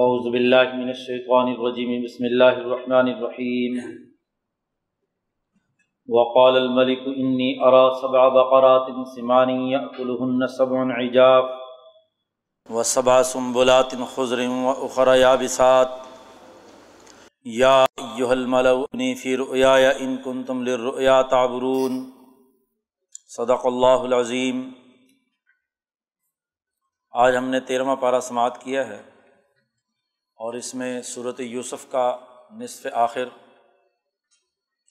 اعوذ باللہ من الشیطان الرجیم، بسم اللہ الرحمن الرحیم. وقال الملك انی ارى سبع بقرات سمان يأكلهن سبع عجاف وسبع سنبلات خضر واخرى يابسات یا ایها الملأ، انی فی رؤیایا ان کنتم للرؤیا تعبرون صدق اللہ العظیم. آج ہم نے تیرہواں پارہ سماعت کیا ہے۔ اور اس میں صورت یوسف کا نصف آخر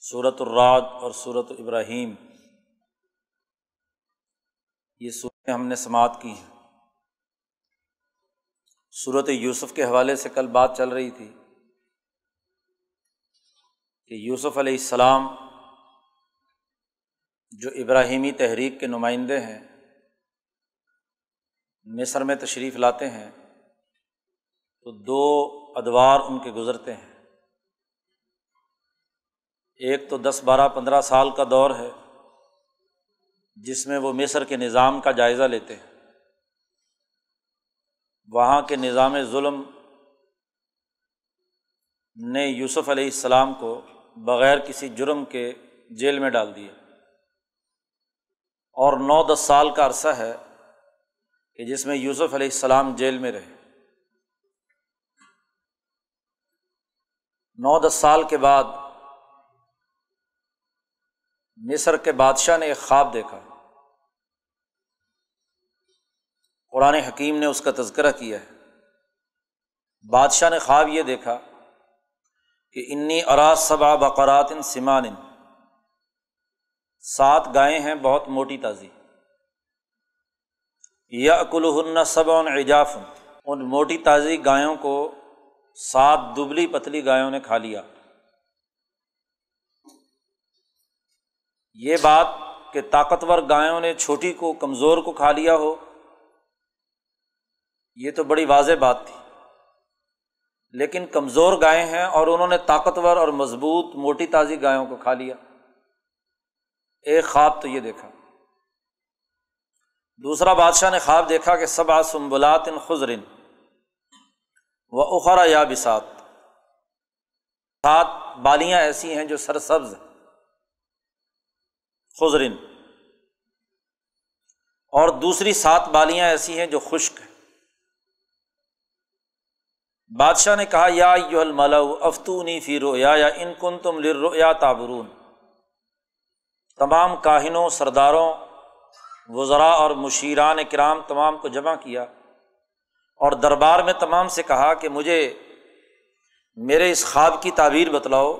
صورت الراد اور صورت ابراہیم۔ یہ صورتیں ہم نے سماعت کی ہیں۔ صورت یوسف کے حوالے سے کل بات چل رہی تھی کہ یوسف علیہ السلام جو ابراہیمی تحریک کے نمائندے ہیں مصر میں تشریف لاتے ہیں۔ تو دو ادوار ان کے گزرتے ہیں۔ ایک تو دس بارہ پندرہ سال کا دور ہے، جس میں وہ مصر کے نظام کا جائزہ لیتے ہیں۔ وہاں کے نظام ظلم نے یوسف علیہ السلام کو بغیر کسی جرم کے جیل میں ڈال دیا۔ اور نو دس سال کا عرصہ ہے کہ جس میں یوسف علیہ السلام جیل میں رہے۔ نو دس سال کے بعد مصر کے بادشاہ نے ایک خواب دیکھا۔ قرآن حکیم نے اس کا تذکرہ کیا ہے۔ بادشاہ نے خواب یہ دیکھا کہ انی اراض صبا بقرات ان سمان۔ سات گائیں ہیں، بہت موٹی تازی۔ یا اکلہن صب اجاف ان موٹی تازی گایوں کو سات دبلی پتلی گایوں نے کھا لیا۔ یہ بات کہ طاقتور گایوں نے چھوٹی کو، کمزور کو کھا لیا ہو، یہ تو بڑی واضح بات تھی۔ لیکن کمزور گائے ہیں اور انہوں نے طاقتور اور مضبوط موٹی تازی گایوں کو کھا لیا۔ ایک خواب تو یہ دیکھا۔ دوسرا بادشاہ نے خواب دیکھا کہ سب سنبلات ان خزرن و اخرا یا بسات سات بالیاں ایسی ہیں جو سرسبز خزرن اور دوسری سات بالیاں ایسی ہیں جو خشک ہیں۔ بادشاہ نے کہا، یا یو الملا افتونی فی یا ان کن تم لرو یا تابرون تمام کاہنوں، سرداروں، وزراء اور مشیران کرام تمام کو جمع کیا۔ اور دربار میں تمام سے کہا کہ مجھے میرے اس خواب کی تعبیر بتلاؤ،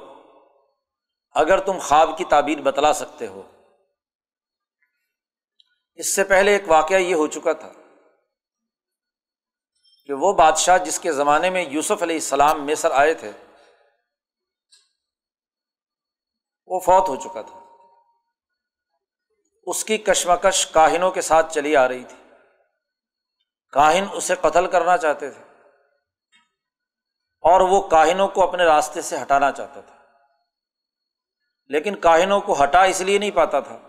اگر تم خواب کی تعبیر بتلا سکتے ہو۔ اس سے پہلے ایک واقعہ یہ ہو چکا تھا کہ وہ بادشاہ جس کے زمانے میں یوسف علیہ السلام مصر آئے تھے، وہ فوت ہو چکا تھا۔ اس کی کشمکش کاہنوں کے ساتھ چلی آ رہی تھی۔ کاہن اسے قتل کرنا چاہتے تھے اور وہ کاہنوں کو اپنے راستے سے ہٹانا چاہتا تھا۔ لیکن کاہنوں کو ہٹا اس لیے نہیں پاتا تھا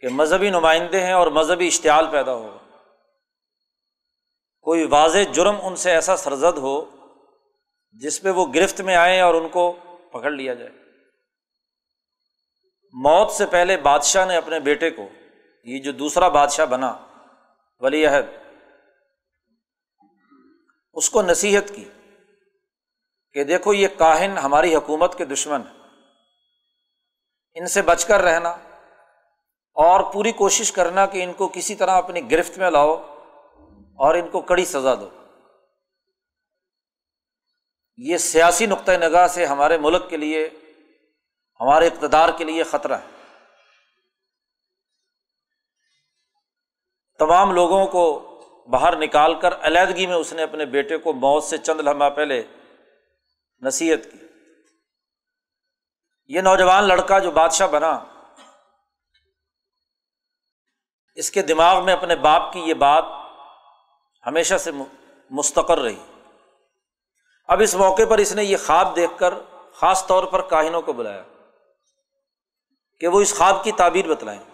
کہ مذہبی نمائندے ہیں اور مذہبی اشتعال پیدا ہوگا کوئی واضح جرم ان سے ایسا سرزد ہو جس پہ وہ گرفت میں آئیں اور ان کو پکڑ لیا جائے۔ موت سے پہلے بادشاہ نے اپنے بیٹے کو، یہ جو دوسرا بادشاہ بنا ولی عہد۔ اس کو نصیحت کی کہ دیکھو یہ کاہن ہماری حکومت کے دشمن ان سے بچ کر رہنا اور پوری کوشش کرنا کہ ان کو کسی طرح اپنی گرفت میں لاؤ اور ان کو کڑی سزا دو۔ یہ سیاسی نقطۂ نگاہ سے ہمارے ملک کے لیے، ہمارے اقتدار کے لیے خطرہ ہے۔ تمام لوگوں کو باہر نکال کر علیحدگی میں اس نے اپنے بیٹے کو موت سے چند لمحہ پہلے نصیحت کی۔ یہ نوجوان لڑکا جو بادشاہ بنا، اس کے دماغ میں اپنے باپ کی یہ بات ہمیشہ سے مستقر رہی۔ اب اس موقع پر اس نے یہ خواب دیکھ کر خاص طور پر کاہنوں کو بلایا کہ وہ اس خواب کی تعبیر بتلائیں۔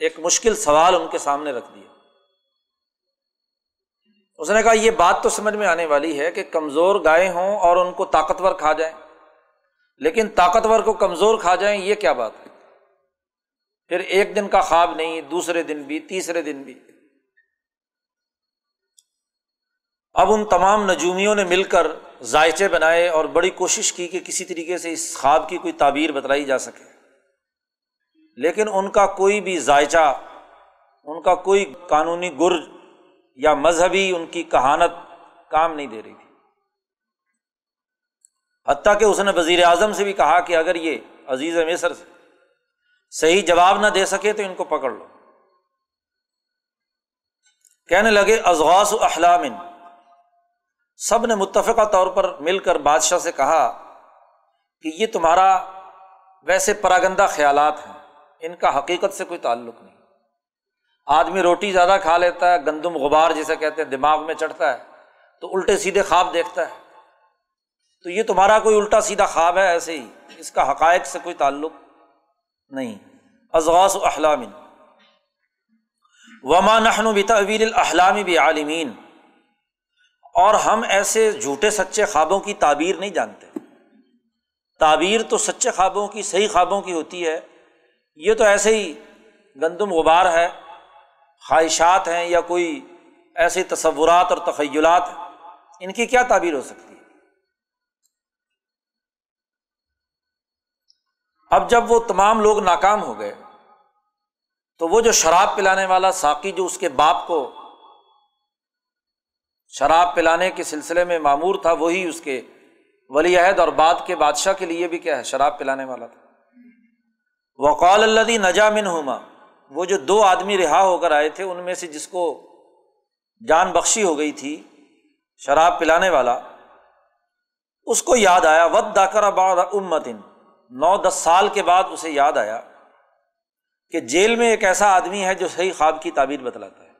ایک مشکل سوال ان کے سامنے رکھ دیا۔ اس نے کہا، یہ بات تو سمجھ میں آنے والی ہے کہ کمزور گائے ہوں اور ان کو طاقتور کھا جائیں۔ لیکن طاقتور کو کمزور کھا جائیں، یہ کیا بات ہے؟ پھر ایک دن کا خواب نہیں، دوسرے دن بھی، تیسرے دن بھی۔ اب ان تمام نجومیوں نے مل کر ذائچے بنائے اور بڑی کوشش کی کہ کسی طریقے سے اس خواب کی کوئی تعبیر بتلائی جا سکے۔ لیکن ان کا کوئی بھی ذائچہ ان کا کوئی قانونی گر یا مذہبی ان کی کہانت کام نہیں دے رہی تھی۔ حتیٰ کہ اس نے وزیر اعظم سے بھی کہا کہ اگر یہ عزیز مصر سے صحیح جواب نہ دے سکے تو ان کو پکڑ لو۔ کہنے لگے ازغاس احلام سب نے متفقہ طور پر مل کر بادشاہ سے کہا کہ یہ تمہارا ویسے پراگندہ خیالات ہیں۔ ان کا حقیقت سے کوئی تعلق نہیں۔ آدمی روٹی زیادہ کھا لیتا ہے، گندم غبار جسے کہتے ہیں، دماغ میں چڑھتا ہے، تو الٹے سیدھے خواب دیکھتا ہے۔ تو یہ تمہارا کوئی الٹا سیدھا خواب ہے ایسے ہی؟ اس کا حقائق سے کوئی تعلق نہیں۔ ازغاس و احلام۔ وما نحن بتعویل الاحلام بعالمین۔ اور ہم ایسے جھوٹے سچے خوابوں کی تعبیر نہیں جانتے۔ تعبیر تو سچے خوابوں کی، صحیح خوابوں کی ہوتی ہے یہ تو ایسے ہی گندم غبار ہے، خواہشات ہیں یا کوئی ایسے تصورات اور تخیلات ہیں، ان کی کیا تعبیر ہو سکتی ہے؟ اب جب وہ تمام لوگ ناکام ہو گئے، تو وہ جو شراب پلانے والا ساقی جو اس کے باپ کو شراب پلانے کے سلسلے میں معمور تھا، وہی اس کے ولی عہد اور بعد کے بادشاہ کے لیے بھی کیا ہے، شراب پلانے والا تھا۔ وقال اللہ نجا من ہوما وہ جو دو آدمی رہا ہو کر آئے تھے، ان میں سے جس کو جان بخشی ہو گئی تھی، شراب پلانے والا، اس کو یاد آیا۔ ود داکر آباد امتن۔ نو دس سال کے بعد اسے یاد آیا کہ جیل میں ایک ایسا آدمی ہے جو صحیح خواب کی تعبیر بتلاتا ہے۔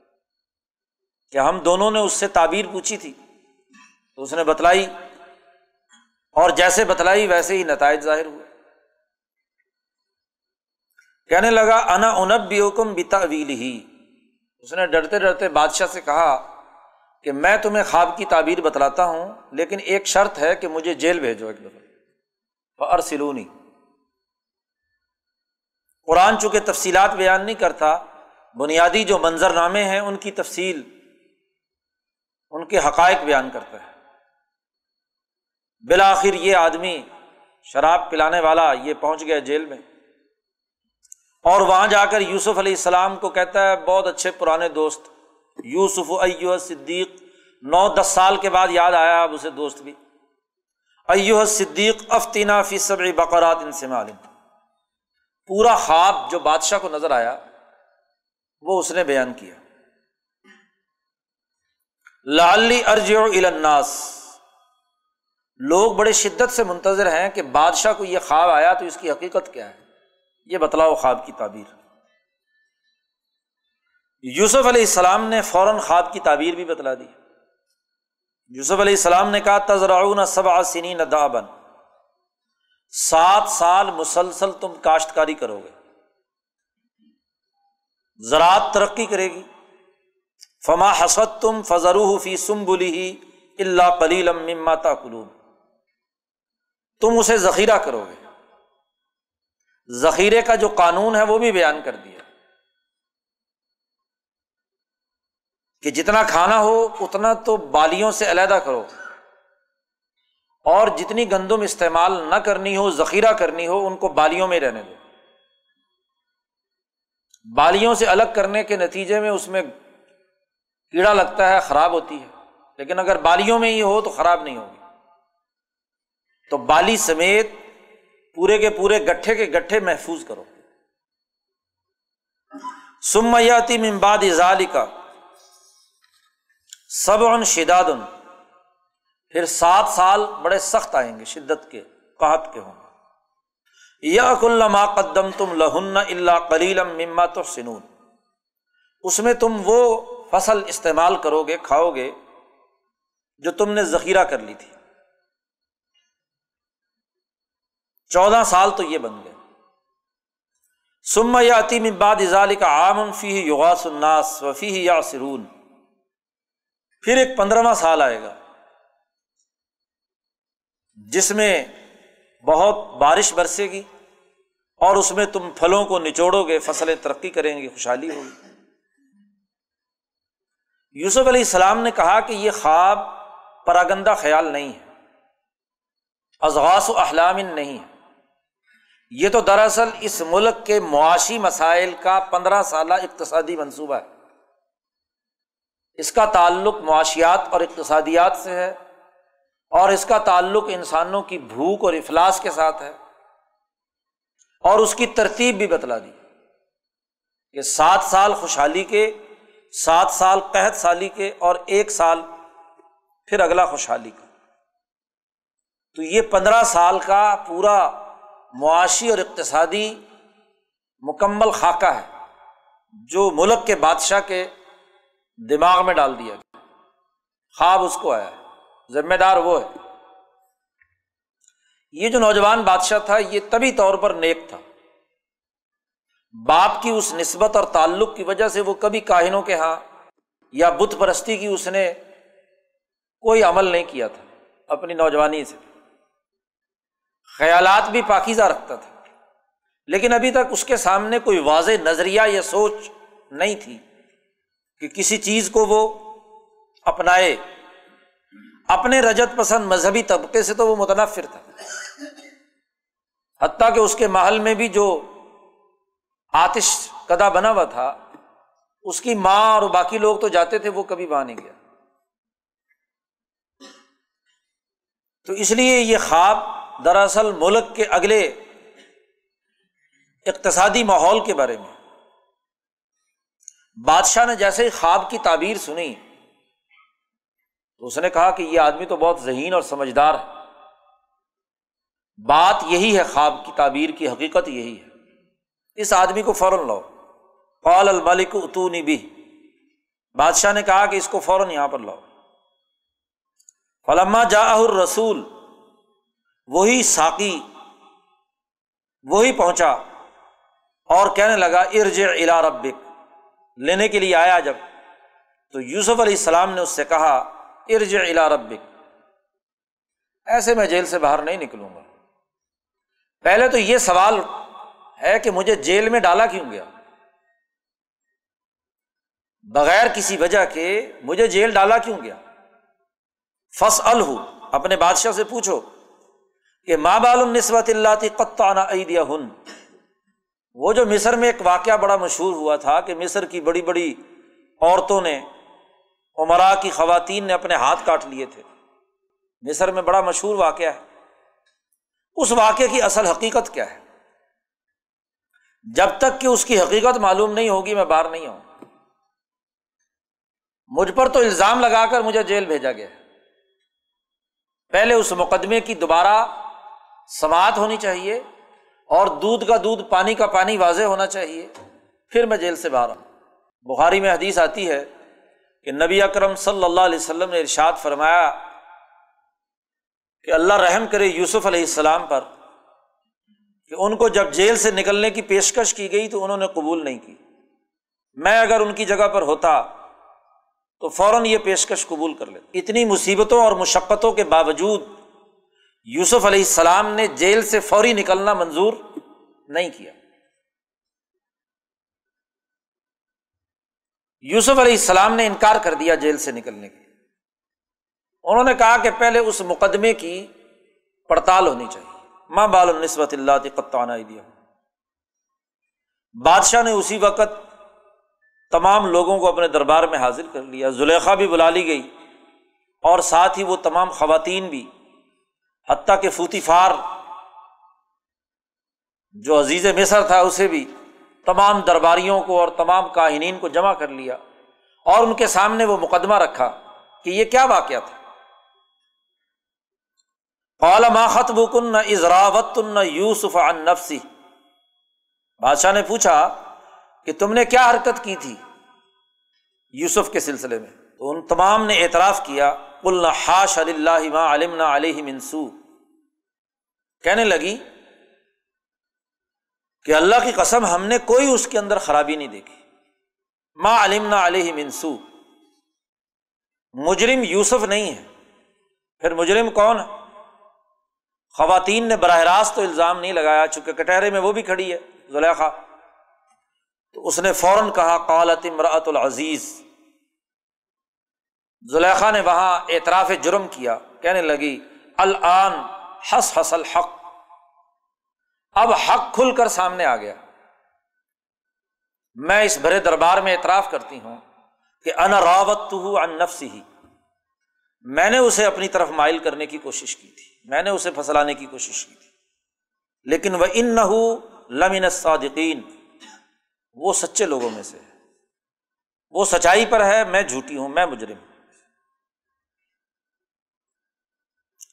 کہ ہم دونوں نے اس سے تعبیر پوچھی تھی۔ تو اس نے بتلائی اور جیسے بتلائی ویسے ہی نتائج ظاہر ہوئے۔ کہنے لگا، انا انب بھی حکم بتا ہی اس نے ڈرتے ڈرتے بادشاہ سے کہا کہ میں تمہیں خواب کی تعبیر بتلاتا ہوں، لیکن ایک شرط ہے کہ مجھے جیل بھیجو ایک دفعہ۔ ارسلونی قرآن چونکہ تفصیلات بیان نہیں کرتا، بنیادی جو منظر نامے ہیں، ان کی تفصیل، ان کے حقائق بیان کرتا ہے۔ بالآخر یہ آدمی شراب پلانے والا یہ پہنچ گیا جیل میں۔ اور وہاں جا کر یوسف علیہ السلام کو کہتا ہے، بہت اچھے پرانے دوست، یوسف ایو صدیق، نو دس سال کے بعد یاد آیا اب اسے دوست بھی۔ ایو صدیق افتینا فی سب بقرات ان سے معلوم۔ پورا خواب جو بادشاہ کو نظر آیا، وہ اس نے بیان کیا۔ لالی ارج الناس۔ لوگ بڑے شدت سے منتظر ہیں کہ بادشاہ کو یہ خواب آیا تو اس کی حقیقت کیا ہے۔ یہ بتلاؤ خواب کی تعبیر۔ یوسف علیہ السلام نے فوراً خواب کی تعبیر بھی بتلا دی۔ یوسف علیہ السلام نے کہا تذرعون سبع سنین دابن۔ سات سال مسلسل تم کاشتکاری کرو گے۔ زراعت ترقی کرے گی۔ فما حسد تم فضرو فی سم بلی ہی اللہ کلیل ماتا کلوم تم اسے ذخیرہ کرو گے۔ ذخیرے کا جو قانون ہے وہ بھی بیان کر دیا۔ کہ جتنا کھانا ہو، اتنا تو بالیوں سے علیحدہ کرو۔ اور جتنی گندم استعمال نہ کرنی ہو، ذخیرہ کرنی ہو، ان کو بالیوں میں رہنے دو۔ بالیوں سے الگ کرنے کے نتیجے میں اس میں کیڑا لگتا ہے، خراب ہوتی ہے۔ لیکن اگر بالیوں میں ہی ہو تو خراب نہیں ہوگی۔ تو بالی سمیت پورے کے پورے گٹھے کے گٹھے محفوظ کرو۔ سمیاتی ممباد ازالی کا سب ان شداد ان پھر سات سال بڑے سخت آئیں گے، شدت کے، قحط کے ہوں گے۔ یا کل ما قدم تم لہن اللہ کلیلم مما تو سنون اس میں تم وہ فصل استعمال کرو گے، کھاؤ گے جو تم نے ذخیرہ کر لی تھی۔ چودہ سال تو یہ بن گئے۔ سم یا عتیم اباد ازال کا عام فی یغاس الناس وفی یا سرون پھر ایک پندرہواں سال آئے گا۔ جس میں بہت بارش برسے گی اور اس میں تم پھلوں کو نچوڑو گے، فصلیں ترقی کریں گی خوشحالی ہوگی۔ یوسف علیہ السلام نے کہا کہ یہ خواب پراگندہ خیال نہیں ہے۔ ازغاس و احلام نہیں ہے۔ یہ تو دراصل اس ملک کے معاشی مسائل کا پندرہ سالہ اقتصادی منصوبہ ہے۔ اس کا تعلق معاشیات اور اقتصادیات سے ہے اور اس کا تعلق انسانوں کی بھوک اور افلاس کے ساتھ ہے اور اس کی ترتیب بھی بتلا دی۔ کہ سات سال خوشحالی کے، سات سال قحط سالی کے اور ایک سال پھر اگلا خوشحالی کا۔ تو یہ پندرہ سال کا پورا معاشی اور اقتصادی مکمل خاکہ ہے، جو ملک کے بادشاہ کے دماغ میں ڈال دیا گیا۔ خواب اس کو آیا ذمہ دار وہ ہے۔ یہ جو نوجوان بادشاہ تھا، یہ طبی طور پر نیک تھا۔ باپ کی اس نسبت اور تعلق کی وجہ سے وہ کبھی کاہنوں کے یہاں یا بت پرستی کی اس نے کوئی عمل نہیں کیا تھا، اپنی نوجوانی سے۔ خیالات بھی پاکیزہ رکھتا تھا۔ لیکن ابھی تک اس کے سامنے کوئی واضح نظریہ یا سوچ نہیں تھی کہ کسی چیز کو وہ اپنائے۔ اپنے رجت پسند مذہبی طبقے سے تو وہ متنفر تھا۔ حتیٰ کہ اس کے محل میں بھی جو آتش کدا بنا ہوا تھا، اس کی ماں اور باقی لوگ تو جاتے تھے، وہ کبھی وہاں نہیں گیا۔ تو اس لیے یہ خواب دراصل ملک کے اگلے اقتصادی ماحول کے بارے میں۔ بادشاہ نے جیسے ہی خواب کی تعبیر سنی، تو اس نے کہا کہ یہ آدمی تو بہت ذہین اور سمجھدار ہے۔ بات یہی ہے، خواب کی تعبیر کی حقیقت یہی ہے۔ اس آدمی کو فوراً لاؤ۔ قال الملک اتونی بھی بادشاہ نے کہا کہ اس کو فوراً یہاں پر لاؤ۔ فلما جا رسول وہی ساقی، وہی پہنچا اور کہنے لگا ارج الا ربک۔ لینے کے لیے آیا جب، تو یوسف علیہ السلام نے اس سے کہا ارج الا ربک۔ ایسے میں جیل سے باہر نہیں نکلوں گا۔ پہلے تو یہ سوال ہے کہ مجھے جیل میں ڈالا کیوں گیا؟ بغیر کسی وجہ کے مجھے جیل ڈالا کیوں گیا؟ فس الح اپنے بادشاہ سے پوچھو۔ کہ ماں بال النسبت اللہ تی قطانہ عیدیا ہن وہ جو مصر میں ایک واقعہ بڑا مشہور ہوا تھا کہ مصر کی بڑی بڑی عورتوں نے، عمرا کی خواتین نے اپنے ہاتھ کاٹ لیے تھے۔ مصر میں بڑا مشہور واقعہ ہے۔ اس واقعے کی اصل حقیقت کیا ہے؟ جب تک کہ اس کی حقیقت معلوم نہیں ہوگی، میں باہر نہیں آؤں۔ مجھ پر تو الزام لگا کر مجھے جیل بھیجا گیا پہلے اس مقدمے کی دوبارہ سماعت ہونی چاہیے اور دودھ کا دودھ، پانی کا پانی واضح ہونا چاہیے۔ پھر میں جیل سے باہر آؤں۔ بخاری میں حدیث آتی ہے کہ نبی اکرم صلی اللہ علیہ وسلم نے ارشاد فرمایا کہ اللہ رحم کرے یوسف علیہ السلام پر کہ ان کو جب جیل سے نکلنے کی پیشکش کی گئی تو انہوں نے قبول نہیں کی۔ میں اگر ان کی جگہ پر ہوتا تو فوراً یہ پیشکش قبول کر لیتا۔ اتنی مصیبتوں اور مشقتوں کے باوجود یوسف علیہ السلام نے جیل سے فوری نکلنا منظور نہیں کیا۔ یوسف علیہ السلام نے انکار کر دیا جیل سے نکلنے کے۔ انہوں نے کہا کہ پہلے اس مقدمے کی پڑتال ہونی چاہیے۔ ماں بال النسبت اللہ قطانہ دیا بادشاہ نے اسی وقت تمام لوگوں کو اپنے دربار میں حاضر کر لیا۔ زلیخا بھی بلا لی گئی اور ساتھ ہی وہ تمام خواتین بھی حتیٰ کہ فوتی فار جو عزیز مصر تھا، اسے بھی تمام درباریوں کو اور تمام کاہنین کو جمع کر لیا اور ان کے سامنے وہ مقدمہ رکھا کہ یہ کیا واقعہ تھا۔ خط بکن ازراوت یوسف ان نفسی۔ بادشاہ نے پوچھا کہ تم نے کیا حرکت کی تھی یوسف کے سلسلے میں؟ تو ان تمام نے اعتراف کیا کل حاش اللہ علم علیہ منسو کہنے لگی کہ اللہ کی قسم ہم نے کوئی اس کے اندر خرابی نہیں دیکھی۔ ماں علم علیہ منسو مجرم یوسف نہیں ہے۔ پھر مجرم کون ہے؟ خواتین نے براہ راست تو الزام نہیں لگایا، چونکہ کٹہرے میں وہ بھی کھڑی ہے، زلیخا۔ تو اس نے فوراً کہا، قالت امراۃ العزیز۔ زلیخا نے وہاں اعتراف جرم کیا، کہنے لگی الآن حس حس الحق۔ اب حق کھل کر سامنے آ گیا۔ میں اس بڑے دربار میں اعتراف کرتی ہوں کہ ان راوت ان نفس ہی میں نے اسے اپنی طرف مائل کرنے کی کوشش کی تھی۔ میں نے اسے پھنسلانے کی کوشش کی تھی۔ لیکن وہ ان نہ لمن صادقین وہ سچے لوگوں میں سے وہ سچائی پر ہے، میں جھوٹی ہوں، میں مجرم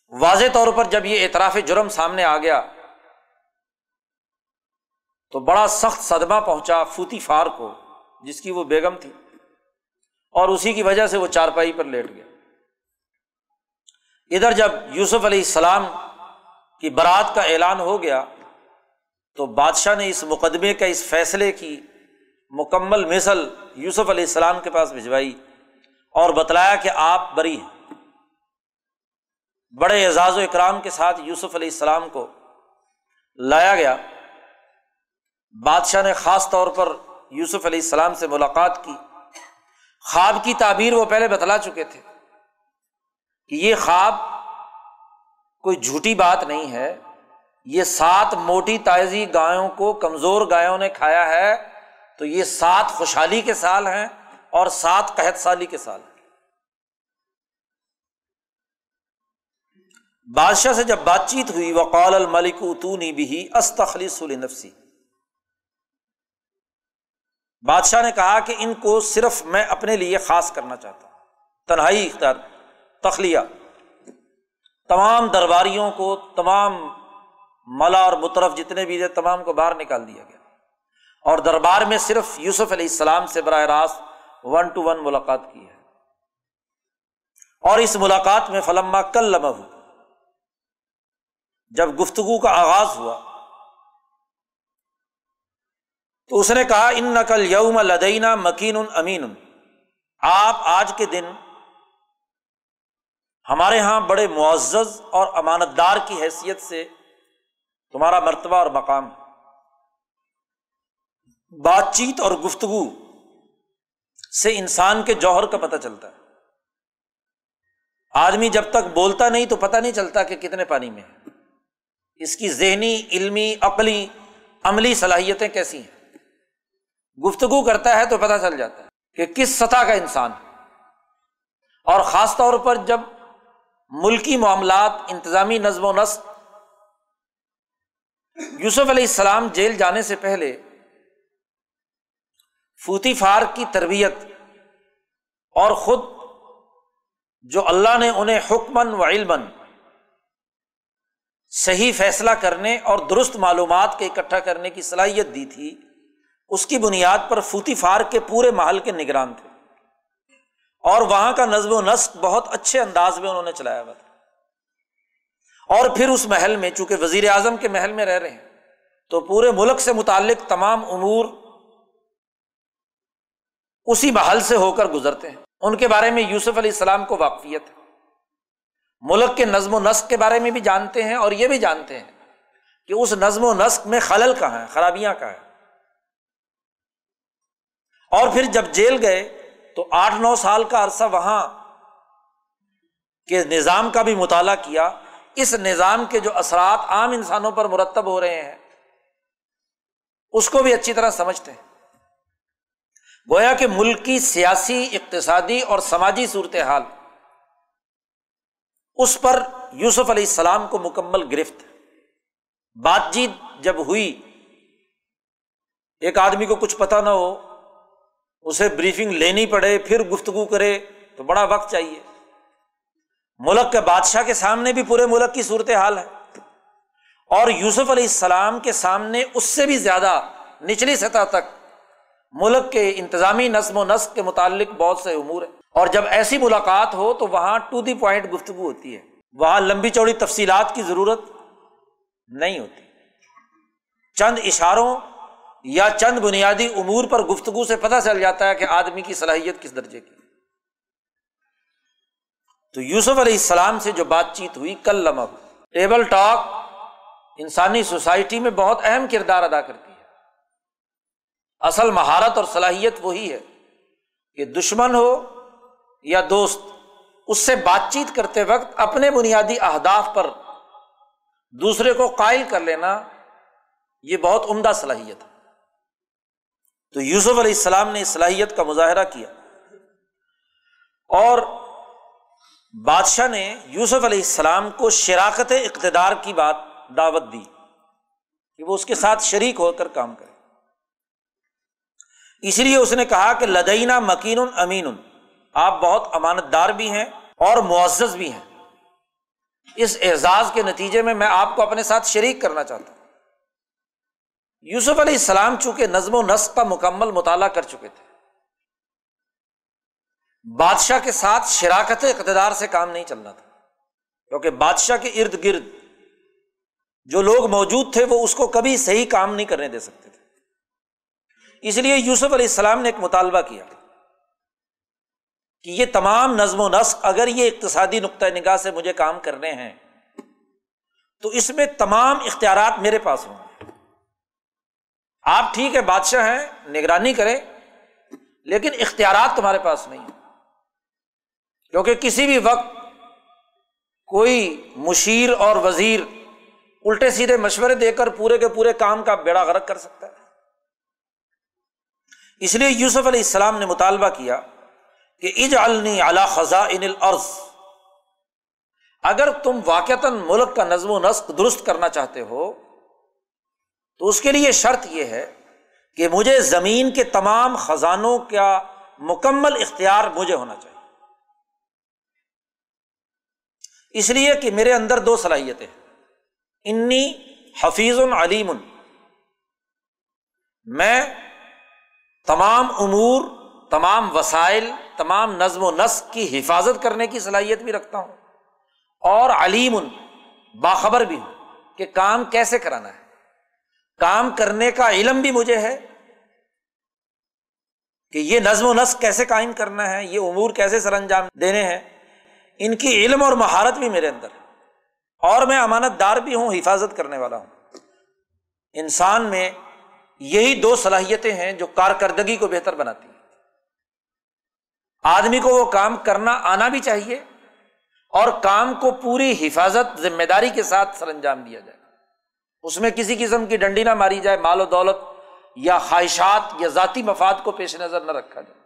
واضح طور پر جب یہ اعتراف جرم سامنے آ گیا تو بڑا سخت صدمہ پہنچا فوتی فار کو، جس کی وہ بیگم تھی۔ اور اسی کی وجہ سے وہ چارپائی پر لیٹ گیا۔ ادھر جب یوسف علیہ السلام کی برات کا اعلان ہو گیا تو بادشاہ نے اس مقدمے کا اس فیصلے کی مکمل مثل یوسف علیہ السلام کے پاس بھجوائی اور بتلایا کہ آپ بری ہیں۔ بڑے اعزاز و اکرام کے ساتھ یوسف علیہ السلام کو لایا گیا۔ بادشاہ نے خاص طور پر یوسف علیہ السلام سے ملاقات کی۔ خواب کی تعبیر وہ پہلے بتلا چکے تھے کہ یہ خواب کوئی جھوٹی بات نہیں ہے۔ یہ سات موٹی تازی گایوں کو کمزور گایوں نے کھایا ہے۔ تو یہ سات خوشحالی کے سال ہیں اور سات قحط سالی کے سال بادشاہ سے جب بات چیت ہوئی، وقال الملک اتونی بھی استخلی سلی نفسی بادشاہ نے کہا کہ ان کو صرف میں اپنے لیے خاص کرنا چاہتا ہوں۔ تنہائی اختیار، تخلیہ۔ تمام درباریوں کو، تمام ملا اور مترف جتنے بھی تھے، تمام کو باہر نکال دیا گیا۔ اور دربار میں صرف یوسف علیہ السلام سے براہ راست ون ٹو ون ملاقات کی ہے۔ اور اس ملاقات میں فلما کل لمح جب گفتگو کا آغاز ہوا تو اس نے کہا ان نقل یوم لدینہ مکین امین۔ آپ آج کے دن ہمارے یہاں بڑے معزز اور امانت دار کی حیثیت سے تمہارا مرتبہ اور مقام بات چیت اور گفتگو سے انسان کے جوہر کا پتہ چلتا ہے۔ آدمی جب تک بولتا نہیں تو پتہ نہیں چلتا کہ کتنے پانی میں ہے۔ اس کی ذہنی، علمی، عقلی، عملی صلاحیتیں کیسی ہیں؟ گفتگو کرتا ہے تو پتہ چل جاتا ہے کہ کس سطح کا انسان ہے۔ اور خاص طور پر جب ملکی معاملات، انتظامی نظم و نسق، یوسف علیہ السلام جیل جانے سے پہلے فوتی فار کی تربیت اور خود جو اللہ نے انہیں حکمن و علمن صحیح فیصلہ کرنے اور درست معلومات کے اکٹھا کرنے کی صلاحیت دی تھی، اس کی بنیاد پر فوتی فار کے پورے محل کے نگران تھے۔ اور وہاں کا نظم و نسق بہت اچھے انداز میں انہوں نے چلایا ہوا تھا۔ اور پھر اس محل میں، چونکہ وزیر اعظم کے محل میں رہ رہے ہیں، تو پورے ملک سے متعلق تمام امور اسی محل سے ہو کر گزرتے ہیں۔ ان کے بارے میں یوسف علیہ السلام کو واقفیت ہے۔ ملک کے نظم و نسق کے بارے میں بھی جانتے ہیں اور یہ بھی جانتے ہیں کہ اس نظم و نسق میں خلل کہاں ہے، خرابیاں کہاں ہیں۔ اور پھر جب جیل گئے تو آٹھ نو سال کا عرصہ وہاں کے نظام کا بھی مطالعہ کیا۔ اس نظام کے جو اثرات عام انسانوں پر مرتب ہو رہے ہیں، اس کو بھی اچھی طرح سمجھتے ہیں۔ گویا کہ ملک کی سیاسی، اقتصادی اور سماجی صورت حال اس پر یوسف علیہ السلام کو مکمل گرفت۔ بات چیت جب ہوئی، ایک آدمی کو کچھ پتا نہ ہو، اسے بریفنگ لینی پڑے، پھر گفتگو کرے، تو بڑا وقت چاہیے۔ ملک کے بادشاہ کے سامنے بھی پورے ملک کی صورت حال ہے۔ اور یوسف علیہ السلام کے سامنے اس سے بھی زیادہ نچلی سطح تک ملک کے انتظامی نظم و نسق کے متعلق بہت سے امور ہیں۔ اور جب ایسی ملاقات ہو تو وہاں ٹو دی پوائنٹ گفتگو ہوتی ہے۔ وہاں لمبی چوڑی تفصیلات کی ضرورت نہیں ہوتی۔ چند اشاروں یا چند بنیادی امور پر گفتگو سے پتہ چل جاتا ہے کہ آدمی کی صلاحیت کس درجے کی۔ تو یوسف علیہ السلام سے جو بات چیت ہوئی کل لمب ٹیبل ٹاک انسانی سوسائٹی میں بہت اہم کردار ادا کرتی ہے۔ اصل مہارت اور صلاحیت وہی ہے کہ دشمن ہو یا دوست، اس سے بات چیت کرتے وقت اپنے بنیادی اہداف پر دوسرے کو قائل کر لینا یہ بہت عمدہ صلاحیت ہے۔ تو یوسف علیہ السلام نے اس صلاحیت کا مظاہرہ کیا۔ اور بادشاہ نے یوسف علیہ السلام کو شراکت اقتدار کی بات، دعوت دی کہ وہ اس کے ساتھ شریک ہو کر کام کرے۔ اس لیے اس نے کہا کہ لدینہ مکین امین آپ بہت امانت دار بھی ہیں اور معزز بھی ہیں۔ اس اعزاز کے نتیجے میں میں آپ کو اپنے ساتھ شریک کرنا چاہتا ہوں۔ یوسف علیہ السلام چونکہ نظم و نسق کا مکمل مطالعہ کر چکے تھے۔ بادشاہ کے ساتھ شراکت اقتدار سے کام نہیں چلنا تھا۔ کیونکہ بادشاہ کے ارد گرد جو لوگ موجود تھے وہ اس کو کبھی صحیح کام نہیں کرنے دے سکتے تھے۔ اس لیے یوسف علیہ السلام نے ایک مطالبہ کیا۔ کہ یہ تمام نظم و نسق اگر یہ اقتصادی نقطۂ نگاہ سے مجھے کام کرنے ہیں، تو اس میں تمام اختیارات میرے پاس ہوں گے۔ آپ ٹھیک ہے بادشاہ ہیں، نگرانی کریں، لیکن اختیارات تمہارے پاس نہیں ہیں۔ کیونکہ کسی بھی وقت کوئی مشیر اور وزیر الٹے سیدھے مشورے دے کر پورے کے پورے کام کا بیڑا غرق کر سکتا ہے۔ اس لیے یوسف علیہ السلام نے مطالبہ کیا کہ اج النی اعلی خزاں اگر تم واقع ملک کا نظم و نسق درست کرنا چاہتے ہو، تو اس کے لیے شرط یہ ہے کہ مجھے زمین کے تمام خزانوں کا مکمل اختیار مجھے ہونا چاہیے۔ اس لیے کہ میرے اندر دو صلاحیتیں انی حفیظ علیم۔ میں تمام امور تمام وسائل، تمام نظم و نسق کی حفاظت کرنے کی صلاحیت بھی رکھتا ہوں۔ اور علیم ان باخبر بھی ہوں کہ کام کیسے کرانا ہے۔ کام کرنے کا علم بھی مجھے ہے کہ یہ نظم و نسق کیسے قائم کرنا ہے، یہ امور کیسے سر انجام دینے ہیں۔ ان کی علم اور مہارت بھی میرے اندر ہے۔ اور میں امانت دار بھی ہوں، حفاظت کرنے والا ہوں۔ انسان میں یہی دو صلاحیتیں ہیں جو کارکردگی کو بہتر بناتی ہیں۔ آدمی کو وہ کام کرنا آنا بھی چاہیے اور کام کو پوری حفاظت، ذمہ داری کے ساتھ سر انجام دیا جائے۔ اس میں کسی قسم کی ڈنڈی نہ ماری جائے، مال و دولت یا خواہشات یا ذاتی مفاد کو پیش نظر نہ رکھا جائے۔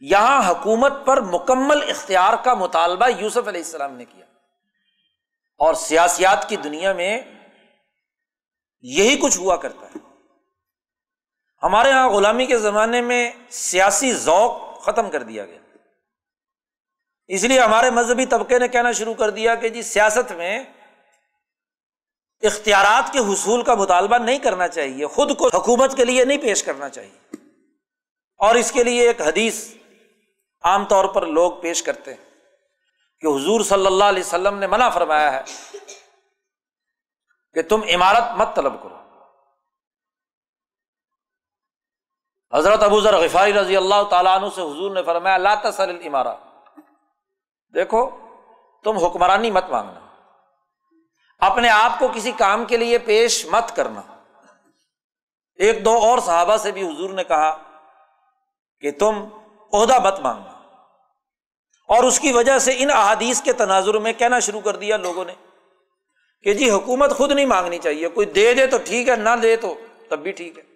یہاں حکومت پر مکمل اختیار کا مطالبہ یوسف علیہ السلام نے کیا۔ اور سیاسیات کی دنیا میں یہی کچھ ہوا کرتا ہے۔ ہمارے یہاں غلامی کے زمانے میں سیاسی ذوق ختم کر دیا گیا۔ اس لیے ہمارے مذہبی طبقے نے کہنا شروع کر دیا کہ جی سیاست میں اختیارات کے حصول کا مطالبہ نہیں کرنا چاہیے، خود کو حکومت کے لیے نہیں پیش کرنا چاہیے۔ اور اس کے لیے ایک حدیث عام طور پر لوگ پیش کرتے ہیں کہ حضور صلی اللہ علیہ وسلم نے منع فرمایا ہے کہ تم عمارت مت طلب کرو۔ حضرت ابو ذر غفاری رضی اللہ تعالیٰ عنہ سے حضور نے فرمایا، لا تسل عمارت دیکھو، تم حکمرانی مت مانگنا۔ اپنے آپ کو کسی کام کے لیے پیش مت کرنا۔ ایک دو اور صحابہ سے بھی حضور نے کہا کہ تم عہدہ مت مانگنا۔ اور اس کی وجہ سے ان احادیث کے تناظر میں کہنا شروع کر دیا لوگوں نے کہ جی حکومت خود نہیں مانگنی چاہیے۔ کوئی دے دے تو ٹھیک ہے، نہ دے تو تب بھی ٹھیک ہے۔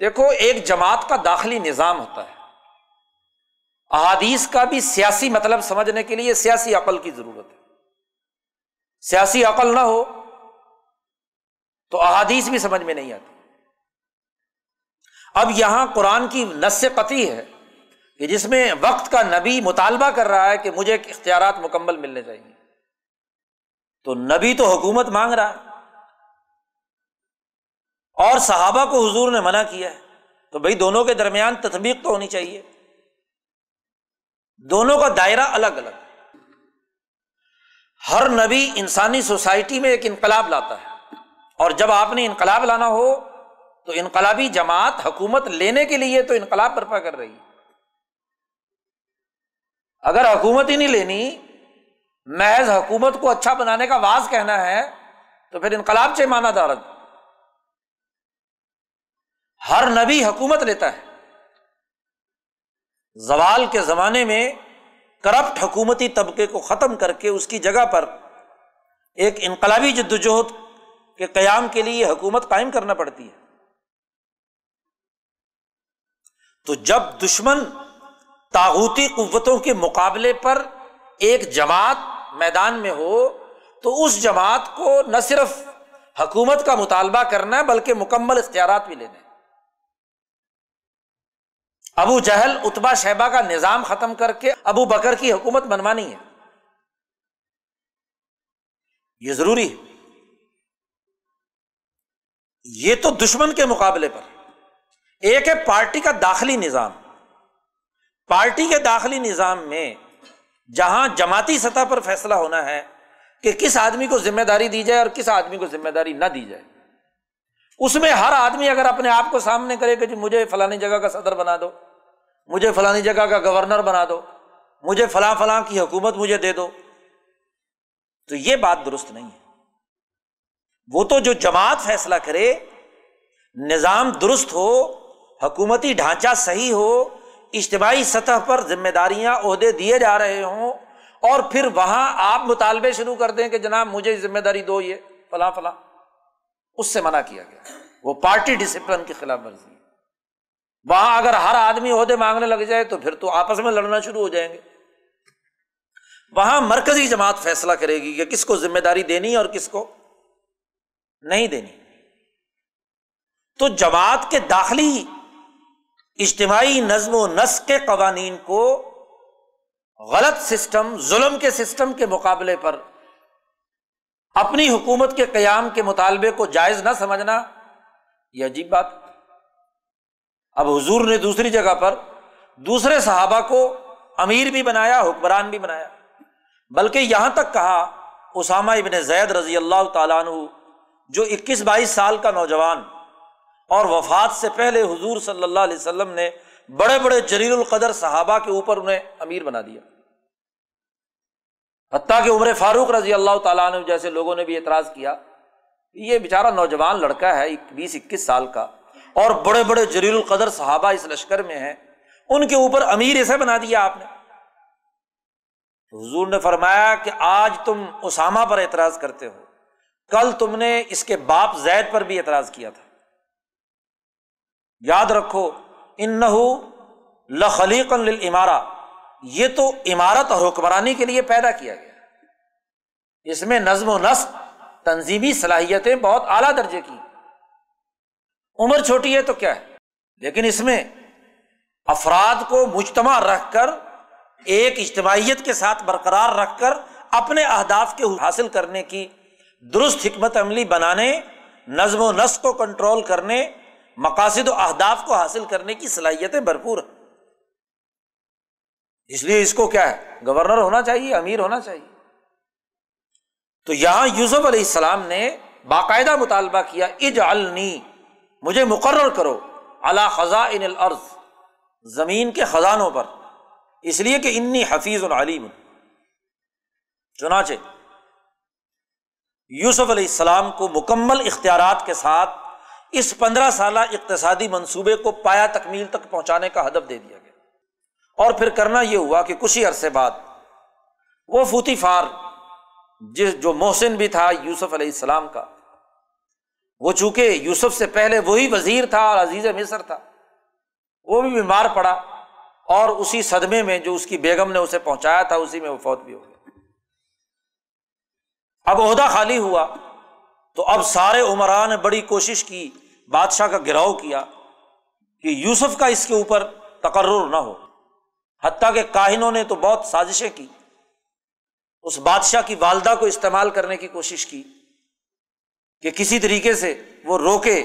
دیکھو، ایک جماعت کا داخلی نظام ہوتا ہے۔ احادیث کا بھی سیاسی مطلب سمجھنے کے لیے سیاسی عقل کی ضرورت ہے۔ سیاسی عقل نہ ہو تو احادیث بھی سمجھ میں نہیں آتی۔ اب یہاں قرآن کی نس قطعی ہے کہ جس میں وقت کا نبی مطالبہ کر رہا ہے کہ مجھے اختیارات مکمل ملنے چاہیے۔ تو نبی تو حکومت مانگ رہا۔ ہے اور صحابہ کو حضور نے منع کیا ہے تو بھائی دونوں کے درمیان تطبیق تو ہونی چاہیے۔ دونوں کا دائرہ الگ الگ۔ ہر نبی انسانی سوسائٹی میں ایک انقلاب لاتا ہے۔ اور جب آپ نے انقلاب لانا ہو تو انقلابی جماعت حکومت لینے کے لیے تو انقلاب برپا کر رہی ہے۔ اگر حکومت ہی نہیں لینی، محض حکومت کو اچھا بنانے کا واز کہنا ہے، تو پھر انقلاب چے مانا دارد ہر نبی حکومت لیتا ہے۔ زوال کے زمانے میں کرپٹ حکومتی طبقے کو ختم کر کے اس کی جگہ پر ایک انقلابی جدوجہد کے قیام کے لیے حکومت قائم کرنا پڑتی ہے۔ تو جب دشمن تاغوتی قوتوں کے مقابلے پر ایک جماعت میدان میں ہو، تو اس جماعت کو نہ صرف حکومت کا مطالبہ کرنا ہے بلکہ مکمل اختیارات بھی لینے۔ ابو جہل اتبا شہبہ کا نظام ختم کر کے ابو بکر کی حکومت بنوانی ہے۔ یہ ضروری ہے۔ یہ تو دشمن کے مقابلے پر۔ ایک ہے پارٹی کا داخلی نظام۔ پارٹی کے داخلی نظام میں جہاں جماعتی سطح پر فیصلہ ہونا ہے کہ کس آدمی کو ذمہ داری دی جائے اور کس آدمی کو ذمہ داری نہ دی جائے۔ اس میں ہر آدمی اگر اپنے آپ کو سامنے کرے کہ جی مجھے فلانی جگہ کا صدر بنا دو۔ مجھے فلانی جگہ کا گورنر بنا دو، مجھے فلاں فلاں کی حکومت مجھے دے دو۔ تو یہ بات درست نہیں ہے۔ وہ تو جو جماعت فیصلہ کرے، نظام درست ہو، حکومتی ڈھانچہ صحیح ہو، اجتماعی سطح پر ذمہ داریاں، عہدے دیے جا رہے ہوں، اور پھر وہاں آپ مطالبے شروع کر دیں کہ جناب مجھے ذمہ داری دو، یہ فلاں فلاں۔ اس سے منع کیا گیا۔ وہ پارٹی ڈسپلن کی خلاف ورزی۔ وہاں اگر ہر آدمی عہدے مانگنے لگ جائے تو پھر تو آپس میں لڑنا شروع ہو جائیں گے۔ وہاں مرکزی جماعت فیصلہ کرے گی کہ کس کو ذمہ داری دینی اور کس کو نہیں دینی۔ تو جماعت کے داخلی اجتماعی نظم و نسق کے قوانین کو غلط سسٹم، ظلم کے سسٹم کے مقابلے پر اپنی حکومت کے قیام کے مطالبے کو جائز نہ سمجھنا یہ عجیب بات اب حضور نے دوسری جگہ پر دوسرے صحابہ کو امیر بھی بنایا، حکمران بھی بنایا۔ بلکہ یہاں تک کہا، اسامہ ابن زید رضی اللہ تعالیٰ عنہ، جو اکیس بائیس سال کا نوجوان اور وفات سے پہلے حضور صلی اللہ علیہ وسلم نے بڑے بڑے جلیل القدر صحابہ کے اوپر انہیں امیر بنا دیا۔ حتیٰ کہ عمر فاروق رضی اللہ تعالیٰ نے جیسے لوگوں نے بھی اعتراض کیا، یہ بیچارہ نوجوان لڑکا ہے، بیس اکیس سال کا۔ اور بڑے بڑے جلیل القدر صحابہ اس لشکر میں ہیں، ان کے اوپر امیر اسے بنا دیا آپ نے۔ حضور نے فرمایا کہ آج تم اسامہ پر اعتراض کرتے ہو۔ کل تم نے اس کے باپ زید پر بھی اعتراض کیا تھا۔ یاد رکھو ان لخلیق عمارہ یہ تو عمارت اور حکمرانی کے لیے پیدا کیا گیا۔ اس میں نظم و نسق، تنظیمی صلاحیتیں بہت اعلیٰ درجے کی۔ عمر چھوٹی ہے تو کیا ہے؟ لیکن اس میں افراد کو مجتمع رکھ کر، ایک اجتماعیت کے ساتھ برقرار رکھ کر اپنے اہداف کے حاصل کرنے کی درست حکمت عملی بنانے، نظم و نسق کو کنٹرول کرنے، مقاصد و اہداف کو حاصل کرنے کی صلاحیتیں بھرپور ہیں۔ اس لیے اس کو کیا ہے؟ گورنر ہونا چاہیے، امیر ہونا چاہیے۔ تو یہاں یوسف علیہ السلام نے باقاعدہ مطالبہ کیا اج النی مجھے مقرر کرو اللہ خزاں ان العرض زمین کے خزانوں پر۔ اس لیے کہ انی حفیظ العلیم۔ چنانچہ، یوسف علیہ السلام کو مکمل اختیارات کے ساتھ اس پندرہ سالہ اقتصادی منصوبے کو پایا تکمیل تک پہنچانے کا ہدف دے دیا گیا۔ اور پھر کرنا یہ ہوا کہ کچھ ہی عرصے بعد وہ فوتی فار، جس جو محسن بھی تھا یوسف علیہ السلام کا وہ چونکہ یوسف سے پہلے وہی وزیر تھا اور عزیز مصر تھا، وہ بھی بیمار پڑا اور اسی صدمے میں جو اس کی بیگم نے اسے پہنچایا تھا، اسی میں وہ فوت بھی ہو گیا۔ اب عہدہ خالی ہوا، تو اب سارے عمران نے بڑی کوشش کی، بادشاہ کا گراؤ کیا کہ یوسف کا اس کے اوپر تقرر نہ ہو۔ حتیٰ کہ کاہنوں نے تو بہت سازشیں کی، اس بادشاہ کی والدہ کو استعمال کرنے کی کوشش کی۔ کہ کسی طریقے سے وہ روکے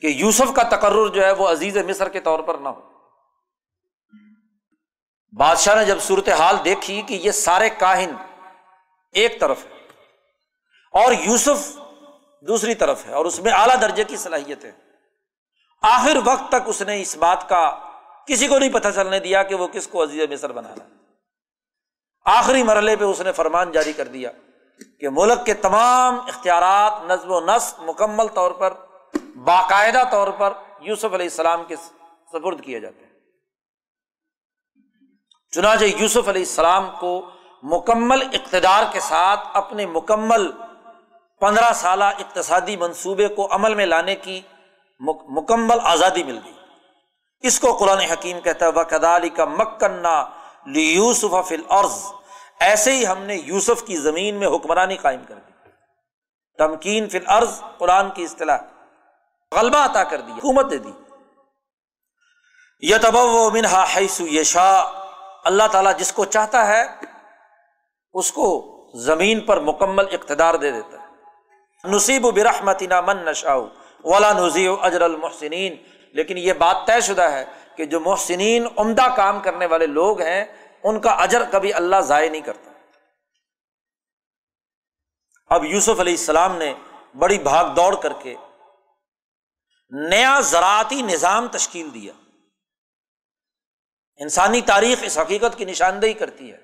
کہ یوسف کا تقرر جو ہے وہ عزیز مصر کے طور پر نہ ہو۔ بادشاہ نے جب صورت حال دیکھی کہ یہ سارے کاہن ایک طرف ہے اور یوسف دوسری طرف ہے اور اس میں اعلیٰ درجے کی صلاحیت ہے، آخر وقت تک اس نے اس بات کا کسی کو نہیں پتہ چلنے دیا کہ وہ کس کو عزیز مصر بنا رہا ہے۔ آخری مرحلے پہ اس نے فرمان جاری کر دیا۔ کہ ملک کے تمام اختیارات نظم و نسق مکمل طور پر، باقاعدہ طور پر یوسف علیہ السلام کے سپرد کیے جاتے ہیں۔ چنانچہ یوسف علیہ السلام کو مکمل اقتدار کے ساتھ اپنے مکمل پندرہ سالہ اقتصادی منصوبے کو عمل میں لانے کی مکمل آزادی مل گئی۔ اس کو قرآن حکیم کہتا ہے وکدالی کا مکنا یوسف فل عرض ایسے ہی ہم نے یوسف کی زمین میں حکمرانی قائم کر دی۔ تمکین فل عرض قرآن کی اصطلاح۔ غلبہ عطا کر دی، حکومت دے دی۔ یتب منہا حیث یشا اللہ تعالیٰ جس کو چاہتا ہے، اس کو زمین پر مکمل اقتدار دے دیتا ہے۔ نصیب و برحمتنا من نشا ولا نزی اجر المحسنین۔ لیکن یہ بات طے شدہ ہے کہ جو محسنین عمدہ کام کرنے والے لوگ ہیں ان کا اجر کبھی اللہ ضائع نہیں کرتا۔ اب یوسف علیہ السلام نے بڑی بھاگ دوڑ کر کے نیا زراعتی نظام تشکیل دیا۔ انسانی تاریخ اس حقیقت کی نشاندہی کرتی ہے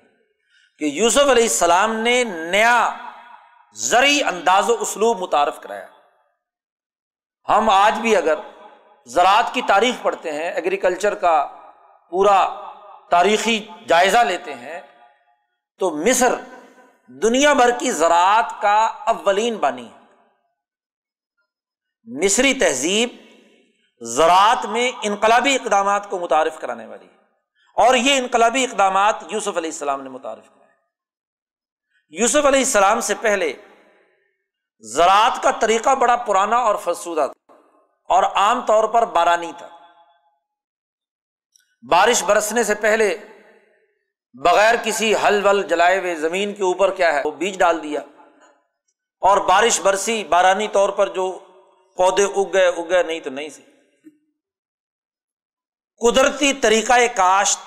کہ یوسف علیہ السلام نے نیا زرعی انداز و اسلوب متعارف کرایا۔ ہم آج بھی اگر زراعت کی تاریخ پڑھتے ہیں ایگریکلچر کا پورا تاریخی جائزہ لیتے ہیں، تو مصر دنیا بھر کی زراعت کا اولین بانی ہے۔ مصری تہذیب زراعت میں انقلابی اقدامات کو متعارف کرانے والی ہے۔ اور یہ انقلابی اقدامات یوسف علیہ السلام نے متعارف کرائے یوسف علیہ السلام سے پہلے زراعت کا طریقہ بڑا پرانا اور فرسودہ تھا اور عام طور پر بارانی تھا۔ بارش برسنے سے پہلے بغیر کسی ہل ول جلائے ہوئے زمین کے اوپر کیا ہے وہ بیج ڈال دیا۔ اور بارش برسی، بارانی طور پر جو پودے اگ گئے اگ گئے نہیں تو نہیں سی۔ قدرتی طریقہ کاشت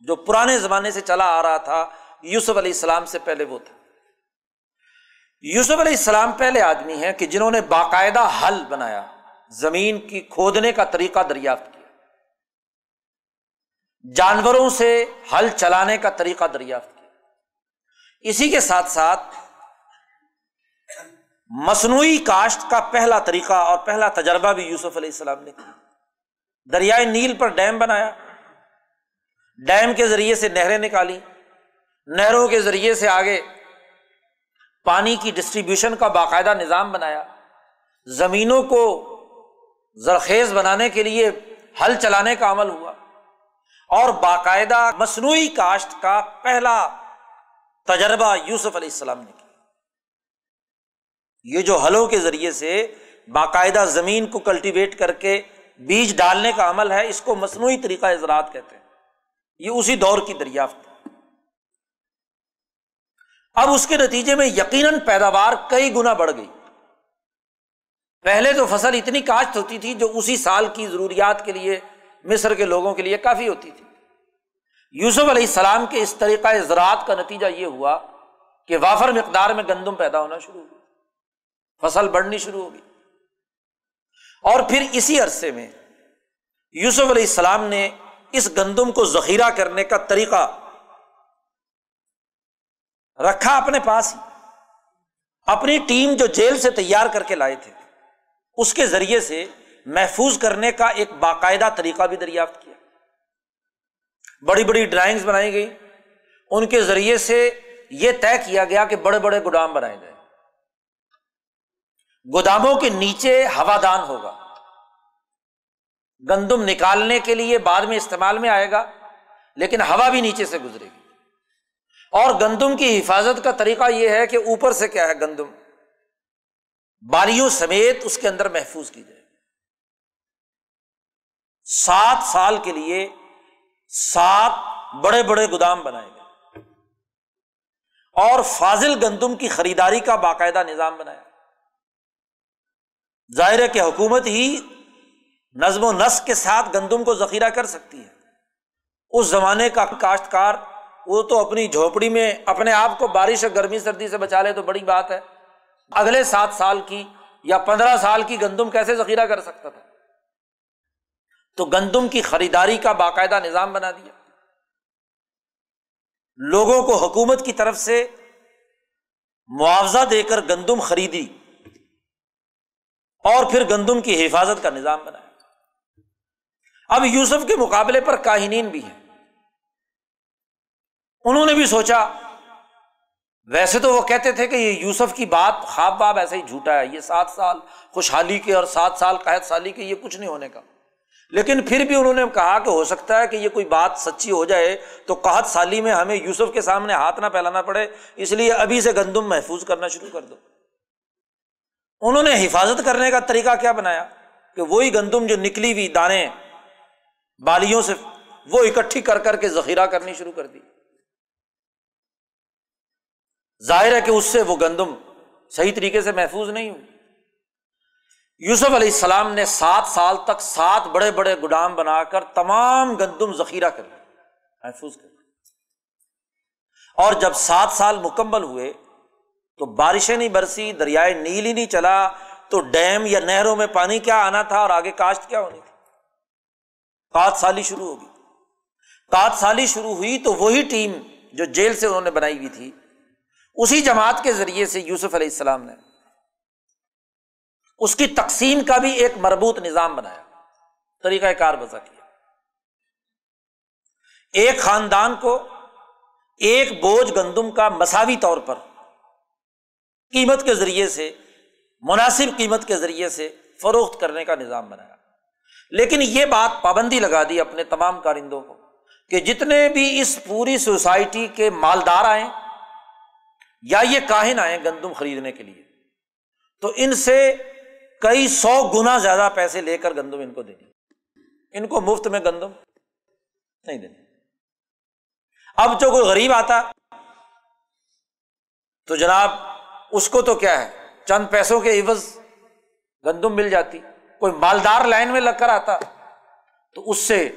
جو پرانے زمانے سے چلا آ رہا تھا، یوسف علیہ السلام سے پہلے وہ تھا۔ یوسف علیہ السلام پہلے آدمی ہیں کہ جنہوں نے باقاعدہ حل بنایا، زمین کی کھودنے کا طریقہ دریافت جانوروں سے ہل چلانے کا طریقہ دریافت کیا۔ اسی کے ساتھ ساتھ مصنوعی کاشت کا پہلا طریقہ اور پہلا تجربہ بھی یوسف علیہ السلام نے کیا۔ دریائے نیل پر ڈیم بنایا۔ ڈیم کے ذریعے سے نہریں نکالی۔ نہروں کے ذریعے سے آگے پانی کی ڈسٹریبیوشن کا باقاعدہ نظام بنایا۔ زمینوں کو زرخیز بنانے کے لیے ہل چلانے کا عمل ہوا۔ اور باقاعدہ مصنوعی کاشت کا پہلا تجربہ یوسف علیہ السلام نے کیا۔ یہ جو ہلوں کے ذریعے سے باقاعدہ زمین کو کلٹیویٹ کر کے بیج ڈالنے کا عمل ہے، اس کو مصنوعی طریقہ زراعت کہتے ہیں۔ یہ اسی دور کی دریافت اب اس کے نتیجے میں یقیناً پیداوار کئی گنا بڑھ گئی۔ پہلے تو فصل اتنی کاشت ہوتی تھی جو اسی سال کی ضروریات کے لیے، مصر کے لوگوں کے لیے کافی ہوتی تھی۔ یوسف علیہ السلام کے اس طریقہ زراعت کا نتیجہ یہ ہوا کہ وافر مقدار میں گندم پیدا ہونا شروع ہو فصل بڑھنی شروع ہوگی اور پھر اسی عرصے میں یوسف علیہ السلام نے اس گندم کو ذخیرہ کرنے کا طریقہ رکھا اپنے پاس ہی۔ اپنی ٹیم جو جیل سے تیار کر کے لائے تھے، اس کے ذریعے سے محفوظ کرنے کا ایک باقاعدہ طریقہ بھی دریافت کیا۔ بڑی بڑی ڈرائنگس بنائی گئی۔ ان کے ذریعے سے یہ طے کیا گیا کہ بڑے بڑے گودام بنائے گئے گوداموں کے نیچے ہوا دان ہوگا۔ گندم نکالنے کے لیے بعد میں استعمال میں آئے گا، لیکن ہوا بھی نیچے سے گزرے گی۔ اور گندم کی حفاظت کا طریقہ یہ ہے کہ اوپر سے کیا ہے گندم؟ بالیوں سمیت اس کے اندر محفوظ کی جائے۔ سات سال کے لیے سات بڑے بڑے گودام بنائے گئے۔ اور فاضل گندم کی خریداری کا باقاعدہ نظام بنایا۔ ظاہر ہے کہ حکومت ہی نظم و نسق کے ساتھ گندم کو ذخیرہ کر سکتی ہے۔ اس زمانے کا کاشتکار، وہ تو اپنی جھوپڑی میں اپنے آپ کو بارش اور گرمی، سردی سے بچا لے تو بڑی بات ہے۔ اگلے سات سال کی یا پندرہ سال کی گندم کیسے ذخیرہ کر سکتا تھا؟ تو گندم کی خریداری کا باقاعدہ نظام بنا دیا۔ لوگوں کو حکومت کی طرف سے معاوضہ دے کر گندم خریدی اور پھر گندم کی حفاظت کا نظام بنایا۔ اب یوسف کے مقابلے پر کاہنین بھی ہیں۔ انہوں نے بھی سوچا، ویسے تو وہ کہتے تھے کہ یہ یوسف کی بات خواب باب ایسے ہی جھوٹا ہے، یہ سات سال خوشحالی کے اور سات سال قید سالی کے، یہ کچھ نہیں ہونے کا۔ لیکن پھر بھی انہوں نے کہا کہ ہو سکتا ہے کہ یہ کوئی بات سچی ہو جائے تو قحط سالی میں ہمیں یوسف کے سامنے ہاتھ نہ پھیلانا پڑے، اس لیے ابھی سے گندم محفوظ کرنا شروع کر دو۔ انہوں نے حفاظت کرنے کا طریقہ کیا بنایا؟ کہ وہی گندم جو نکلی ہوئی دانے بالیوں سے، وہ اکٹھی کر کر کے ذخیرہ کرنی شروع کر دی۔ ظاہر ہے کہ اس سے وہ گندم صحیح طریقے سے محفوظ نہیں ہوئی۔ یوسف علیہ السلام نے سات سال تک سات بڑے بڑے گڈام بنا کر تمام گندم ذخیرہ کر لیا، محفوظ کر اور جب سات سال مکمل ہوئے تو بارشیں نہیں برسی، دریائے نیل ہی نہیں چلا، تو ڈیم یا نہروں میں پانی کیا آنا تھا اور آگے کاشت کیا ہونی تھی؟ کات سالی شروع ہوگی کات سالی شروع ہوئی تو وہی ٹیم جو جیل سے انہوں نے بنائی ہوئی تھی، اسی جماعت کے ذریعے سے یوسف علیہ السلام نے۔ اس کی تقسیم کا بھی ایک مربوط نظام بنایا۔ طریقہ کار بزا کیا۔ ایک خاندان کو ایک بوجھ گندم کا مساوی طور پر قیمت کے ذریعے سے، مناسب قیمت کے ذریعے سے فروخت کرنے کا نظام بنایا۔ لیکن یہ بات پابندی لگا دی اپنے تمام کارندوں کو کہ جتنے بھی اس پوری سوسائٹی کے مالدار آئیں یا یہ کاہن آئے گندم خریدنے کے لیے، تو ان سے کئی سو گنا زیادہ پیسے لے کر گندم ان کو دینی ان کو مفت میں گندم نہیں دینی اب جو کوئی غریب آتا، تو جناب اس کو تو کیا ہے؟ چند پیسوں کے عوض گندم مل جاتی۔ کوئی مالدار لائن میں لگ کر آتا، تو اس سے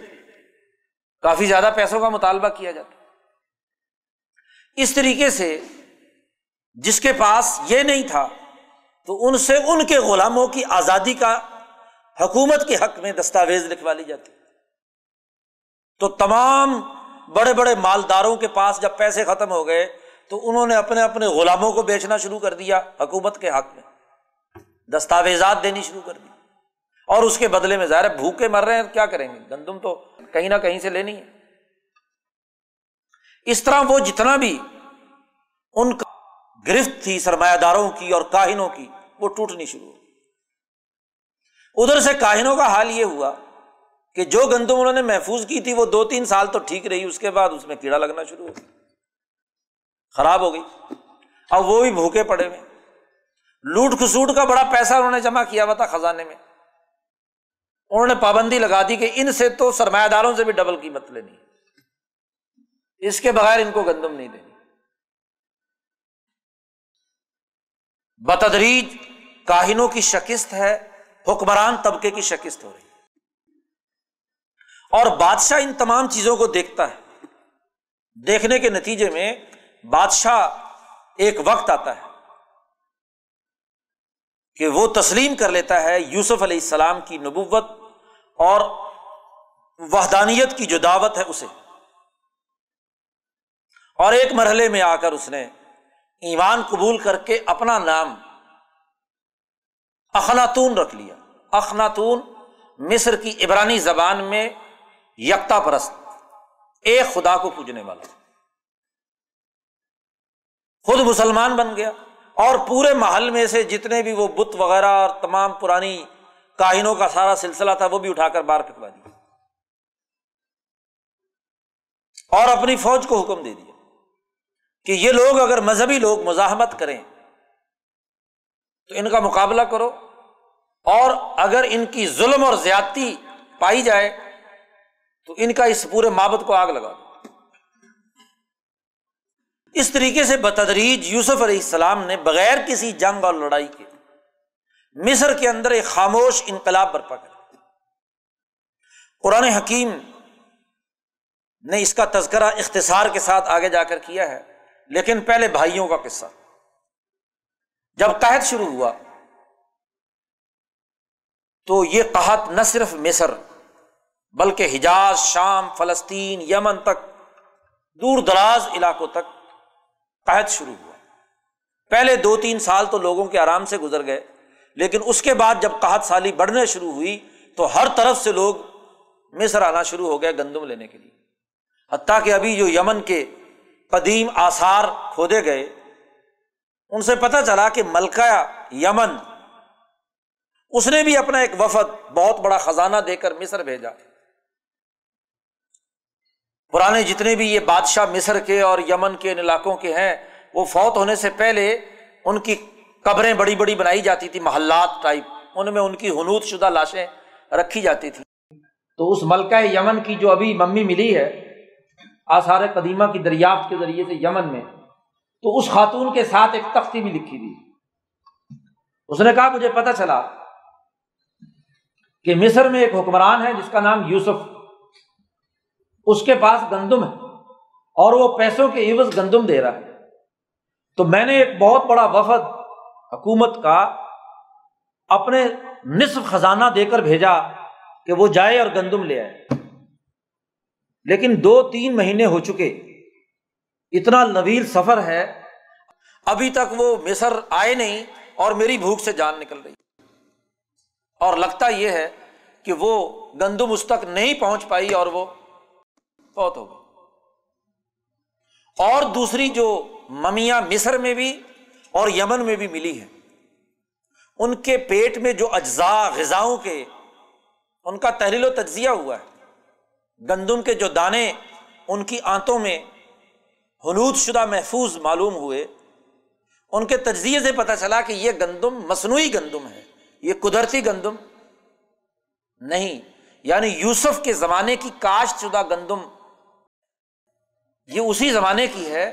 کافی زیادہ پیسوں کا مطالبہ کیا جاتا۔ اس طریقے سے جس کے پاس یہ نہیں تھا تو ان سے ان کے غلاموں کی آزادی کا حکومت کے حق میں دستاویز لکھوا لی جاتی۔ تو تمام بڑے بڑے مالداروں کے پاس جب پیسے ختم ہو گئے، تو انہوں نے اپنے اپنے غلاموں کو بیچنا شروع کر دیا حکومت کے حق میں۔ دستاویزات دینی شروع کر دی۔ اور اس کے بدلے میں ظاہر بھوکے مر رہے ہیں، کیا کریں گے؟ گندم تو کہیں نہ کہیں سے لینی ہے۔ اس طرح وہ جتنا بھی ان کا گرفت تھی، سرمایہ داروں کی اور کاہنوں کی وہ ٹوٹنی شروع ہو ادھر سے کاہنوں کا حال یہ ہوا کہ جو گندم انہوں نے محفوظ کی تھی وہ دو تین سال تو ٹھیک رہی، اس کے بعد اس میں کیڑا لگنا شروع ہو گیا۔ خراب ہو گئی۔ اب وہ بھی بھوکے پڑے ہوئے۔ لوٹ کھسوٹ کا بڑا پیسہ انہوں نے جمع کیا ہوا تھا خزانے میں۔ انہوں نے پابندی لگا دی کہ ان سے تو سرمایہ داروں سے بھی ڈبل قیمت لینی۔ اس کے بغیر ان کو گندم نہیں دینی بتدریج کاہنوں کی شکست ہے، حکمران طبقے کی شکست ہو رہی اور بادشاہ ان تمام چیزوں کو دیکھتا ہے۔ دیکھنے کے نتیجے میں بادشاہ ایک وقت آتا ہے کہ وہ تسلیم کر لیتا ہے یوسف علیہ السلام کی نبوت اور وحدانیت کی جو دعوت ہے اسے۔ اور ایک مرحلے میں آ کر اس نے ایمان قبول کر کے اپنا نام اخناتون رکھ لیا۔ اخناتون مصر کی عبرانی زبان میں یکتا پرست، ایک خدا کو پوجنے والا۔ خود مسلمان بن گیا اور پورے محل میں سے جتنے بھی وہ بت وغیرہ اور تمام پرانی کاہنوں کا سارا سلسلہ تھا وہ بھی اٹھا کر باہر پھینکوا دیا۔ اور اپنی فوج کو حکم دے دیا۔ کہ یہ لوگ اگر مذہبی لوگ مزاحمت کریں تو ان کا مقابلہ کرو اور اگر ان کی ظلم اور زیادتی پائی جائے تو ان کا اس پورے مابت کو آگ لگا دو۔ اس طریقے سے بتدریج یوسف علیہ السلام نے بغیر کسی جنگ اور لڑائی کے مصر کے اندر ایک خاموش انقلاب برپا کر قرآن حکیم نے اس کا تذکرہ اختصار کے ساتھ آگے جا کر کیا ہے۔ لیکن پہلے بھائیوں کا قصہ۔ جب قحط شروع ہوا، تو یہ قحط نہ صرف مصر، بلکہ حجاز، شام، فلسطین، یمن تک، دور دراز علاقوں تک قحط شروع ہوا۔ پہلے دو تین سال تو لوگوں کے آرام سے گزر گئے، لیکن اس کے بعد جب قحط سالی بڑھنے شروع ہوئی، تو ہر طرف سے لوگ مصر آنا شروع ہو گئے گندم لینے کے لیے۔ حتیٰ کہ ابھی جو یمن کے قدیم آثار کھودے گئے، ان سے پتہ چلا کہ ملکہ یمن اس نے بھی اپنا ایک وفد بہت بڑا خزانہ دے کر مصر بھیجا۔ پرانے جتنے بھی یہ بادشاہ مصر کے اور یمن کے ان علاقوں کے ہیں، وہ فوت ہونے سے پہلے ان کی قبریں بڑی بڑی بنائی جاتی تھی محلات ٹائپ۔ ان میں ان کی حنوت شدہ لاشیں رکھی جاتی تھی تو اس ملکہ یمن کی جو ابھی ممی ملی ہے آثار قدیمہ کی دریافت کے ذریعے سے یمن میں، تو اس خاتون کے ساتھ ایک تختی بھی لکھی تھی اس نے کہا، مجھے پتا چلا کہ مصر میں ایک حکمران ہے جس کا نام یوسف۔ اس کے پاس گندم ہے اور وہ پیسوں کے عوض گندم دے رہا ہے۔ تو میں نے ایک بہت بڑا وفد حکومت کا اپنے نصف خزانہ دے کر بھیجا کہ وہ جائے اور گندم لے آئے۔ لیکن دو تین مہینے ہو چکے۔ اتنا نویل سفر ہے۔ ابھی تک وہ مصر آئے نہیں اور میری بھوک سے جان نکل رہی۔ اور لگتا یہ ہے کہ وہ گندم اس تک نہیں پہنچ پائی اور وہ بہت ہو گئی۔ اور دوسری جو ممیاں مصر میں بھی اور یمن میں بھی ملی ہے ان کے پیٹ میں جو اجزاء، غذاؤں کے، ان کا تحریل و تجزیہ ہوا ہے۔ گندم کے جو دانے ان کی آنتوں میں حنود شدہ محفوظ معلوم ہوئے، ان کے تجزیے سے پتہ چلا کہ یہ گندم مصنوعی گندم ہے، یہ قدرتی گندم نہیں یعنی یوسف کے زمانے کی کاشت شدہ گندم یہ اسی زمانے کی ہے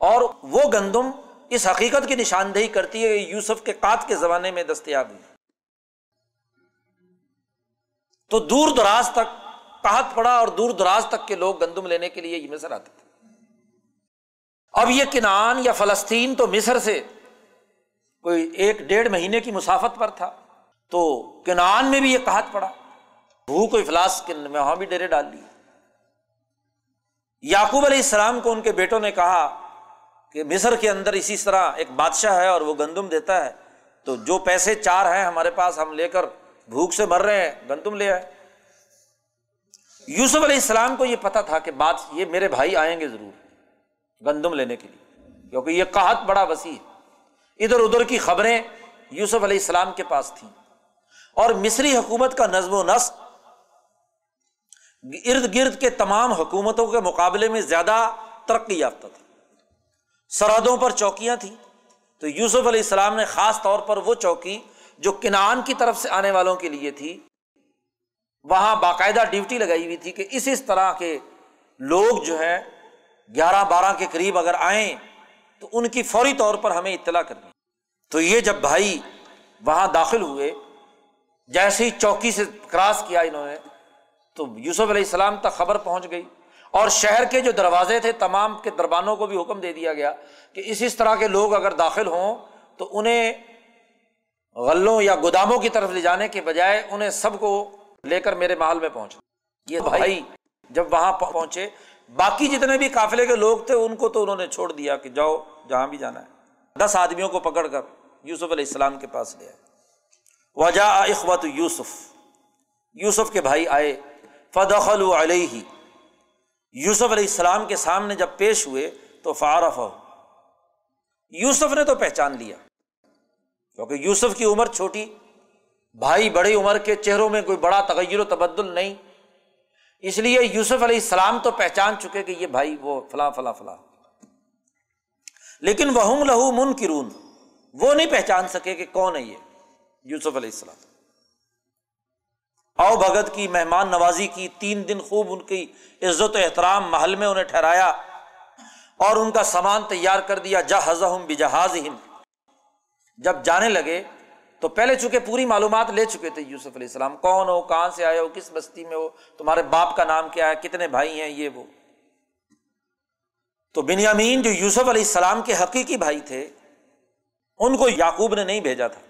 اور وہ گندم اس حقیقت کی نشاندہی کرتی ہے یوسف کے کات کے زمانے میں دستیاب ہوئی تو دور دراز تک کہت پڑا اور دور دراز تک کے لوگ گندم لینے کے لیے یہ مصر آتے تھے۔ اب یہ کنان یا فلسطین تو مصر سے کوئی ایک ڈیڑھ مہینے کی مسافت پر تھا۔ تو کنان میں بھی یہ کہت پڑا۔ بھو کو افلاس میں وہاں بھی ڈیرے ڈال لیے۔ یعقوب علیہ السلام کو ان کے بیٹوں نے کہا کہ مصر کے اندر اسی طرح ایک بادشاہ ہے اور وہ گندم دیتا ہے۔ تو جو پیسے چار ہیں ہمارے پاس ہم لے کر بھوک سے مر رہے ہیں، گندم لے آئے۔ یوسف علیہ السلام کو یہ پتا تھا کہ بات یہ میرے بھائی آئیں گے ضرور گندم لینے کے لیے، کیونکہ یہ کہت بڑا وسیع ادھر ادھر کی خبریں یوسف علیہ السلام کے پاس تھیں۔ اور مصری حکومت کا نظم و نسق ارد گرد کے تمام حکومتوں کے مقابلے میں زیادہ ترقی یافتہ تھا۔ سرحدوں پر چوکیاں تھیں۔ تو یوسف علیہ السلام نے خاص طور پر وہ چوکی جو کنان کی طرف سے آنے والوں کے لیے تھی وہاں باقاعدہ ڈیوٹی لگائی ہوئی تھی کہ اس اس طرح کے لوگ جو ہے گیارہ بارہ کے قریب اگر آئیں تو ان کی فوری طور پر ہمیں اطلاع کرنی تو یہ جب بھائی وہاں داخل ہوئے، جیسے ہی چوکی سے کراس کیا انہوں نے، تو یوسف علیہ السلام تک خبر پہنچ گئی۔ اور شہر کے جو دروازے تھے، تمام کے دربانوں کو بھی حکم دے دیا گیا کہ اس اس طرح کے لوگ اگر داخل ہوں تو انہیں غلوں یا گوداموں کی طرف لے جانے کے بجائے انہیں سب کو لے کر میرے محل میں پہنچ یہ بھائی جب وہاں پہنچے، باقی جتنے بھی قافلے کے لوگ تھے، ان کو تو انہوں نے چھوڑ دیا کہ جاؤ جہاں بھی جانا ہے۔ دس آدمیوں کو پکڑ کر یوسف علیہ السلام کے پاس لے آئے۔ وجہ اخوت یوسف۔ یوسف کے بھائی آئے۔ فدخل علیہ۔ یوسف علیہ السلام کے سامنے جب پیش ہوئے تو فارف ہو یوسف نے تو پہچان لیا، کیونکہ یوسف کی عمر چھوٹی بھائی بڑی عمر کے چہروں میں کوئی بڑا تغیر و تبدل نہیں۔ اس لیے یوسف علیہ السلام تو پہچان چکے کہ یہ بھائی وہ فلاں فلاں فلاں۔ لیکن وہ لہو من کی رون وہ نہیں پہچان سکے کہ کون ہے یہ یوسف علیہ السلام۔ آؤ بھگت کی مہمان نوازی کی تین دن خوب ان کی عزت و احترام محل میں انہیں ٹھہرایا اور ان کا سامان تیار کر دیا۔ جہاز بجہاز جب جانے لگے تو پہلے چونکہ پوری معلومات لے چکے تھے یوسف علیہ السلام، کون ہو، کہاں سے آئے ہو، کس بستی میں ہو، تمہارے باپ کا نام کیا ہے، کتنے بھائی ہیں، یہ وہ۔ تو بنیامین جو یوسف علیہ السلام کے حقیقی بھائی تھے، ان کو یعقوب نے نہیں بھیجا تھا۔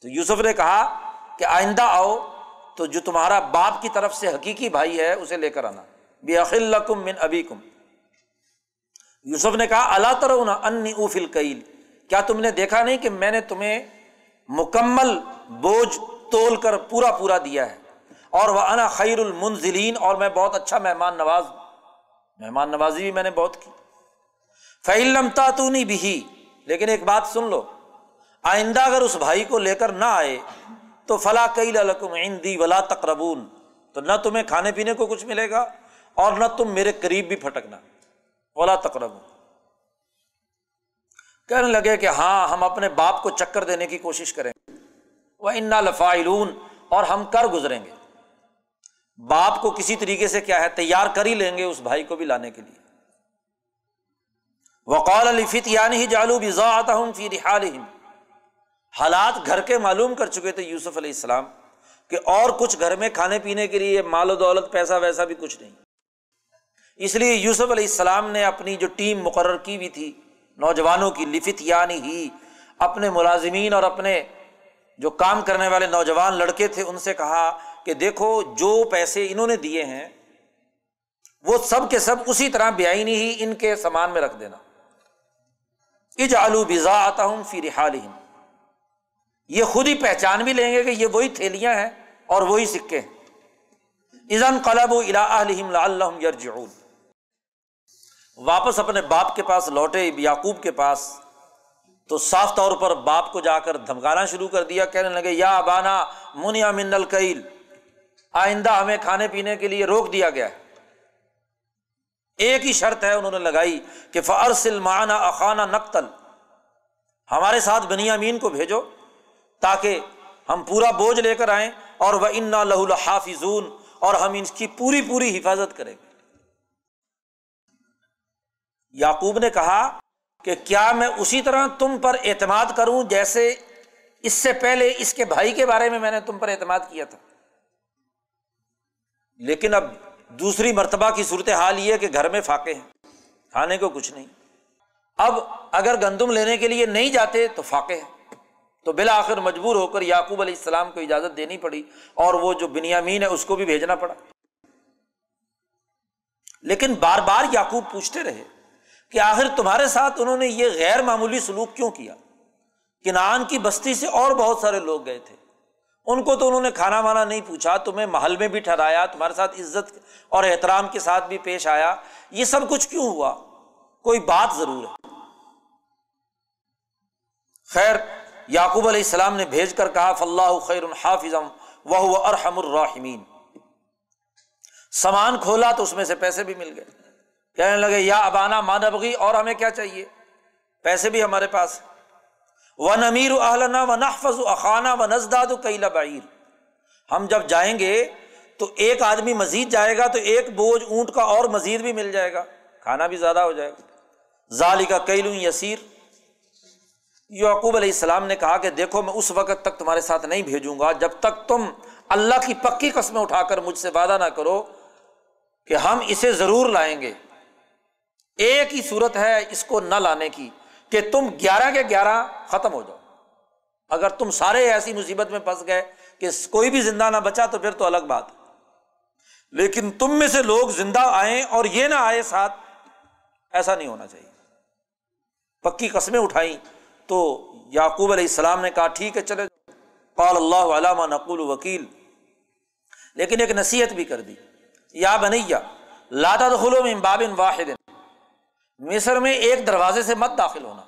تو یوسف نے کہا کہ آئندہ آؤ تو جو تمہارا باپ کی طرف سے حقیقی بھائی ہے، اسے لے کر آنا۔ بے عقل کم من ابھی کم یوسف نے کہا اللہ ترون انی اوفل کیل کیا تم نے دیکھا نہیں کہ میں نے تمہیں مکمل بوجھ تول کر پورا پورا دیا ہے۔ اور وہ انا خیر المنزلین اور میں بہت اچھا مہمان نواز ہوں مہمان نوازی بھی میں نے بہت کی۔ فعلم تاتونی بھی لیکن ایک بات سن لو، آئندہ اگر اس بھائی کو لے کر نہ آئے، تو فلاں کئی لکم عندی ولا تقربون۔ تو نہ تمہیں کھانے پینے کو کچھ ملے گا، اور نہ تم میرے قریب بھی پھٹکنا۔ ولا تقرب کہنے لگے کہ ہاں ہم اپنے باپ کو چکر دینے کی کوشش کریں وہ انا لفاعلون، اور ہم کر گزریں گے۔ باپ کو کسی طریقے سے کیا ہے، تیار کر ہی لیں گے اس بھائی کو بھی لانے کے لیے۔ وقال علی فت یعنی جالو بزا آتا ہوں فی رحال حالات گھر کے معلوم کر چکے تھے یوسف علیہ السلام کہ اور کچھ گھر میں کھانے پینے کے لیے مال و دولت، پیسہ ویسا بھی کچھ نہیں۔ اس لیے یوسف علیہ السلام نے اپنی جو ٹیم مقرر کی ہوئی تھی نوجوانوں کی لفت یعنی ہی اپنے ملازمین اور اپنے جو کام کرنے والے نوجوان لڑکے تھے، ان سے کہا کہ دیکھو، جو پیسے انہوں نے دیے ہیں، وہ سب کے سب اسی طرح بیائی ہی ان کے سامان میں رکھ دینا۔ اج آلو بزا آتا ہوں فی رحال یہ خود ہی پہچان بھی لیں گے کہ یہ وہی تھیلیاں ہیں اور وہی سکے ہیں۔ ازن قلب اللہ یرجعون۔ واپس اپنے باپ کے پاس لوٹے، یعقوب کے پاس، تو صاف طور پر باپ کو جا کر دھمکانا شروع کر دیا، کہنے لگے، یا ابانا، منیا من الکیل آئندہ ہمیں کھانے پینے کے لیے روک دیا گیا ہے۔ ایک ہی شرط ہے، انہوں نے لگائی کہ فرسل مانا اخانہ نقتل ہمارے ساتھ بنیامین کو بھیجو تاکہ ہم پورا بوجھ لے کر آئیں اور وہ انا لہ الحافظون اور ہم ان کی پوری پوری حفاظت کریں گے۔ یعقوب نے کہا کہ کیا میں اسی طرح تم پر اعتماد کروں جیسے اس سے پہلے اس کے بھائی کے بارے میں میں نے تم پر اعتماد کیا تھا؟ لیکن اب دوسری مرتبہ کی صورت حال یہ کہ گھر میں فاقے ہیں، کھانے کو کچھ نہیں۔ اب اگر گندم لینے کے لیے نہیں جاتے تو فاقے ہیں۔ تو بالآخر مجبور ہو کر یعقوب علیہ السلام کو اجازت دینی پڑی اور وہ جو بنیامین ہے اس کو بھی بھیجنا پڑا۔ لیکن بار بار یعقوب پوچھتے رہے۔ کہ آخر تمہارے ساتھ انہوں نے یہ غیر معمولی سلوک کیوں کیا؟ کنان کی بستی سے اور بہت سارے لوگ گئے تھے۔ ان کو تو انہوں نے کھانا وانا نہیں پوچھا، تمہیں محل میں بھی ٹھہرایا، تمہارے ساتھ عزت اور احترام کے ساتھ بھی پیش آیا۔ یہ سب کچھ کیوں ہوا؟ کوئی بات ضرور ہے۔ خیر، یعقوب علیہ السلام نے بھیج کر کہا فلاح خیر الحافظم وہ ارحم الرحمین سامان کھولا تو اس میں سے پیسے بھی مل گئے۔ کہنے لگے، یا ابانا مانبگی اور ہمیں کیا چاہیے؟ پیسے بھی ہمارے پاس و نمیر اہلنا و نحفظ اخانہ و نزداد کئی بعیر ہم جب جائیں گے تو ایک آدمی مزید جائے گا تو ایک بوجھ اونٹ کا اور مزید بھی مل جائے گا۔ کھانا بھی زیادہ ہو جائے گا۔ ظالی کا کیلو یسیر یعقوب علیہ السلام نے کہا کہ دیکھو، میں اس وقت تک تمہارے ساتھ نہیں بھیجوں گا جب تک تم اللہ کی پکی قسمیں اٹھا کر مجھ سے وعدہ نہ کرو کہ ہم اسے ضرور لائیں گے۔ ایک ہی صورت ہے اس کو نہ لانے کی کہ تم گیارہ کے گیارہ ختم ہو جاؤ۔ اگر تم سارے ایسی مصیبت میں پھنس گئے کہ کوئی بھی زندہ نہ بچا تو پھر تو الگ بات۔ لیکن تم میں سے لوگ زندہ آئے اور یہ نہ آئے ساتھ، ایسا نہیں ہونا چاہیے۔ پکی قسمیں اٹھائی تو یعقوب علیہ السلام نے کہا، ٹھیک ہے، چلے قال اللہ علامہ نقول وکیل۔ لیکن ایک نصیحت بھی کر دی۔ یا بنیا لادا دخلو میں بابن واحد۔ مصر میں ایک دروازے سے مت داخل ہونا۔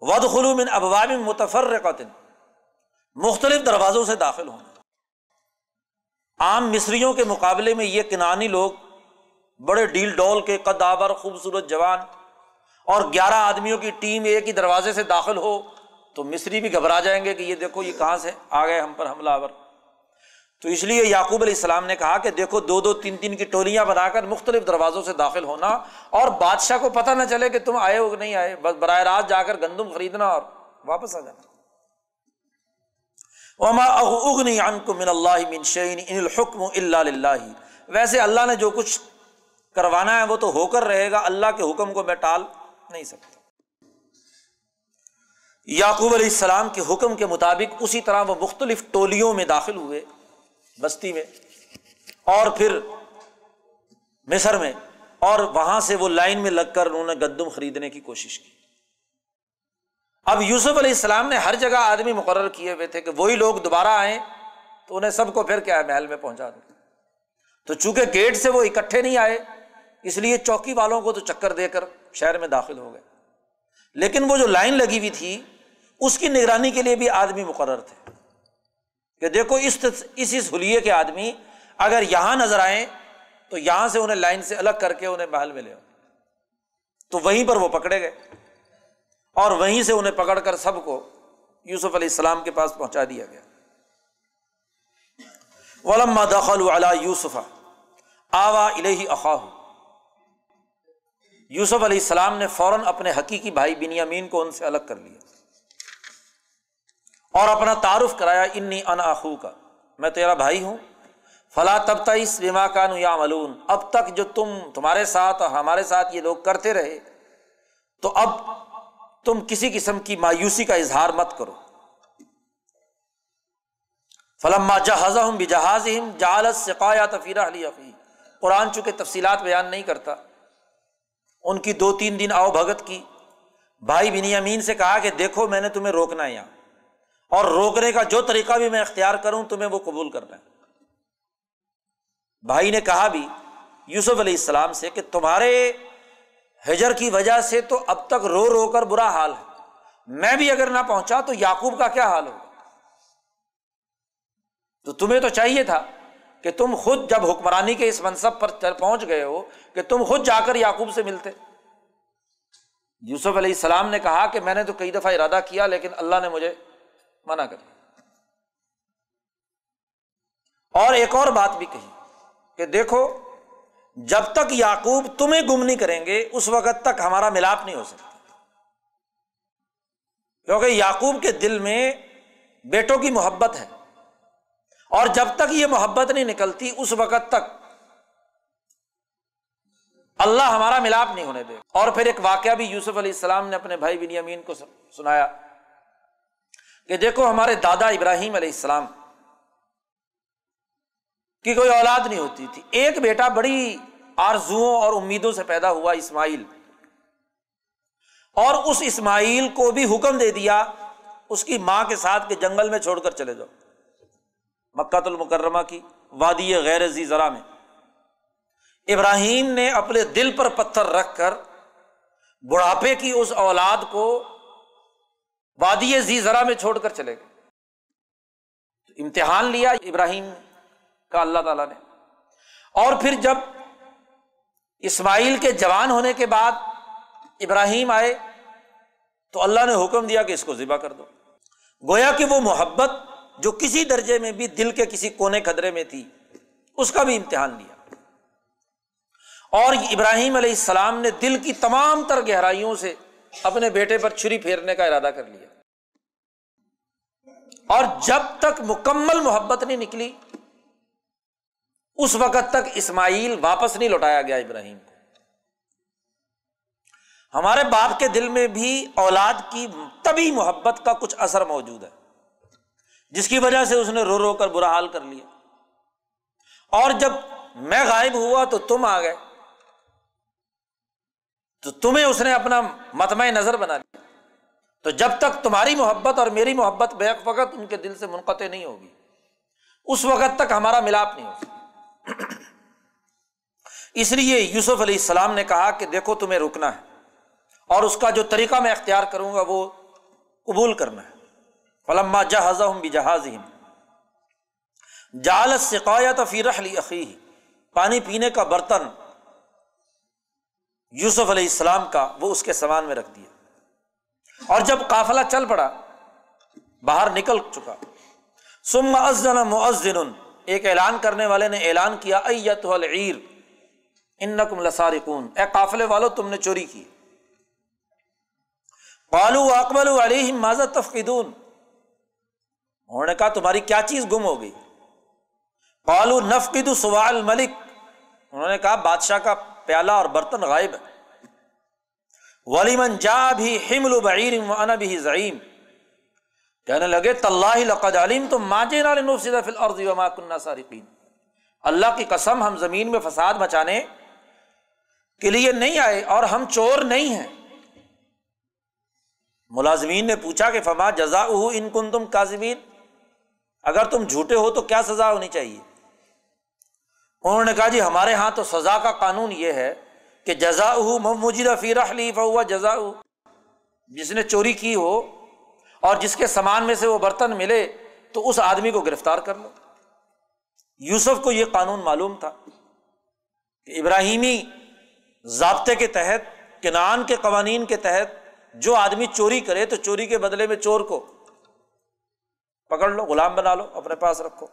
ود خلوم ان ابواب متفر مختلف دروازوں سے داخل ہونا۔ عام مصریوں کے مقابلے میں یہ کنانی لوگ بڑے ڈیل ڈول کے قدابر خوبصورت جوان اور گیارہ آدمیوں کی ٹیم ایک ہی دروازے سے داخل ہو تو مصری بھی گھبرا جائیں گے کہ یہ دیکھو یہ کہاں سے آ گئے ہم پر حملہ آور۔ تو اس لیے یعقوب علیہ السلام نے کہا کہ دیکھو دو دو تین تین کی ٹولیاں بنا کر مختلف دروازوں سے داخل ہونا اور بادشاہ کو پتہ نہ چلے کہ تم آئے ہو کہ نہیں آئے، بس براہ راست جا کر گندم خریدنا اور واپس آ جانا۔ من اللہ من شعین ان الحکم اللہ ویسے اللہ نے جو کچھ کروانا ہے وہ تو ہو کر رہے گا، اللہ کے حکم کو میں ٹال نہیں سکتا۔ یعقوب علیہ السلام کے حکم کے مطابق اسی طرح وہ مختلف ٹولیوں میں داخل ہوئے۔ بستی میں اور پھر مصر میں اور وہاں سے وہ لائن میں لگ کر انہوں نے گندم خریدنے کی کوشش کی۔ اب یوسف علیہ السلام نے ہر جگہ آدمی مقرر کیے ہوئے تھے کہ وہی لوگ دوبارہ آئیں تو انہیں سب کو پھر کیا ہے، محل میں پہنچا دیں۔ تو چونکہ گیٹ سے وہ اکٹھے نہیں آئے، اس لیے چوکی والوں کو تو چکر دے کر شہر میں داخل ہو گئے۔ لیکن وہ جو لائن لگی ہوئی تھی، اس کی نگرانی کے لیے بھی آدمی مقرر تھے۔ کہ دیکھو اس اس اس حلیے کے آدمی اگر یہاں نظر آئے تو یہاں سے انہیں لائن سے الگ کر کے انہیں محل میں لے تو وہیں پر وہ پکڑے گئے۔ اور وہیں سے انہیں پکڑ کر سب کو یوسف علیہ السلام کے پاس پہنچا دیا گیا۔ ولما دخل یوسف آوا الہی اخاہ یوسف علیہ السلام نے فوراً اپنے حقیقی بھائی بنیامین کو ان سے الگ کر لیا۔ اور اپنا تعارف کرایا، انی اناخو کا میں تیرا بھائی ہوں۔ فلاں تب تیس بیما کان یا ملون اب تک جو تم تمہارے ساتھ اور ہمارے ساتھ یہ لوگ کرتے رہے، تو اب تم کسی قسم کی مایوسی کا اظہار مت کرو۔ فلم جہاز ہوں بھی جہاز جالت سقایا تفیرہ علی عقی قرآن چونکہ تفصیلات بیان نہیں کرتا، ان کی دو تین دن آؤ بھگت کی۔ بھائی بنی امین سے کہا کہ دیکھو، میں نے تمہیں روکنا ہے یہاں۔ اور روکنے کا جو طریقہ بھی میں اختیار کروں، تمہیں وہ قبول کرنا ہے۔ بھائی نے کہا بھی یوسف علیہ السلام سے کہ تمہارے ہجر کی وجہ سے تو اب تک رو رو کر برا حال ہے۔ میں بھی اگر نہ پہنچا تو یعقوب کا کیا حال ہوگا؟ تو تمہیں تو چاہیے تھا کہ تم خود جب حکمرانی کے اس منصب پر پہنچ گئے ہو کہ تم خود جا کر یعقوب سے ملتے۔ یوسف علیہ السلام نے کہا کہ میں نے تو کئی دفعہ ارادہ کیا لیکن اللہ نے مجھے منع کر اور ایک اور بات بھی کہی کہ دیکھو، جب تک یعقوب تمہیں گم نہیں کریں گے، اس وقت تک ہمارا ملاپ نہیں ہو سکتا۔ کیونکہ یعقوب کے دل میں بیٹوں کی محبت ہے۔ اور جب تک یہ محبت نہیں نکلتی، اس وقت تک اللہ ہمارا ملاپ نہیں ہونے دے اور پھر ایک واقعہ بھی یوسف علیہ السلام نے اپنے بھائی بنی امین کو سنایا۔ کہ دیکھو ہمارے دادا ابراہیم علیہ السلام کی کوئی اولاد نہیں ہوتی تھی۔ ایک بیٹا بڑی آرزو اور امیدوں سے پیدا ہوا اسماعیل۔ اور اس اسماعیل کو بھی حکم دے دیا اس کی ماں کے ساتھ کے جنگل میں چھوڑ کر چلے جاؤ۔ مکت المکرمہ کی وادی غیر زی ذرا میں۔ ابراہیم نے اپنے دل پر پتھر رکھ کر بڑھاپے کی اس اولاد کو وادی زی ذرا میں چھوڑ کر چلے گئے۔ امتحان لیا ابراہیم کا اللہ تعالیٰ نے۔ اور پھر جب اسماعیل کے جوان ہونے کے بعد ابراہیم آئے، تو اللہ نے حکم دیا کہ اس کو ذبح کر دو۔ گویا کہ وہ محبت جو کسی درجے میں بھی دل کے کسی کونے خدرے میں تھی، اس کا بھی امتحان لیا۔ اور ابراہیم علیہ السلام نے دل کی تمام تر گہرائیوں سے اپنے بیٹے پر چھری پھیرنے کا ارادہ کر لیا۔ اور جب تک مکمل محبت نہیں نکلی، اس وقت تک اسماعیل واپس نہیں لوٹایا گیا ابراہیم کو۔ ہمارے باپ کے دل میں بھی اولاد کی تبھی محبت کا کچھ اثر موجود ہے، جس کی وجہ سے اس نے رو رو کر برا حال کر لیا۔ اور جب میں غائب ہوا تو تم آ گئے۔ تو تمہیں اس نے اپنا متمع نظر بنا لیا۔ تو جب تک تمہاری محبت اور میری محبت بیک وقت ان کے دل سے منقطع نہیں ہوگی۔ اس وقت تک ہمارا ملاپ نہیں ہوگا۔ اس لیے یوسف علیہ السلام نے کہا کہ دیکھو، تمہیں رکنا ہے۔ اور اس کا جو طریقہ میں اختیار کروں گا، وہ قبول کرنا ہے۔ فلما جہاز بھی جہاز جالت سقایت فی رحلی عقی پانی پینے کا برتن یوسف علیہ السلام کا وہ اس کے سامان میں رکھ دیا اور جب قافلہ چل پڑا، باہر نکل چکا۔ سم ازن مؤذن، ایک اعلان کرنے والے نے اعلان کیا ایت العیر، انکم لسارقون اے قافلے والو، تم نے چوری کی۔ قالو اقبل علیہم ماذا تفقدون؟ انہوں نے کہا، تمہاری کیا چیز گم ہو گئی؟ پالو نفقد سوال ملک انہوں نے کہا، بادشاہ کا پیالہ اور برتن غائب ہے ولیمن جا بھی حمل بعیر وانا بھی زعیم کہنے لگے تاللہ لقد علیم تو ماجے نال نفسد فی الارض وما كنا سارقین اللہ کی قسم، ہم زمین میں فساد مچانے کے لیے نہیں آئے اور ہم چور نہیں ہیں۔ ملازمین نے پوچھا کہ فما جزا ان کن تم کاظمین اگر تم جھوٹے ہو تو کیا سزا ہونی چاہیے؟ انہوں نے کہا جی ہمارے یہاں تو سزا کا قانون یہ ہے کہ جزا مجرا فی رحلیف ہوا جزا جس نے چوری کی ہو اور جس کے سامان میں سے وہ برتن ملے تو اس آدمی کو گرفتار کر لو۔ یوسف کو یہ قانون معلوم تھا کہ ابراہیمی ضابطے کے تحت کنان کے قوانین کے تحت جو آدمی چوری کرے تو چوری کے بدلے میں چور کو پکڑ لو، غلام بنا لو، اپنے پاس رکھو۔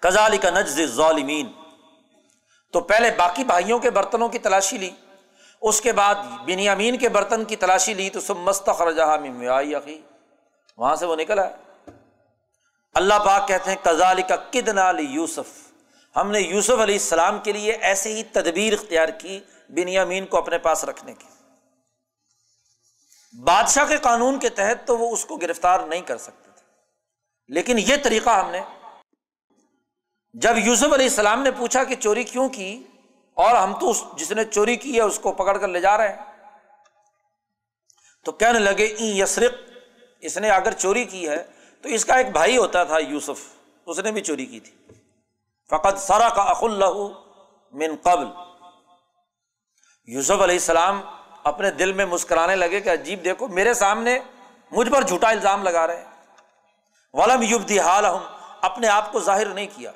کزالی کا نجز ظالمین تو پہلے باقی بھائیوں کے برتنوں کی تلاشی لی، اس کے بعد بنیامین کے برتن کی تلاشی لی، تو سب مست عقی وہاں سے وہ نکلا اللہ پاک کہتے ہیں کزالی کا کدنا یوسف۔ ہم نے یوسف علیہ السلام کے لیے ایسے ہی تدبیر اختیار کی بنیامین کو اپنے پاس رکھنے کی۔ بادشاہ کے قانون کے تحت تو وہ اس کو گرفتار نہیں کر سکتے تھے۔ لیکن یہ طریقہ ہم نے جب یوسف علیہ السلام نے پوچھا کہ چوری کیوں کی، اور ہم تو اس جس نے چوری کی ہے، اس کو پکڑ کر لے جا رہے ہیں۔ تو کہنے لگے این یسرق، اس نے اگر چوری کی ہے، تو اس کا ایک بھائی ہوتا تھا یوسف۔ اس نے بھی چوری کی تھی۔ فقط سرا کا اخ اللہ من قبل۔ یوسف علیہ السلام اپنے دل میں مسکرانے لگے کہ عجیب، دیکھو، میرے سامنے مجھ پر جھوٹا الزام لگا رہے ہیں۔ ولم یوبدی حال اپنے آپ کو ظاہر نہیں کیا۔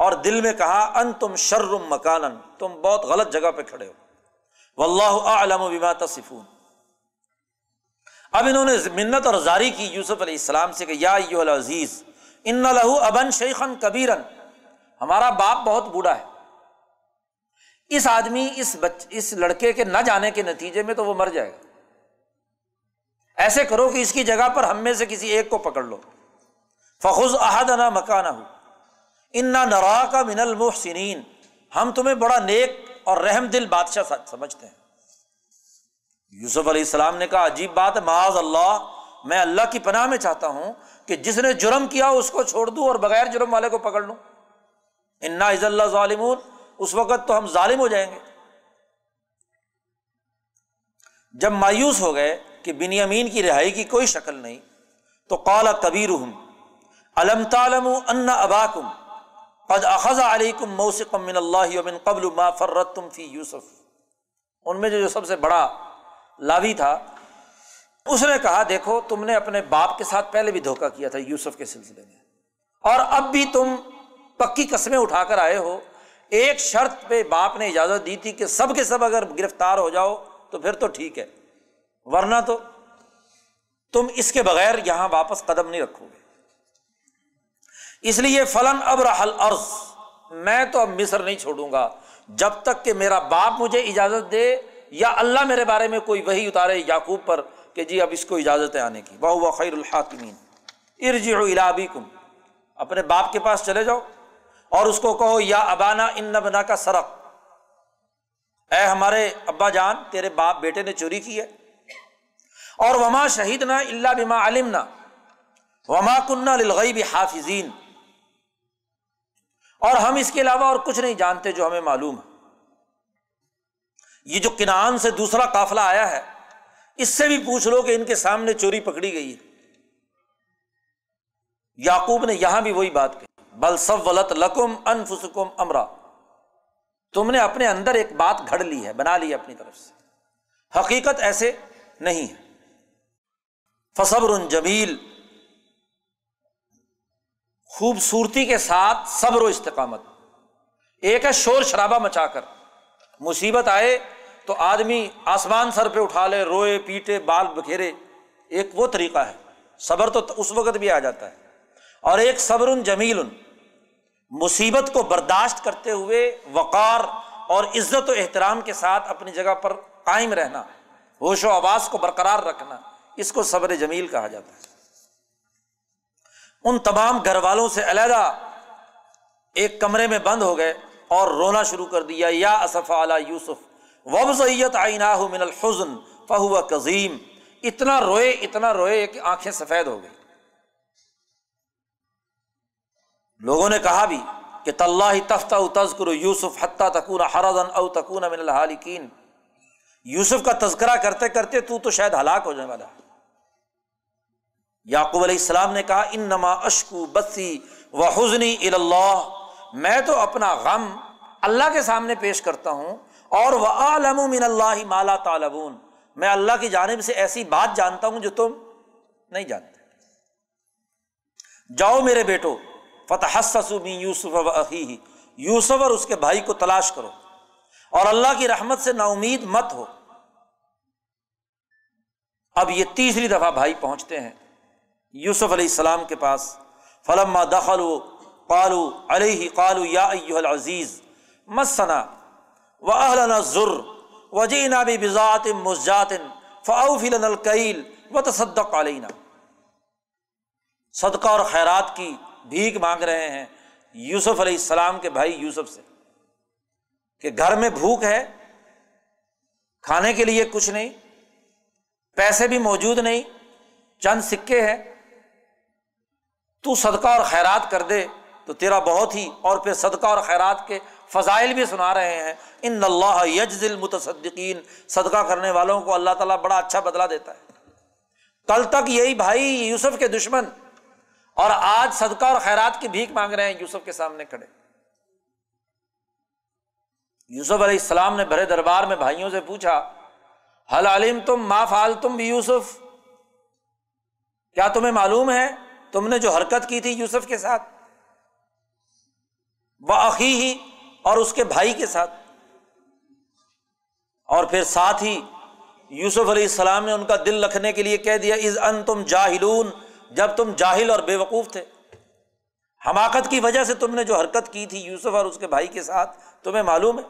اور دل میں کہا ان تم شرم مکان تم بہت غلط جگہ پہ کھڑے ہو۔ و اللہ علم و تصفون۔ اب انہوں نے منت اور زاری کی یوسف علیہ السلام سے کہ، یا عزیز ان لہو ابن شیخن کبیرن۔ ہمارا باپ بہت بوڑھا ہے۔ اس آدمی، اس بچ، اس لڑکے کے نہ جانے کے نتیجے میں تو وہ مر جائے گا۔ ایسے کرو کہ اس کی جگہ پر ہم میں سے کسی ایک کو پکڑ لو۔ فخذ احد نہ مکانہ ہو انا نرا کا من المحسنین ہم تمہیں بڑا نیک اور رحم دل بادشاہ سمجھتے ہیں۔ یوسف علیہ السلام نے کہا، عجیب بات ہے، معاذ اللہ، میں اللہ کی پناہ میں چاہتا ہوں کہ جس نے جرم کیا اس کو چھوڑ دوں اور بغیر جرم والے کو پکڑ لوں۔ انا عز اللہ ظالم اس وقت تو ہم ظالم ہو جائیں گے۔ جب مایوس ہو گئے کہ بنی امین کی رہائی کی کوئی شکل نہیں، تو کالا کبیر علم تعلم ان اباکم؟ قد اخذ علیکم موسقم من اللہ ومن قبل ما فرتم فی یوسف ان میں جو سب سے بڑا لاوی تھا، اس نے کہا، دیکھو، تم نے اپنے باپ کے ساتھ پہلے بھی دھوکا کیا تھا یوسف کے سلسلے میں۔ اور اب بھی تم پکی قسمیں اٹھا کر آئے ہو۔ ایک شرط پہ باپ نے اجازت دی تھی کہ سب کے سب اگر گرفتار ہو جاؤ تو پھر تو ٹھیک ہے۔ ورنہ تو تم اس کے بغیر یہاں واپس قدم نہیں رکھو گے۔ اس لیے فلن اب رحل عرض میں تو اب مصر نہیں چھوڑوں گا۔ جب تک کہ میرا باپ مجھے اجازت دے یا اللہ میرے بارے میں کوئی وہی اتارے یعقوب پر کہ جی اب اس کو اجازت ہے آنے کی۔ بہو خیر الحاکمین۔ ارج الابی کم اپنے باپ کے پاس چلے جاؤ اور اس کو کہو، یا ابانا ان بنا کا سرق۔ اے ہمارے ابا جان، تیرے باپ بیٹے نے چوری کی ہے۔ اور وما شہید نہ اللہ بما علم نہ وما کنہ للغیب حافظین۔ اور ہم اس کے علاوہ اور کچھ نہیں جانتے جو ہمیں معلوم ہے۔ یہ جو کنان سے دوسرا قافلہ آیا ہے، اس سے بھی پوچھ لو کہ ان کے سامنے چوری پکڑی گئی ہے۔ یاقوب نے یہاں بھی وہی بات کہی، بل سب ولت لکم انفسکم امرا۔ تم نے اپنے اندر ایک بات گھڑ لی ہے، بنا لی ہے اپنی طرف سے۔ حقیقت ایسے نہیں ہے۔ فصبر جمیل۔ خوبصورتی کے ساتھ صبر و استقامت۔ ایک ہے شور شرابہ مچا کر۔ مصیبت آئے تو آدمی آسمان سر پہ اٹھا لے، روئے، پیٹے، بال بکھیرے۔ ایک وہ طریقہ ہے، صبر تو اس وقت بھی آ جاتا ہے۔ اور ایک صبر جمیل۔ مصیبت کو برداشت کرتے ہوئے وقار اور عزت و احترام کے ساتھ اپنی جگہ پر قائم رہنا، ہوش و آواز کو برقرار رکھنا، اس کو صبر جمیل کہا جاتا ہے۔ ان تمام گھر والوں سے علیحدہ ایک کمرے میں بند ہو گئے اور رونا شروع کر دیا، یا اصف اعلیٰ یوسف وبزیت آئینہ من الحزن، فہو کظیم۔ اتنا روئے اتنا روئے کہ آنکھیں سفید ہو گئی لوگوں نے کہا بھی کہ طلّہ تفتہ تذکر یوسف حتیٰ تکون حردن او تکون من الحالکین۔ یوسف کا تذکرہ کرتے کرتے تو تو شاید ہلاک ہو جانے والا۔ ہے یعقوب علیہ السلام نے کہا ان نما اشکو بسی و حسنی اللہ میں تو اپنا غم اللہ کے سامنے پیش کرتا ہوں اور وہ عالم من اللہ مالا طالبون میں اللہ کی جانب سے ایسی بات جانتا ہوں جو تم نہیں جانتے۔ جاؤ میرے بیٹو فتح یوسف و عقی یوسف اور اس کے بھائی کو تلاش کرو اور اللہ کی رحمت سے نا امید مت ہو۔ اب یہ تیسری دفعہ بھائی پہنچتے ہیں۔ یوسف علیہ السلام کے پاس، فلما دخل قالو علیہ قالو یا العزیز، مسنا و اہلنا ذر وجینا بھی بزات مسجات فاؤف القیل و تصدق علینا۔ صدقہ اور خیرات کی بھیک مانگ رہے ہیں یوسف علیہ السلام کے بھائی یوسف سے۔ کہ گھر میں بھوک ہے، کھانے کے لیے کچھ نہیں، پیسے بھی موجود نہیں، چند سکے ہیں تو صدقہ اور خیرات کر دے، تو تیرا بہت ہی، اور پھر صدقہ اور خیرات کے فضائل بھی سنا رہے ہیں۔ ان اللہ یجز المتصدقین، صدقہ کرنے والوں کو اللہ تعالیٰ بڑا اچھا بدلا دیتا ہے۔ کل تک یہی بھائی یوسف کے دشمن، اور آج صدقہ اور خیرات کی بھیک مانگ رہے ہیں یوسف کے سامنے کھڑے۔ یوسف علیہ السلام نے بھرے دربار میں بھائیوں سے پوچھا حل علم تم ما فال تم بھی یوسف؟ کیا تمہیں معلوم ہے تم نے جو حرکت کی تھی یوسف کے ساتھ، وہ ہی اور اس کے بھائی کے ساتھ۔ اور پھر ساتھ ہی یوسف علیہ السلام نے ان کا دل رکھنے کے لیے کہہ دیا از ان تم جاہلون جب تم جاہل اور بے وقوف تھے۔ حماقت کی وجہ سے تم نے جو حرکت کی تھی یوسف اور اس کے بھائی کے ساتھ، تمہیں معلوم ہے؟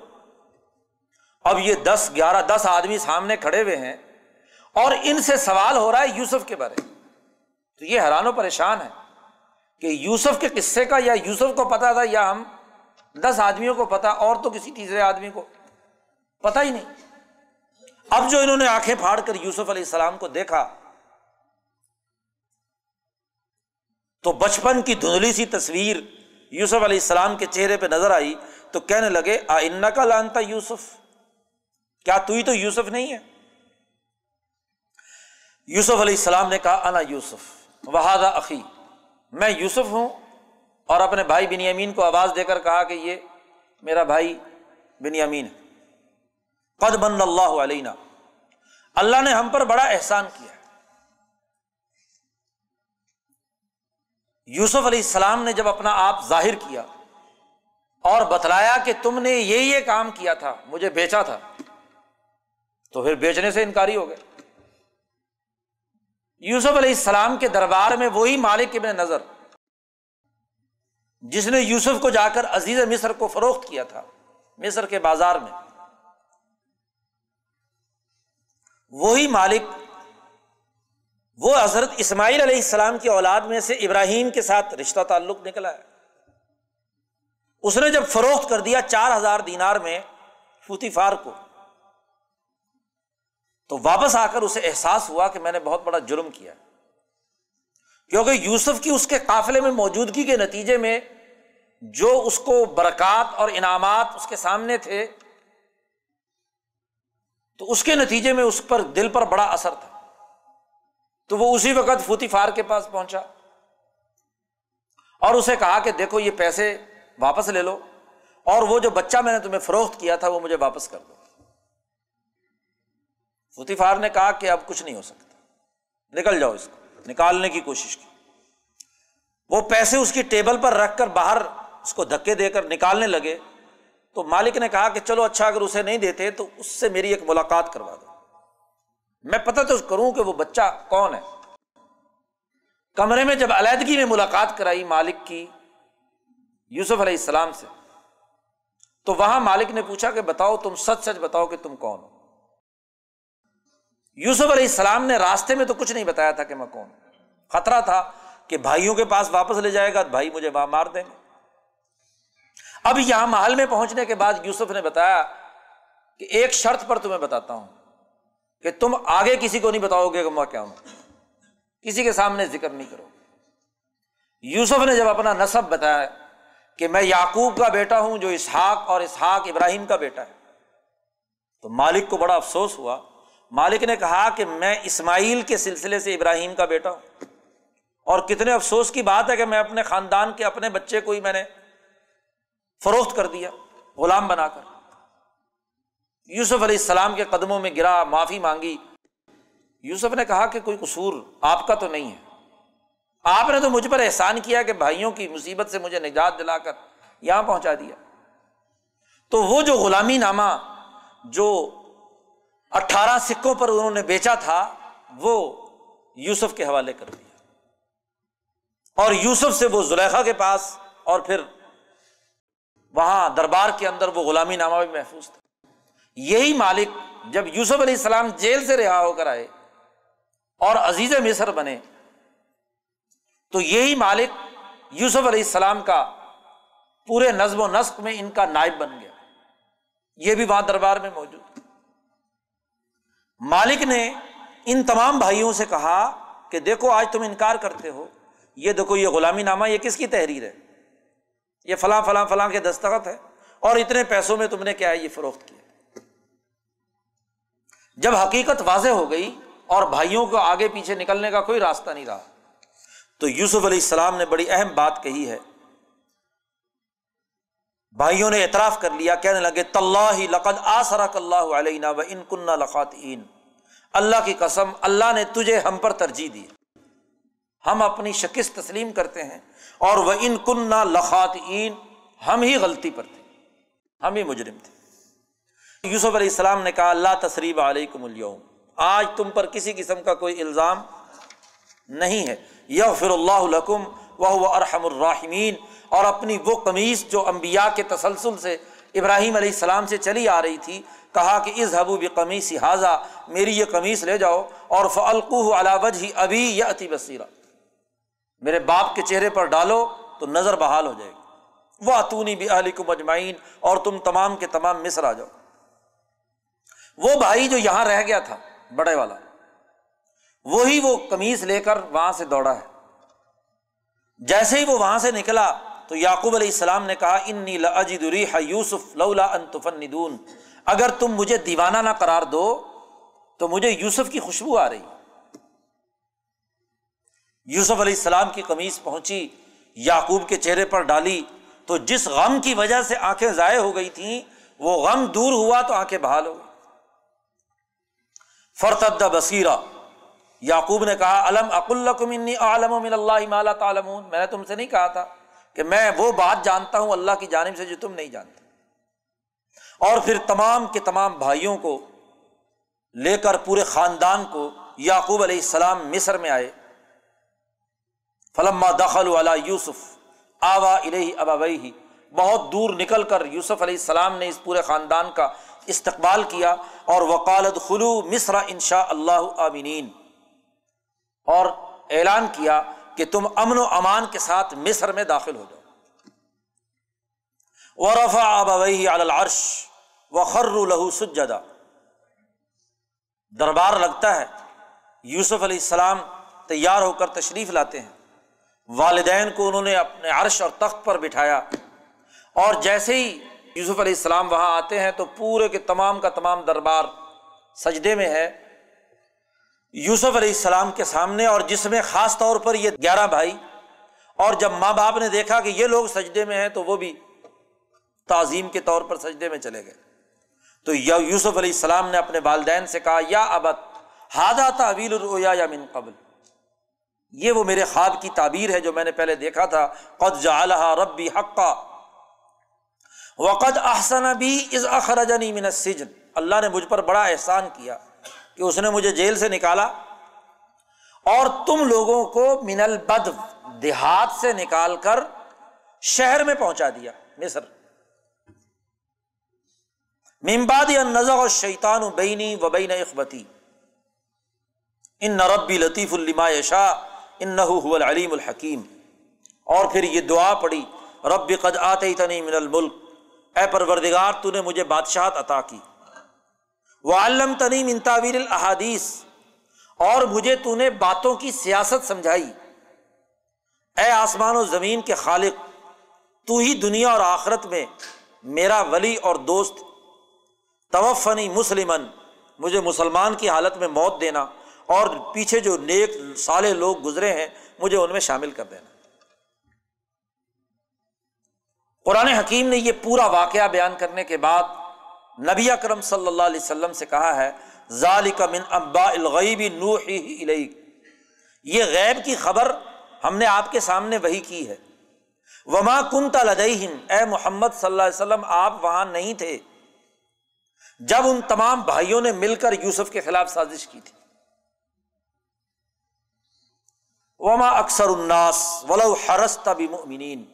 اب یہ دس، گیارہ، دس آدمی سامنے کھڑے ہوئے ہیں اور ان سے سوال ہو رہا ہے یوسف کے بارے۔ میں تو یہ حیران و پریشان ہے کہ یوسف کے قصے کا یا یوسف کو پتا تھا یا ہم دس آدمیوں کو پتا، اور تو کسی تیسرے آدمی کو پتا ہی نہیں۔ اب جو انہوں نے آنکھیں پھاڑ کر یوسف علیہ السلام کو دیکھا، تو بچپن کی دھندلی سی تصویر یوسف علیہ السلام کے چہرے پہ نظر آئی، تو کہنے لگے آ ان کا لانتا یوسف؟ کیا تو ہی تو یوسف نہیں ہے؟ یوسف علیہ السلام نے کہا، انا یوسف۔ وہادہ عقی میں یوسف ہوں اور اپنے بھائی بن یمین کو آواز دے کر کہا کہ یہ میرا بھائی بن یمین ہے۔ قد بن اللہ علیہ اللہ نے ہم پر بڑا احسان کیا یوسف علیہ السلام نے جب اپنا آپ ظاہر کیا اور بتلایا کہ تم نے یہ یہ کام کیا تھا، مجھے بیچا تھا، تو پھر بیچنے سے انکاری ہو گئے۔ یوسف علیہ السلام کے دربار میں وہی مالک ابن نظر، جس نے یوسف کو جا کر عزیز مصر کو فروخت کیا تھا، مصر کے بازار میں۔ وہی مالک، وہ حضرت اسماعیل علیہ السلام کی اولاد میں سے ابراہیم کے ساتھ رشتہ تعلق نکلا ہے۔ اس نے جب فروخت کر دیا چار ہزار دینار میں فوتی فار کو تو واپس آ کر اسے احساس ہوا کہ میں نے بہت بڑا جرم کیا کیونکہ یوسف کی اس کے قافلے میں موجودگی کے نتیجے میں جو اس کو برکات اور انعامات اس کے سامنے تھے، تو اس کے نتیجے میں اس پر دل پر بڑا اثر تھا۔ تو وہ اسی وقت فوتی فار کے پاس پہنچا اور اسے کہا کہ دیکھو یہ پیسے واپس لے لو اور وہ جو بچہ میں نے تمہیں فروخت کیا تھا وہ مجھے واپس کر دو۔ فوتی فار نے کہا کہ اب کچھ نہیں ہو سکتا۔ نکل جاؤ اس کو۔ نکالنے کی کوشش کی۔ وہ پیسے اس کی ٹیبل پر رکھ کر باہر اس کو دھکے دے کر نکالنے لگے۔ تو مالک نے کہا کہ چلو اچھا اگر اسے نہیں دیتے تو اس سے میری ایک ملاقات کروا دو۔ میں پتہ تو کروں کہ وہ بچہ کون ہے۔ کمرے میں جب علیحدگی میں ملاقات کرائی مالک کی یوسف علیہ السلام سے، تو وہاں مالک نے پوچھا کہ بتاؤ تم سچ سچ بتاؤ کہ تم کون ہو؟ یوسف علیہ السلام نے راستے میں تو کچھ نہیں بتایا تھا کہ میں کون خطرہ تھا کہ بھائیوں کے پاس واپس لے جائے گا، بھائی مجھے وہاں مار دیں گے۔ اب یہاں محل میں پہنچنے کے بعد یوسف نے بتایا کہ ایک شرط پر تمہیں بتاتا ہوں کہ تم آگے کسی کو نہیں بتاؤ گے کہ میں کیا ہوں۔ کسی کے سامنے ذکر نہیں کرو۔ یوسف نے جب اپنا نصب بتایا کہ میں یعقوب کا بیٹا ہوں، جو اسحاق اور اسحاق ابراہیم کا بیٹا ہے، تو مالک کو بڑا افسوس ہوا مالک نے کہا کہ میں اسماعیل کے سلسلے سے ابراہیم کا بیٹا ہوں۔ اور کتنے افسوس کی بات ہے کہ میں اپنے خاندان کے اپنے بچے کو ہی میں نے فروخت کر دیا، غلام بنا کر۔ یوسف علیہ السلام کے قدموں میں گرا، معافی مانگی۔ یوسف نے کہا کہ کوئی قصور آپ کا تو نہیں ہے۔ آپ نے تو مجھ پر احسان کیا کہ بھائیوں کی مصیبت سے مجھے نجات دلا کر یہاں پہنچا دیا۔ تو وہ جو غلامی نامہ، جو اٹھارہ سکوں پر انہوں نے بیچا تھا، وہ یوسف کے حوالے کر دیا۔ اور یوسف سے وہ زلیخا کے پاس، اور پھر وہاں دربار کے اندر وہ غلامی نامہ بھی محفوظ تھا۔ یہی مالک جب یوسف علیہ السلام جیل سے رہا ہو کر آئے اور عزیز مصر بنے، تو یہی مالک یوسف علیہ السلام کا پورے نظم و نسق میں ان کا نائب بن گیا۔ یہ بھی وہاں دربار میں موجود۔ مالک نے ان تمام بھائیوں سے کہا کہ دیکھو آج تم انکار کرتے ہو، یہ دیکھو یہ غلامی نامہ یہ کس کی تحریر ہے؟ یہ فلاں فلاں فلاں کے دستخط ہے اور اتنے پیسوں میں تم نے کیا ہے یہ فروخت کیا؟ جب حقیقت واضح ہو گئی اور بھائیوں کو آگے پیچھے نکلنے کا کوئی راستہ نہیں رہا، تو یوسف علیہ السلام نے بڑی اہم بات کہی ہے بھائیوں نے اعتراف کر لیا، کہنے لگے طلّہ لقد آسرک اللہ علیہ و ان کن لقاتین اللہ کی قسم، اللہ نے تجھے ہم پر ترجیح دی۔ ہم اپنی شکست تسلیم کرتے ہیں اور وہ ان کن لخاتین ہم ہی غلطی پر تھے، ہم ہی مجرم تھے۔ یوسف علیہ السلام نے کہا اللہ تصریب علیکم اليوم آج تم پر کسی قسم کا کوئی الزام نہیں ہے۔ یغفر اللہ لکم وہ ارحم الراحمین۔ اور اپنی وہ قمیص جو امبیا کے تسلسل سے ابراہیم علیہ السلام سے چلی آ رہی تھی، کہا کہ اس حبو بھی قمیص حاضہ میری یہ قمیص لے جاؤ اور فلقو علاوج ہی ابھی یا اتی بصیرہ میرے باپ کے چہرے پر ڈالو تو نظر بحال ہو جائے گی۔ وہ اتونی بھی علی کو مجمعین اور تم تمام کے تمام مصر آ جاؤ۔ وہ بھائی جو یہاں رہ گیا تھا، بڑے والا، وہی وہ قمیض لے کر وہاں سے دوڑا ہے۔ جیسے ہی وہ وہاں سے نکلا تو یعقوب علیہ السلام نے کہا ان نیلا یوسف لولا ندون اگر تم مجھے دیوانہ نہ قرار دو، تو مجھے یوسف کی خوشبو آ رہی۔ یوسف علیہ السلام کی قمیض پہنچی، یعقوب کے چہرے پر ڈالی، تو جس غم کی وجہ سے آنکھیں ضائع ہو گئی تھیں، وہ غم دور ہوا تو آنکھیں بحال ہو گئی۔ فرتد بصیرہ یعقوب نے کہا علم عالم من اللہ مالا تعلمون؟ میں نے تم سے نہیں کہا تھا۔ کہ میں وہ بات جانتا ہوں اللہ کی جانب سے جو تم نہیں جانتے۔ اور پھر تمام کے تمام بھائیوں کو لے کر پورے خاندان کو یعقوب علیہ السلام مصر میں آئے۔ فلما دخل والا یوسف آوا الہ ابوئی بہت دور نکل کر یوسف علیہ السلام نے اس پورے خاندان کا استقبال کیا اور وکالت خلو مصر انشاء اللہ عمین اور اعلان کیا کہ تم امن و امان کے ساتھ مصر میں داخل ہو جاؤ۔ ورفا آبی العرش و خر لہو سجدہ دربار لگتا ہے۔ یوسف علیہ السلام تیار ہو کر تشریف لاتے ہیں۔ والدین کو انہوں نے اپنے عرش اور تخت پر بٹھایا۔ اور جیسے ہی یوسف علیہ السلام وہاں آتے ہیں تو پورے کے تمام کا تمام دربار سجدے میں ہے۔ یوسف علیہ السلام کے سامنے اور جس میں خاص طور پر یہ گیارہ بھائی اور جب ماں باپ نے دیکھا کہ یہ لوگ سجدے میں ہیں تو وہ بھی تعظیم کے طور پر سجدے میں چلے گئے۔ تو یوسف علیہ السلام نے اپنے والدین سے کہا، یا ابت ہادہ تعویل الرویا یا من قبل؟ یہ وہ میرے خواب کی تعبیر ہے جو میں نے پہلے دیکھا تھا۔ قد جعلها ربی حقا، وقد احسن بھی از اخرجنی من السجن۔ اللہ نے مجھ پر بڑا احسان کیا۔ کہ اس نے مجھے جیل سے نکالا اور تم لوگوں کو من البد دیہات سے نکال کر شہر میں پہنچا دیا، مصر۔ ممباد نظر شیطان بینی و بین اخبتی ان نربی لطیف الما شاہ ان العلیم الحکیم۔ اور پھر یہ دعا پڑی رب قد آتے تنی من الملک۔ اے پروردگار، تو نے مجھے بادشاہت عطا کی۔ وہ علم تنیم انتاویر الحادیث اور مجھے تو نے باتوں کی سیاست سمجھائی۔ اے آسمان و زمین کے خالق، تو ہی دنیا اور آخرت میں میرا ولی اور دوست، توفنی مسلمن مجھے مسلمان کی حالت میں موت دینا اور پیچھے جو نیک سالے لوگ گزرے ہیں، مجھے ان میں شامل کر دینا۔ قرآن حکیم نے یہ پورا واقعہ بیان کرنے کے بعد نبی اکرم صلی اللہ علیہ وسلم سے کہا ہے، ذالک من ابا الغیبی نو یہ غیب کی خبر ہم نے آپ کے سامنے وہی کی ہے۔ وما کنتا لدئی اے محمد صلی اللہ علیہ وسلم، آپ وہاں نہیں تھے۔ جب ان تمام بھائیوں نے مل کر یوسف کے خلاف سازش کی تھی۔ وما اکثر الناس، ولو حرس تبھی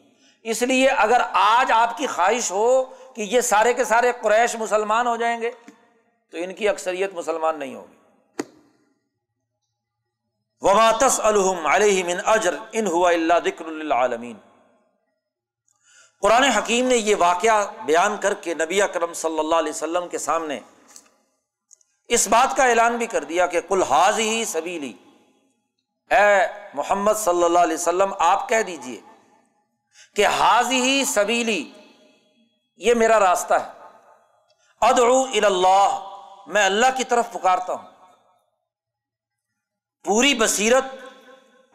اس لیے اگر آج آپ کی خواہش ہو کہ یہ سارے کے سارے قریش مسلمان ہو جائیں گے، تو ان کی اکثریت مسلمان نہیں ہوگی۔ وماتس الحم علیہ من اجر ان ہوا اللہ ذکر العالمین قرآن حکیم نے یہ واقعہ بیان کر کے نبی اکرم صلی اللہ علیہ وسلم کے سامنے اس بات کا اعلان بھی کر دیا کہ کل حاض ہی سبیلی اے محمد صلی اللہ علیہ وسلم، آپ کہہ دیجیے کہ حاض ہی سبیلی یہ میرا راستہ ہے۔ ادعو اللہ میں اللہ کی طرف پکارتا ہوں۔ پوری بصیرت،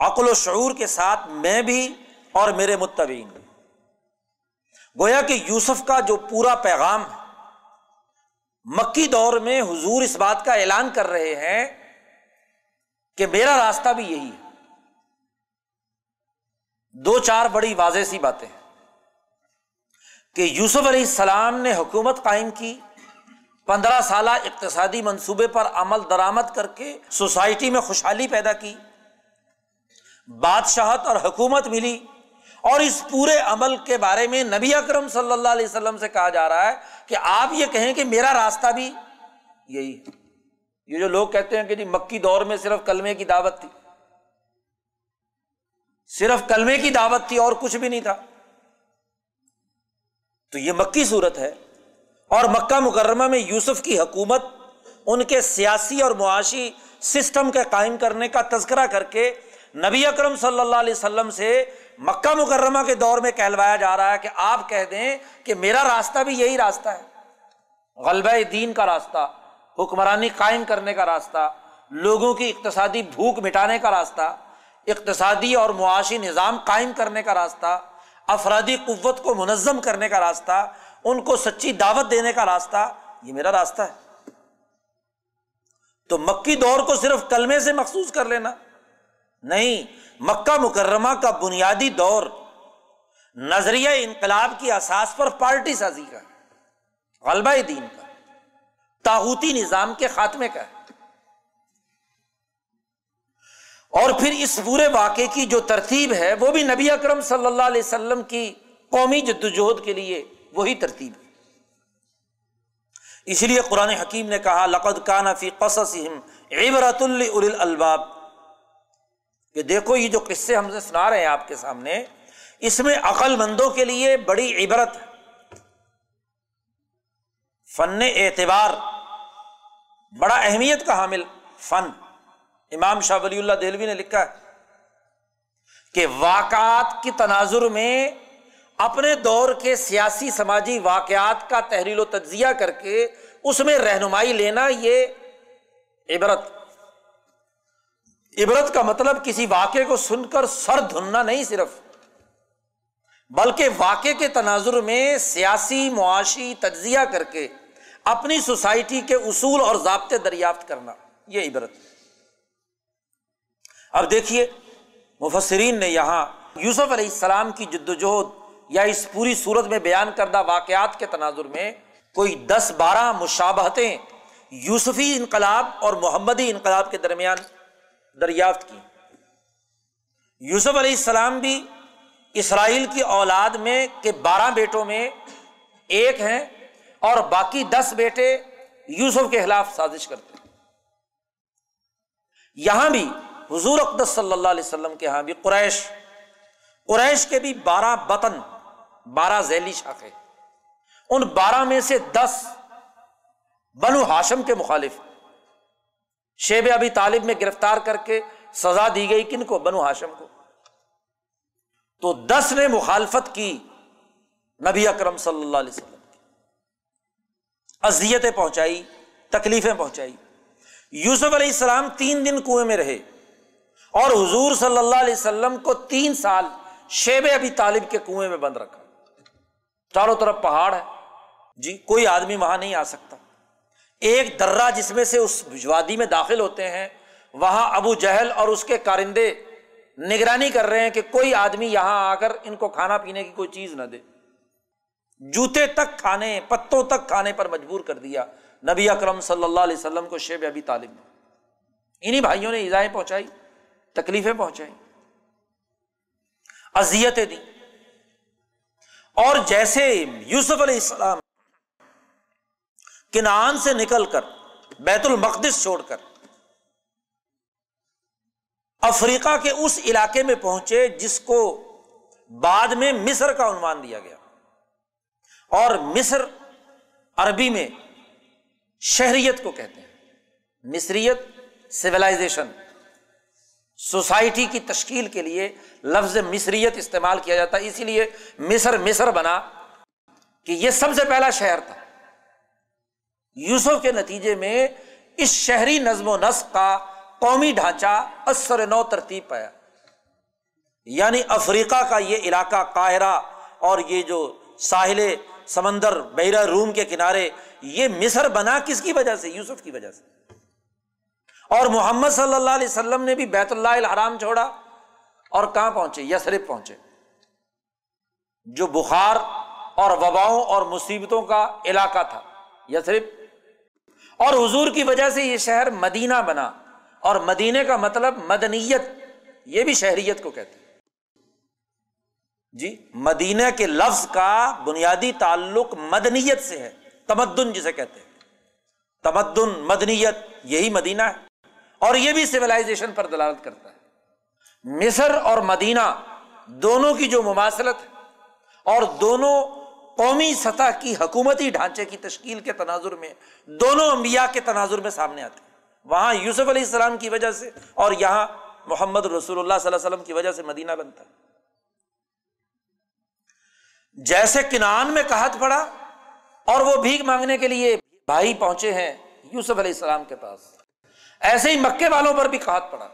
عقل و شعور کے ساتھ میں بھی اور میرے متبین گویا کہ یوسف کا جو پورا پیغام ہے، مکی دور میں حضور اس بات کا اعلان کر رہے ہیں کہ میرا راستہ بھی یہی ہے۔ دو چار بڑی واضح سی باتیں کہ یوسف علیہ السلام نے حکومت قائم کی، پندرہ سالہ اقتصادی منصوبے پر عمل درآمد کر کے سوسائٹی میں خوشحالی پیدا کی، بادشاہت اور حکومت ملی، اور اس پورے عمل کے بارے میں نبی اکرم صلی اللہ علیہ وسلم سے کہا جا رہا ہے کہ آپ یہ کہیں کہ میرا راستہ بھی یہی ہے۔ یہ جو لوگ کہتے ہیں کہ جی مکی دور میں صرف کلمے کی دعوت تھی، صرف کلمے کی دعوت تھی اور کچھ بھی نہیں تھا۔ تو یہ مکی صورت ہے۔ اور مکہ مکرمہ میں یوسف کی حکومت ان کے سیاسی اور معاشی سسٹم کے قائم کرنے کا تذکرہ کر کے نبی اکرم صلی اللہ علیہ وسلم سے مکہ مکرمہ کے دور میں کہلوایا جا رہا ہے کہ آپ کہہ دیں کہ میرا راستہ بھی یہی راستہ ہے۔ غلبہ دین کا راستہ، حکمرانی قائم کرنے کا راستہ، لوگوں کی اقتصادی بھوک مٹانے کا راستہ، اقتصادی اور معاشی نظام قائم کرنے کا راستہ۔ افرادی قوت کو منظم کرنے کا راستہ، ان کو سچی دعوت دینے کا راستہ، یہ میرا راستہ ہے۔ تو مکی دور کو صرف کلمے سے مخصوص کر لینا۔ نہیں، مکہ مکرمہ کا بنیادی دور نظریہ انقلاب کی اساس پر پارٹی سازی کا، غلبہ دین کا، تاحوتی نظام کے خاتمے کا۔ اور پھر اس پورے واقعے کی جو ترتیب ہے، وہ بھی نبی اکرم صلی اللہ علیہ وسلم کی قومی جدوجہد کے لیے وہی ترتیب ہے۔ اسی لیے قرآن حکیم نے کہا، لقد کا نفی قصص عبرت الباب کہ دیکھو، یہ جو قصے ہم سے سنا رہے ہیں آپ کے سامنے، اس میں عقل مندوں کے لیے بڑی عبرت ہے۔ فن اعتبار بڑا اہمیت کا حامل فن۔ امام شاہ ولی اللہ دہلوی نے لکھا ہے کہ واقعات کی تناظر میں اپنے دور کے سیاسی سماجی واقعات کا تحریل و تجزیہ کر کے اس میں رہنمائی لینا یہ عبرت. عبرت کا مطلب کسی واقعے کو سن کر سر دھننا نہیں صرف، بلکہ واقع کے تناظر میں سیاسی معاشی تجزیہ کر کے اپنی سوسائٹی کے اصول اور ضابطے دریافت کرنا، یہ عبرت. اب دیکھیے، مفسرین نے یہاں یوسف علیہ السلام کی جد وجہد یا اس پوری صورت میں بیان کردہ واقعات کے تناظر میں کوئی دس بارہ مشابہتیں یوسفی انقلاب اور محمدی انقلاب کے درمیان دریافت کی۔ یوسف علیہ السلام بھی اسرائیل کی اولاد میں کے بارہ بیٹوں میں ایک ہیں اور باقی دس بیٹے یوسف کے خلاف سازش کرتے ہیں۔ یہاں بھی حضور اقدس صلی اللہ علیہ وسلم کے یہاں بھی قریش قریش کے بھی بارہ بطن، بارہ ذیلی شاخے ان بارہ میں سے دس بنو ہاشم کے مخالف۔ شیب ابھی طالب میں گرفتار کر کے سزا دی گئی کن کو؟ بنو ہاشم کو۔ تو دس نے مخالفت کی نبی اکرم صلی اللہ علیہ وسلم اذیتیں پہنچائی، تکلیفیں پہنچائی۔ یوسف علیہ السلام تین دن کنویں میں رہے۔ اور حضور صلی اللہ علیہ وسلم کو تین سال شیب ابھی طالب کے کنویں میں بند رکھا۔ چاروں طرف پہاڑ ہے۔ جی کوئی آدمی وہاں نہیں آ سکتا۔ ایک درا جس میں سے اس وادی میں داخل ہوتے ہیں، وہاں ابو جہل اور اس کے کارندے نگرانی کر رہے ہیں کہ کوئی آدمی یہاں آ کر ان کو کھانا پینے کی کوئی چیز نہ دے۔ جوتے تک کھانے، پتوں تک کھانے پر مجبور کر دیا نبی اکرم صلی اللہ علیہ وسلم کو شیب ابھی طالب انہیں بھائیوں نے ایزائیں پہنچائی۔ تکلیفیں پہنچائی اذیتیں دی اور جیسے یوسف علیہ السلام کنان سے نکل کر بیت المقدس چھوڑ کر افریقہ کے اس علاقے میں پہنچے جس کو بعد میں مصر کا عنوان دیا گیا۔ اور مصر عربی میں شہریت کو کہتے ہیں۔ مصریت سولاشن سوسائٹی کی تشکیل کے لیے لفظ مصریت استعمال کیا جاتا ہے۔ اسی لیے مصر مصر بنا کہ یہ سب سے پہلا شہر تھا۔ یوسف کے نتیجے میں اس شہری نظم و نسق کا قومی ڈھانچہ اثر نو ترتیب پایا۔ یعنی افریقہ کا یہ علاقہ قاہرہ اور یہ جو ساحل سمندر بحیرہ روم کے کنارے یہ مصر بنا کس کی وجہ سے؟ یوسف کی وجہ سے۔ اور محمد صلی اللہ علیہ وسلم نے بھی بیت اللہ الحرام چھوڑا اور کہاں پہنچے؟ یسرف پہنچے۔ جو بخار اور وباؤں اور مصیبتوں کا علاقہ تھا۔ یسرف اور حضور کی وجہ سے یہ شہر مدینہ بنا۔ اور مدینے کا مطلب مدنیت۔ یہ بھی شہریت کو کہتے ہیں۔ جی مدینہ کے لفظ کا بنیادی تعلق مدنیت سے ہے۔ تمدن جسے کہتے ہیں۔ تمدن، مدنیت، یہی مدینہ ہے۔ اور یہ بھی سولاشن پر دلالت کرتا ہے۔ مصر اور مدینہ دونوں کی جو مماثلت ہے اور دونوں قومی سطح کی حکومتی ڈھانچے کی تشکیل کے تناظر میں دونوں انبیاء کے تناظر میں سامنے آتے ہیں۔ وہاں یوسف علیہ السلام کی وجہ سے اور یہاں محمد رسول اللہ صلی اللہ علیہ وسلم کی وجہ سے مدینہ بنتا ہے۔ جیسے کنان میں کہت پڑا اور وہ بھیک مانگنے کے لیے بھائی پہنچے ہیں یوسف علیہ السلام کے پاس۔ ایسے ہی مکے والوں پر بھی کہت پڑا۔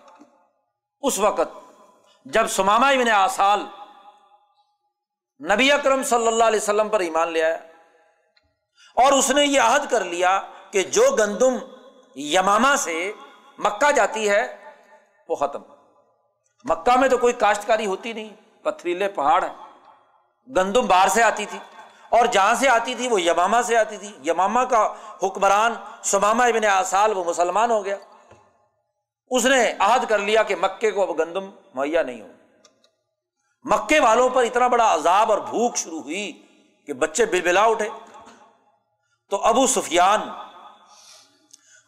اس وقت جب سماما ابن آسال نبی اکرم صلی اللہ علیہ وسلم پر ایمان لے آیا اور اس نے یہ عہد کر لیا کہ جو گندم یماما سے مکہ جاتی ہے، وہ ختم۔ مکہ میں تو کوئی کاشتکاری ہوتی نہیں، پتھریلے پہاڑ ہے گندم باہر سے آتی تھی اور جہاں سے آتی تھی، وہ یماما سے آتی تھی۔ یماما کا حکمران سماما ابن آسال وہ مسلمان ہو گیا۔ اس نے عہد کر لیا کہ مکے کو اب گندم مہیا نہیں ہو۔ مکے والوں پر اتنا بڑا عذاب اور بھوک شروع ہوئی کہ بچے بل بلا اٹھے۔ تو ابو سفیان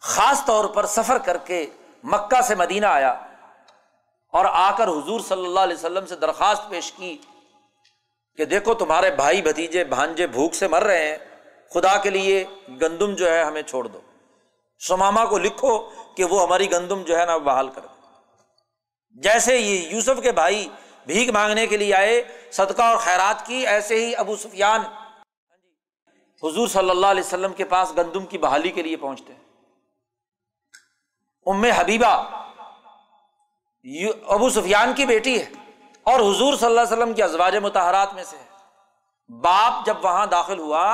خاص طور پر سفر کر کے مکہ سے مدینہ آیا اور آ کر حضور صلی اللہ علیہ وسلم سے درخواست پیش کی کہ دیکھو تمہارے بھائی بھتیجے بھانجے بھوک سے مر رہے ہیں، خدا کے لیے گندم جو ہے ہمیں چھوڑ دو۔ سماما کو لکھو کہ وہ ہماری گندم جو ہے نا بحال کر جیسے یہ یوسف کے بھائی بھیک مانگنے کے لیے آئے، صدقہ اور خیرات کی، ایسے ہی ابو سفیان حضور صلی اللہ علیہ وسلم کے پاس گندم کی بحالی کے لیے پہنچتے ہیں۔ ام حبیبہ ابو سفیان کی بیٹی ہے اور حضور صلی اللہ علیہ وسلم کی ازواج متحرات میں سے ہے۔ باپ جب وہاں داخل ہوا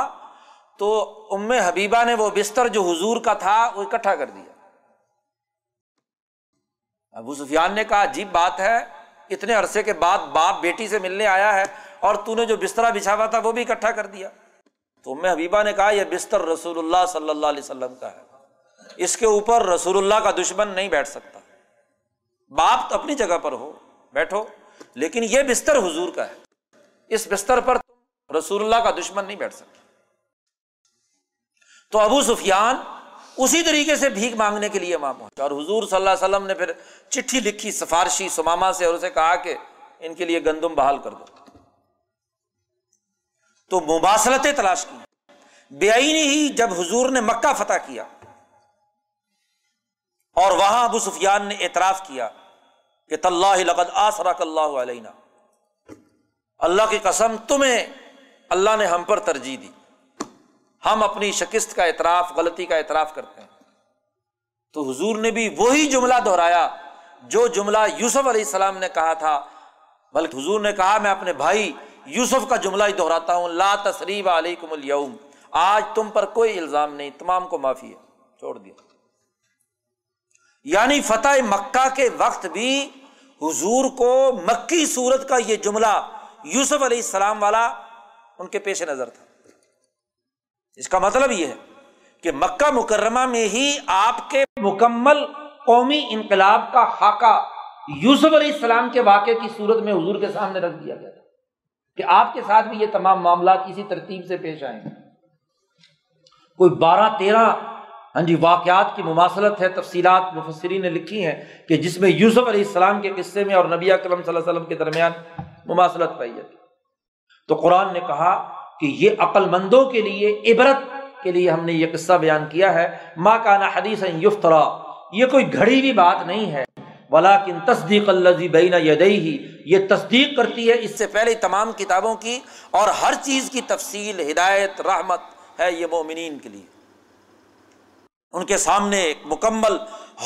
تو ام حبیبہ نے وہ بستر جو حضور کا تھا وہ اکٹھا کر دیا۔ ابو سفیان نے کہا، عجیب بات ہے، اتنے عرصے کے بعد باپ بیٹی سے ملنے آیا ہے اور تو نے جو بسترا بچھا ہوا تھا وہ بھی اکٹھا کر دیا۔ تو ام حبیبہ نے کہا، یہ بستر رسول اللہ صلی اللہ علیہ وسلم کا ہے۔ اس کے اوپر رسول اللہ کا دشمن نہیں بیٹھ سکتا۔ باپ تو اپنی جگہ پر ہو، بیٹھو، لیکن یہ بستر حضور کا ہے۔ اس بستر پر رسول اللہ کا دشمن نہیں بیٹھ سکتا۔ تو ابو سفیان اسی طریقے سے بھیک مانگنے کے لیے وہاں پہنچا اور حضور صلی اللہ علیہ وسلم نے پھر چٹھی لکھی سفارشی سماما سے اور اسے کہا کہ ان کے لیے گندم بحال کر دو۔ تو مباصلتیں تلاش کی۔ بے آئینی ہی جب حضور نے مکہ فتح کیا اور وہاں ابو سفیان نے اعتراف کیا کہ طلّہ لقد آسرا اللہ علیہ اللہ کی قسم تمہیں اللہ نے ہم پر ترجیح دی۔ ہم اپنی شکست کا اعتراف، غلطی کا اعتراف کرتے ہیں۔ تو حضور نے بھی وہی جملہ دہرایا جو جملہ یوسف علیہ السلام نے کہا تھا۔ بلکہ حضور نے کہا، میں اپنے بھائی یوسف کا جملہ ہی دہراتا ہوں۔ لا تصریب علیکم اليوم آج تم پر کوئی الزام نہیں، تمام کو معافی ہے۔ چھوڑ دیا۔ یعنی فتح مکہ کے وقت بھی حضور کو مکی صورت کا یہ جملہ یوسف علیہ السلام والا ان کے پیش نظر تھا۔ اس کا مطلب یہ ہے کہ مکہ مکرمہ میں ہی آپ کے مکمل قومی انقلاب کا خاکہ یوسف علیہ السلام کے واقعے کی صورت میں حضور کے سامنے رکھ دیا گیا تھا کہ آپ کے ساتھ بھی یہ تمام معاملات کسی ترتیب سے پیش آئیں گے۔ کوئی بارہ تیرہ ہاں جی واقعات کی مماثلت ہے، تفصیلات مفسرین نے لکھی ہیں کہ جس میں یوسف علیہ السلام کے قصے میں اور نبی اکرم صلی اللہ علیہ وسلم کے درمیان مماثلت پائی جاتی۔ تو قرآن نے کہا کہ یہ عقل مندوں کے لیے، عبرت کے لیے ہم نے یہ قصہ بیان کیا ہے۔ ماں کا نا حدیث یفترا، یہ کوئی گھڑی ہوئی بات نہیں ہے۔ ولاکن تصدیق الزی بین یدئی ہی یہ تصدیق کرتی ہے اس سے پہلے تمام کتابوں کی۔ اور ہر چیز کی تفصیل، ہدایت، رحمت ہے یہ مومنین کے لیے۔ ان کے سامنے ایک مکمل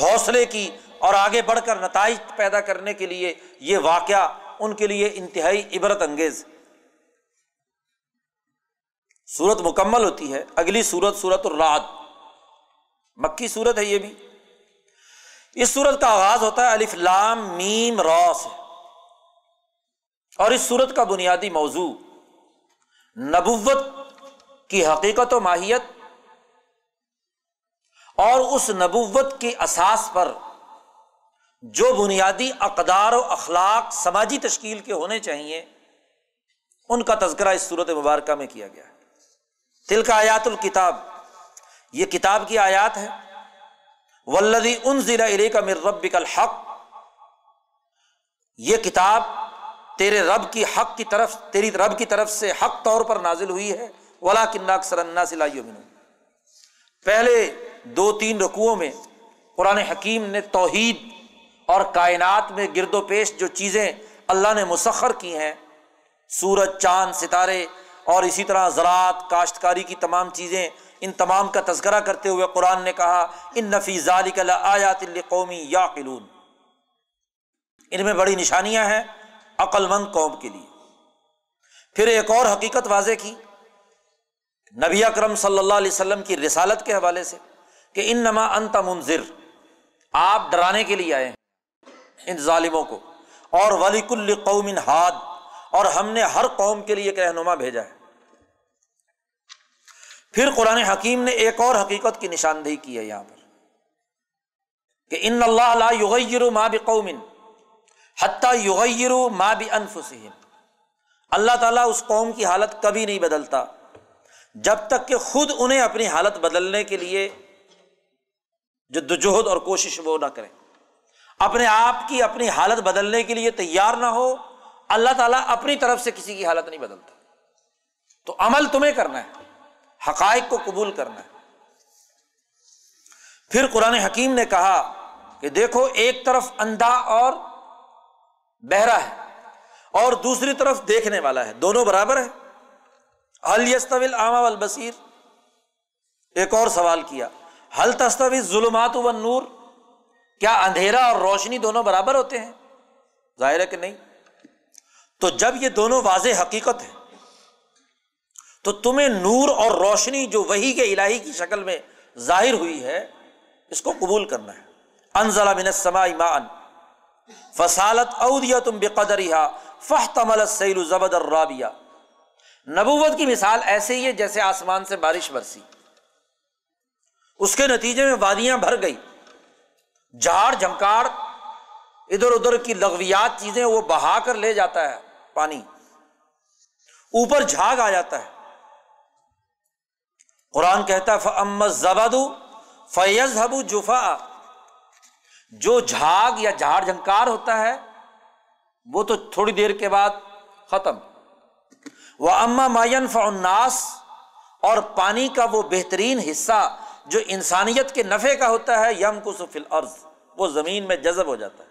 حوصلے کی اور آگے بڑھ کر نتائج پیدا کرنے کے لیے یہ واقعہ ان کے لیے انتہائی عبرت انگیز۔ سورت مکمل ہوتی ہے، اگلی سورت سورت الراد مکی سورت ہے یہ بھی۔ اس سورت کا آغاز ہوتا ہے الف لام میم روس اور اس سورت کا بنیادی موضوع نبوت کی حقیقت و ماہیت اور اس نبوت کی اساس پر جو بنیادی اقدار و اخلاق، سماجی تشکیل کے ہونے چاہیے، ان کا تذکرہ اس صورت مبارکہ میں کیا گیا ہے۔ تل کا آیات الکتاب، یہ کتاب کی آیات ہے ولدی ان ضلع ارے کا مر رب الحق، یہ کتاب تیرے رب کی حق کی طرف، تیری رب کی طرف سے حق طور پر نازل ہوئی ہے۔ ولا کنہ اکثر سلائی پہلے دو تین رقوؤں میں قرآن حکیم نے توحید اور کائنات میں گرد و پیش جو چیزیں اللہ نے مسخر کی ہیں، سورج، چاند، ستارے اور اسی طرح زراعت، کاشتکاری کی تمام چیزیں، ان تمام کا تذکرہ کرتے ہوئے قرآن نے کہا، ان نفی نفیز آیات قومی یا قلون ان میں بڑی نشانیاں ہیں عقل مند قوم کے لیے۔ پھر ایک اور حقیقت واضح کی۔ نبی اکرم صلی اللہ علیہ وسلم کی رسالت کے حوالے سے کہ ان نما انت منظر آپ ڈرانے کے لیے آئے ان ظالموں کو، اور ولی کل قوم ہاد اور ہم نے ہر قوم کے لیے ایک رہنما بھیجا ہے۔ پھر قرآن حکیم نے ایک اور حقیقت کی نشاندہی کی ہے یہاں پر کہ ان اللہ یغیر ما بقوم حتیٰ یغیر ما بانفسہم۔ اللہ تعالیٰ اس قوم کی حالت کبھی نہیں بدلتا۔ جب تک کہ خود انہیں اپنی حالت بدلنے کے لیے جدوجہد اور کوشش وہ نہ کریں۔ اپنے آپ کی اپنی حالت بدلنے کے لیے تیار نہ ہو اللہ تعالیٰ اپنی طرف سے کسی کی حالت نہیں بدلتا۔ تو عمل تمہیں کرنا ہے، حقائق کو قبول کرنا ہے۔ پھر قرآن حکیم نے کہا کہ دیکھو، ایک طرف اندھا اور بہرا ہے اور دوسری طرف دیکھنے والا ہے۔ دونوں برابر ہے الستویل عامہ البصیر ایک اور سوال کیا۔ حل تستوی ظلمات و نور کیا اندھیرا اور روشنی دونوں برابر ہوتے ہیں؟ ظاہر ہے کہ نہیں۔ تو جب یہ دونوں واضح حقیقت ہے تو تمہیں نور اور روشنی جو وہی کے الہی کی شکل میں ظاہر ہوئی ہے، اس کو قبول کرنا ہے۔ انزلہ من السماء مان فصالت اودیا تم بے قدر فہ زبد الرابیہ۔ نبوت کی مثال ایسے ہی ہے جیسے آسمان سے بارش برسی۔ اس کے نتیجے میں وادیاں بھر گئی۔ جھاڑ جھنکاڑ، ادھر ادھر کی لغویات چیزیں وہ بہا کر لے جاتا ہے۔ پانی۔ اوپر جھاگ آ جاتا ہے۔ قرآن کہتا ہے فمت زباد فیض حبو جفا جو جھاگ یا جھاڑ جھنکار ہوتا ہے، وہ تو تھوڑی دیر کے بعد ختم۔ وہ اما مائن فناس اور پانی کا وہ بہترین حصہ جو انسانیت کے نفے کا ہوتا ہے یم کو سفل عرض وہ زمین میں جذب ہو جاتا ہے۔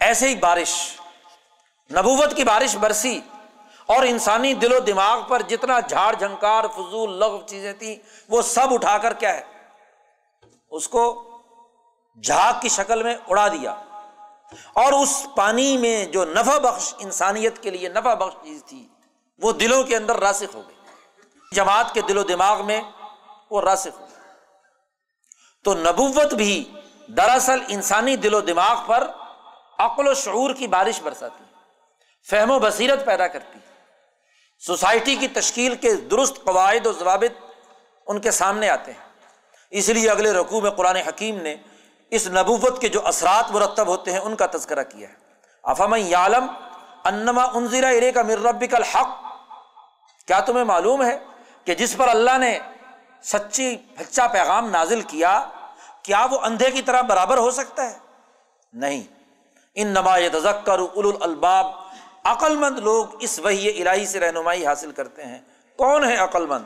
ایسے ہی بارش۔ نبوت کی بارش برسی اور انسانی دل و دماغ پر جتنا جھاڑ جھنکار، فضول لغ چیزیں تھیں، وہ سب اٹھا کر کیا ہے؟ اس کو جھاگ کی شکل میں اڑا دیا۔ اور اس پانی میں جو نفع بخش انسانیت کے لیے نفع بخش چیز تھی، وہ دلوں کے اندر راسک ہو گئی۔ جماعت کے دل و دماغ میں وہ راسک ہو گئی۔ تو نبوت بھی دراصل انسانی دل و دماغ پر عقل و شعور کی بارش برساتی۔ فہم و بصیرت پیدا کرتی سوسائٹی کی تشکیل کے درست قواعد و ضوابط ان کے سامنے آتے ہیں۔ اس لیے اگلے رقوع میں قرآن حکیم نے اس نبوت کے جو اثرات مرتب ہوتے ہیں ان کا تذکرہ کیا ہے۔ افام یالم انما انزیرا ارے کا مربی کا الحق۔ کیا تمہیں معلوم ہے کہ جس پر اللہ نے سچی سچا پیغام نازل کیا کیا وہ اندھے کی طرح برابر ہو سکتا ہے؟ نہیں۔ ان نما تذکر اول الباب عقل مند لوگ اس وحی الہی سے رہنمائی حاصل کرتے ہیں۔ کون ہے عقل مند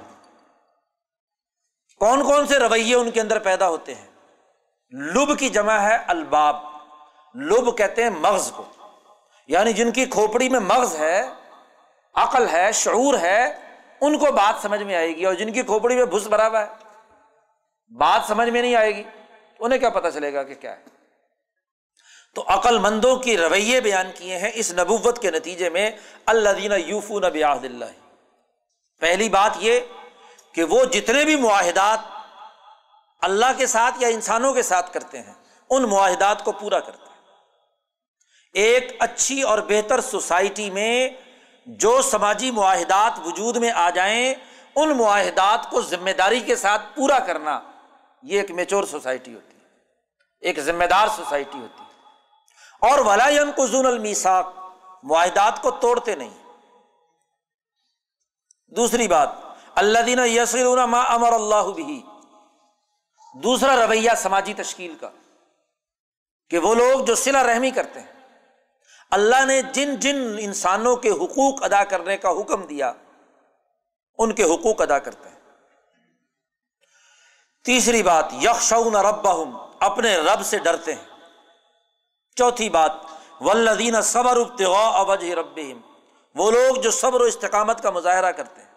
کون کون سے رویے ان کے اندر پیدا ہوتے ہیں؟ لب کی جمع ہے الباب۔ لب کہتے ہیں مغز کو۔ یعنی جن کی کھوپڑی میں مغز ہے، عقل ہے، شعور ہے، ان کو بات سمجھ میں آئے گی اور جن کی کھوپڑی میں بھس بھرا ہوا ہے، بات سمجھ میں نہیں آئے گی، انہیں کیا پتا چلے گا کہ کیا ہے؟ تو عقل مندوں کی رویے بیان کیے ہیں اس نبوت کے نتیجے میں اللہ دینا یوفو نبی اللہ۔ پہلی بات یہ کہ وہ جتنے بھی معاہدات اللہ کے ساتھ یا انسانوں کے ساتھ کرتے ہیں، ان معاہدات کو پورا کرتے ہیں۔ ایک اچھی اور بہتر سوسائٹی میں جو سماجی معاہدات وجود میں آ جائیں، ان معاہدات کو ذمہ داری کے ساتھ پورا کرنا یہ ایک میچور سوسائٹی ہوتی ہے۔ ایک ذمہ دار سوسائٹی ہوتی ہے۔ اور ولائن کو المیساک معاہدات کو توڑتے نہیں۔ دوسری بات اللہ دینا یسر ما امر اللہ بھی دوسرا رویہ سماجی تشکیل کا، کہ وہ لوگ جو سلا رحمی کرتے ہیں، اللہ نے جن جن انسانوں کے حقوق ادا کرنے کا حکم دیا، ان کے حقوق ادا کرتے ہیں۔ تیسری بات یکشون رب اپنے رب سے ڈرتے ہیں۔ چوتھی بات ولدین صبر اوجہ رب وہ لوگ جو صبر و استقامت کا مظاہرہ کرتے ہیں۔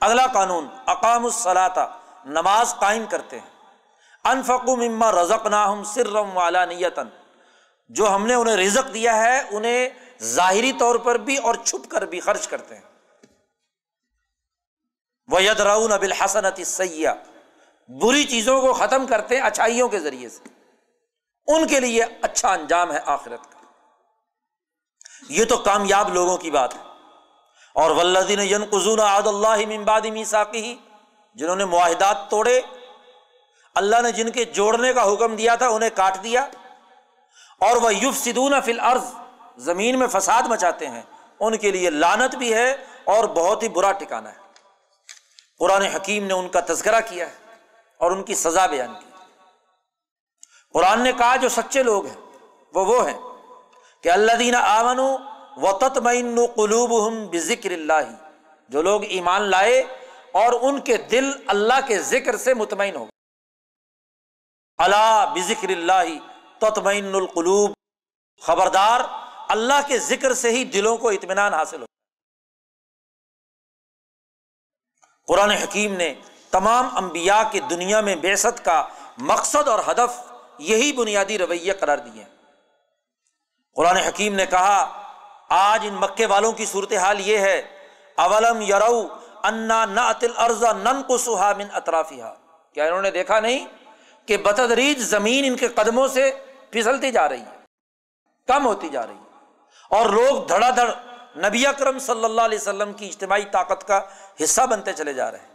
اگلا قانون اقام الصلاطہ نماز قائم کرتے ہیں۔ انفق مما رزق ناہم سرم والا نیتن جو ہم نے انہیں رزق دیا ہے، انہیں ظاہری طور پر بھی اور چھپ کر بھی خرچ کرتے ہیں۔ وہ ید رعون اب الحسنت سیاح بری چیزوں کو ختم کرتے ہیں اچھائیوں کے ذریعے سے۔ ان کے لیے اچھا انجام ہے آخرت کا۔ یہ تو کامیاب لوگوں کی بات ہے۔ اور ولدین ین قزون عاد اللہ ممباد میساکی جنہوں نے معاہدات توڑے، اللہ نے جن کے جوڑنے کا حکم دیا تھا انہیں کاٹ دیا۔ اور وہ یوف سدون فل عرض زمین میں فساد مچاتے ہیں۔ ان کے لیے لانت بھی ہے اور بہت ہی برا ٹکانا ہے۔ قرآن حکیم نے ان کا تذکرہ کیا ہے اور ان کی سزا بیان کی۔ قرآن نے کہا جو سچے لوگ ہیں، وہ وہ ہیں کہ اللہ دینا آمن و تطمین قلوب ہم بکر اللہ، جو لوگ ایمان لائے اور ان کے دل اللہ کے ذکر سے مطمئن ہو اللہ بکر اللہ تطمین القلوب، خبردار، اللہ کے ذکر سے ہی دلوں کو اطمینان حاصل ہو قرآن حکیم نے تمام انبیاء کی دنیا میں بےسط کا مقصد اور ہدف یہی بنیادی رویہ قرار دیے قرآن حکیم نے کہا، آج ان مکے والوں کی صورت حال یہ ہے، اولم یرو انا ارزا نن کو سہا من اطرافیہ کیا انہوں نے دیکھا نہیں کہ بتدریج زمین ان کے قدموں سے پھسلتی جا رہی ہے، کم ہوتی جا رہی ہے۔ اور لوگ دھڑا دھڑ نبی اکرم صلی اللہ علیہ وسلم کی اجتماعی طاقت کا حصہ بنتے چلے جا رہے ہیں۔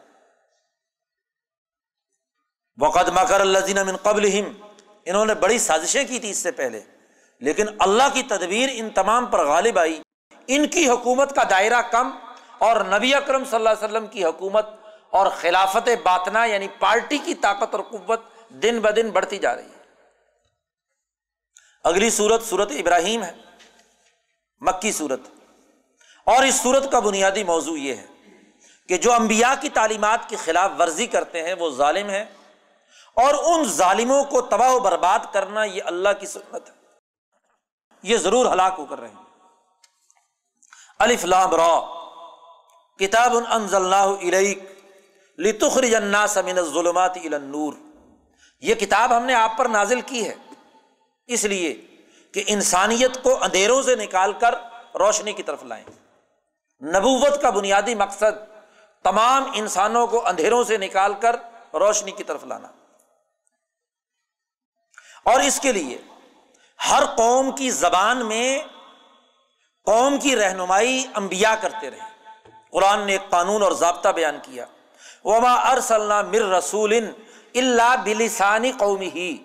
وقت مکر اللہ من قبل انہوں نے بڑی سازشیں کی تھی اس سے پہلے۔ لیکن اللہ کی تدبیر ان تمام پر غالب آئی۔ ان کی حکومت کا دائرہ کم اور نبی اکرم صلی اللہ علیہ وسلم کی حکومت اور خلافت باطنا یعنی پارٹی کی طاقت اور قوت دن بدن بڑھتی جا رہی ہے۔ اگلی صورت صورت ابراہیم ہے۔ مکی صورت اور اس صورت کا بنیادی موضوع یہ ہے کہ جو انبیاء کی تعلیمات کی خلاف ورزی کرتے ہیں وہ ظالم ہیں اور ان ظالموں کو تباہ و برباد کرنا یہ اللہ کی سنت ہے۔ یہ ضرور ہلاک ہو کر رہے ہیں الفلام را۔ کتاب لتخرج الناس من الظلمات الى النور۔ یہ کتاب ہم نے آپ پر نازل کی ہے۔ اس لیے کہ انسانیت کو اندھیروں سے نکال کر روشنی کی طرف لائیں۔ نبوت کا بنیادی مقصد تمام انسانوں کو اندھیروں سے نکال کر روشنی کی طرف لانا۔ اور اس کے لیے ہر قوم کی زبان میں قوم کی رہنمائی انبیاء کرتے رہے۔ قرآن نے ایک قانون اور ضابطہ بیان کیا۔ وما ارسل مر رسول اللہ بلسانی قومی ہی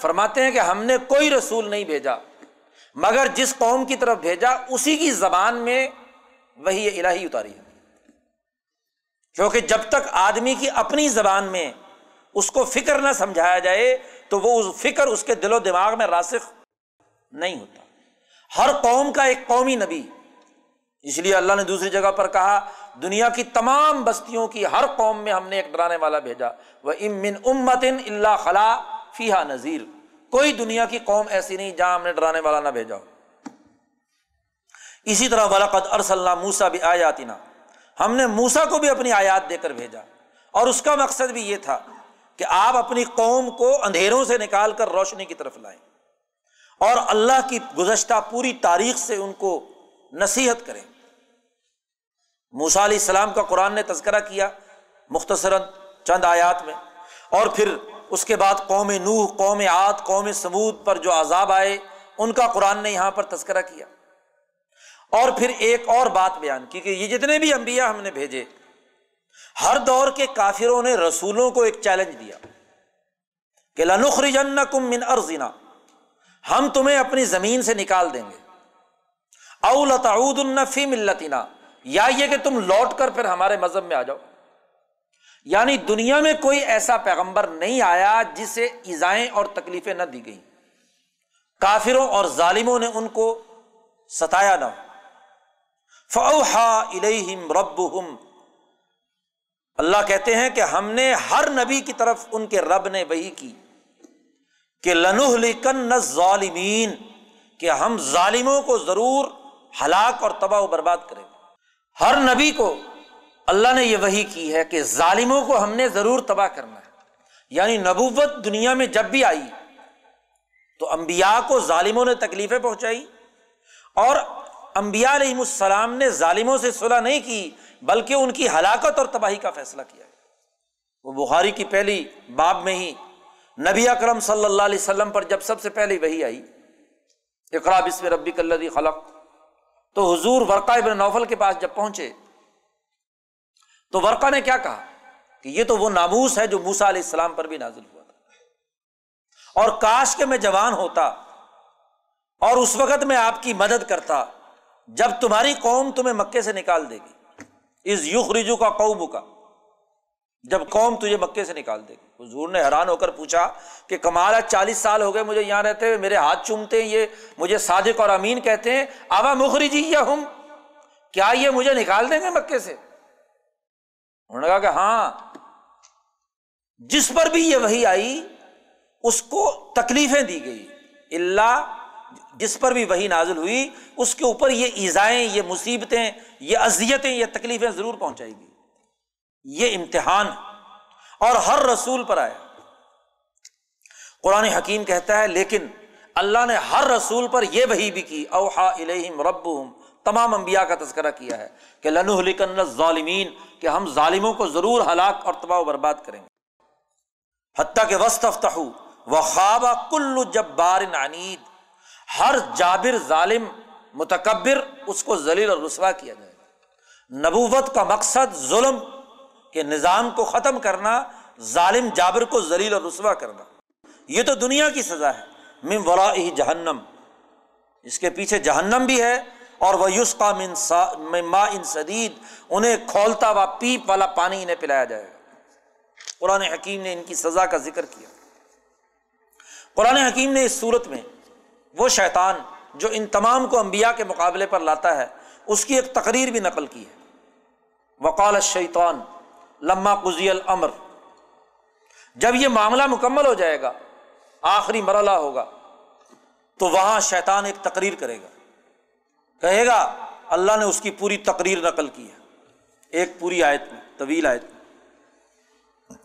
فرماتے ہیں کہ ہم نے کوئی رسول نہیں بھیجا، مگر جس قوم کی طرف بھیجا، اسی کی زبان میں وہی الہی اتاری ہے۔ کیونکہ جب تک آدمی کی اپنی زبان میں اس کو فکر نہ سمجھایا جائے تو وہ فکر اس کے دل و دماغ میں راسخ نہیں ہوتا۔ ہر قوم کا ایک قومی نبی۔ اس لیے اللہ نے دوسری جگہ پر کہا، دنیا کی تمام بستیوں کی ہر قوم میں ہم نے ایک ڈرانے والا بھیجا۔ وہ امن امتن اللہ خلا فیحا نذیر کوئی دنیا کی قوم ایسی نہیں جہاں ہم نے ڈرانے والا نہ بھیجا ہو۔ اسی طرح ولاقت ارسل موسا بھی آیاتینا ہم نے موسا کو بھی اپنی آیات دے کر بھیجا۔ اور اس کا مقصد بھی یہ تھا کہ آپ اپنی قوم کو اندھیروں سے نکال کر روشنی کی طرف لائیں اور اللہ کی گزشتہ پوری تاریخ سے ان کو نصیحت کریں۔ موسا علیہ السلام کا قرآن نے تذکرہ کیا مختصراً چند آیات میں، اور پھر اس کے بعد قوم نوح، قوم آت قوم سمود پر جو عذاب آئے، ان کا قرآن نے یہاں پر تذکرہ کیا۔ اور پھر ایک اور بات بیان کی کہ یہ جتنے بھی انبیاء ہم نے بھیجے ہر دور کے کافروں نے رسولوں کو ایک چیلنج دیا کہ لنخری جن کم من ارزنا ہم تمہیں اپنی زمین سے نکال دیں گے۔ اولتعود النفی ملتنا، یا یہ کہ تم لوٹ کر پھر ہمارے مذہب میں آ جاؤ۔ یعنی دنیا میں کوئی ایسا پیغمبر نہیں آیا جسے ایزائیں اور تکلیفیں نہ دی گئی کافروں اور ظالموں نے ان کو ستایا نہ فوہا الہم رب اللہ کہتے ہیں کہ ہم نے ہر نبی کی طرف ان کے رب نے وہی کی کہ لنح لکن ظالمین کہ ہم ظالموں کو ضرور ہلاک اور تباہ و برباد کریں گے۔ ہر نبی کو اللہ نے یہ وہی کی ہے کہ ظالموں کو ہم نے ضرور تباہ کرنا ہے۔ یعنی نبوت دنیا میں جب بھی آئی تو امبیا کو ظالموں نے تکلیفیں پہنچائی اور امبیا علیہ السلام نے ظالموں سے صلاح نہیں کی بلکہ ان کی ہلاکت اور تباہی کا فیصلہ کیا ہے وہ بخاری کی پہلی باب میں ہی نبی اکرم صلی اللہ علیہ وسلم پر جب سب سے پہلے وہی آئی اقرا بسم ربی کلدی خلق، تو حضور ورقا ابن نوفل کے پاس جب پہنچے، تو ورقا نے کیا کہا؟ کہ یہ تو وہ ناموس ہے جو موسا علیہ السلام پر بھی نازل ہوا تھا۔ اور کاش کے میں جوان ہوتا اور اس وقت میں آپ کی مدد کرتا، جب تمہاری قوم تمہیں مکے سے نکال دے گی۔ اس یوخ رجو کا قوم کا جب قوم تجھے مکے سے نکال دے گی۔ حضور نے حیران ہو کر پوچھا کہ کمالا چالیس سال ہو گئے مجھے یہاں رہتے ہوئے، میرے ہاتھ چومتے ہیں یہ، مجھے صادق اور امین کہتے ہیں آوا مخری جی یا ہم کیا یہ مجھے نکال دیں گے مکے سے؟ انہوں نے کہا کہ ہاں۔ جس پر بھی یہ وہی آئی، اس کو تکلیفیں دی گئی۔ اللہ جس پر بھی وہی نازل ہوئی، اس کے اوپر یہ ایزائیں، یہ مصیبتیں، یہ اذیتیں، یہ تکلیفیں ضرور پہنچائے گی۔ یہ امتحان اور ہر رسول پر آیا قرآن حکیم کہتا ہے، لیکن اللہ نے ہر رسول پر یہ وہی بھی کی اوہا الہم رب تمام انبیاء کا تذکرہ کیا ہے کہ لنو لکن ظالمین کہ ہم ظالموں کو ضرور ہلاک اور تباہ و برباد کریں گے۔ حتیٰ کہ وسط و خوابہ کل جب بار عنید۔ ہر جابر ظالم متکبر اس کو ذلیل اور رسوا کیا جائے گا۔ نبوت کا مقصد ظلم کے نظام کو ختم کرنا، ظالم جابر کو ذلیل اور رسوا کرنا۔ یہ تو دنیا کی سزا ہے۔ من ورا ہی جہنم۔ اس کے پیچھے جہنم بھی ہے اور وہ یوس کا ما ان سدید انہیں کھولتا ہوا پیپ والا پانی انہیں پلایا جائے گا۔ قرآن حکیم نے ان کی سزا کا ذکر کیا۔ قرآن حکیم نے اس صورت میں وہ شیطان جو ان تمام کو انبیاء کے مقابلے پر لاتا ہے، اس کی ایک تقریر بھی نقل کی ہے۔ وقال شیطان لما قزی الامر۔ جب یہ معاملہ مکمل ہو جائے گا، آخری مرحلہ ہوگا، تو وہاں شیطان ایک تقریر کرے گا۔ کہے گا، اللہ نے اس کی پوری تقریر نقل کی ہے۔ ایک پوری آیت میں، طویل آیت میں۔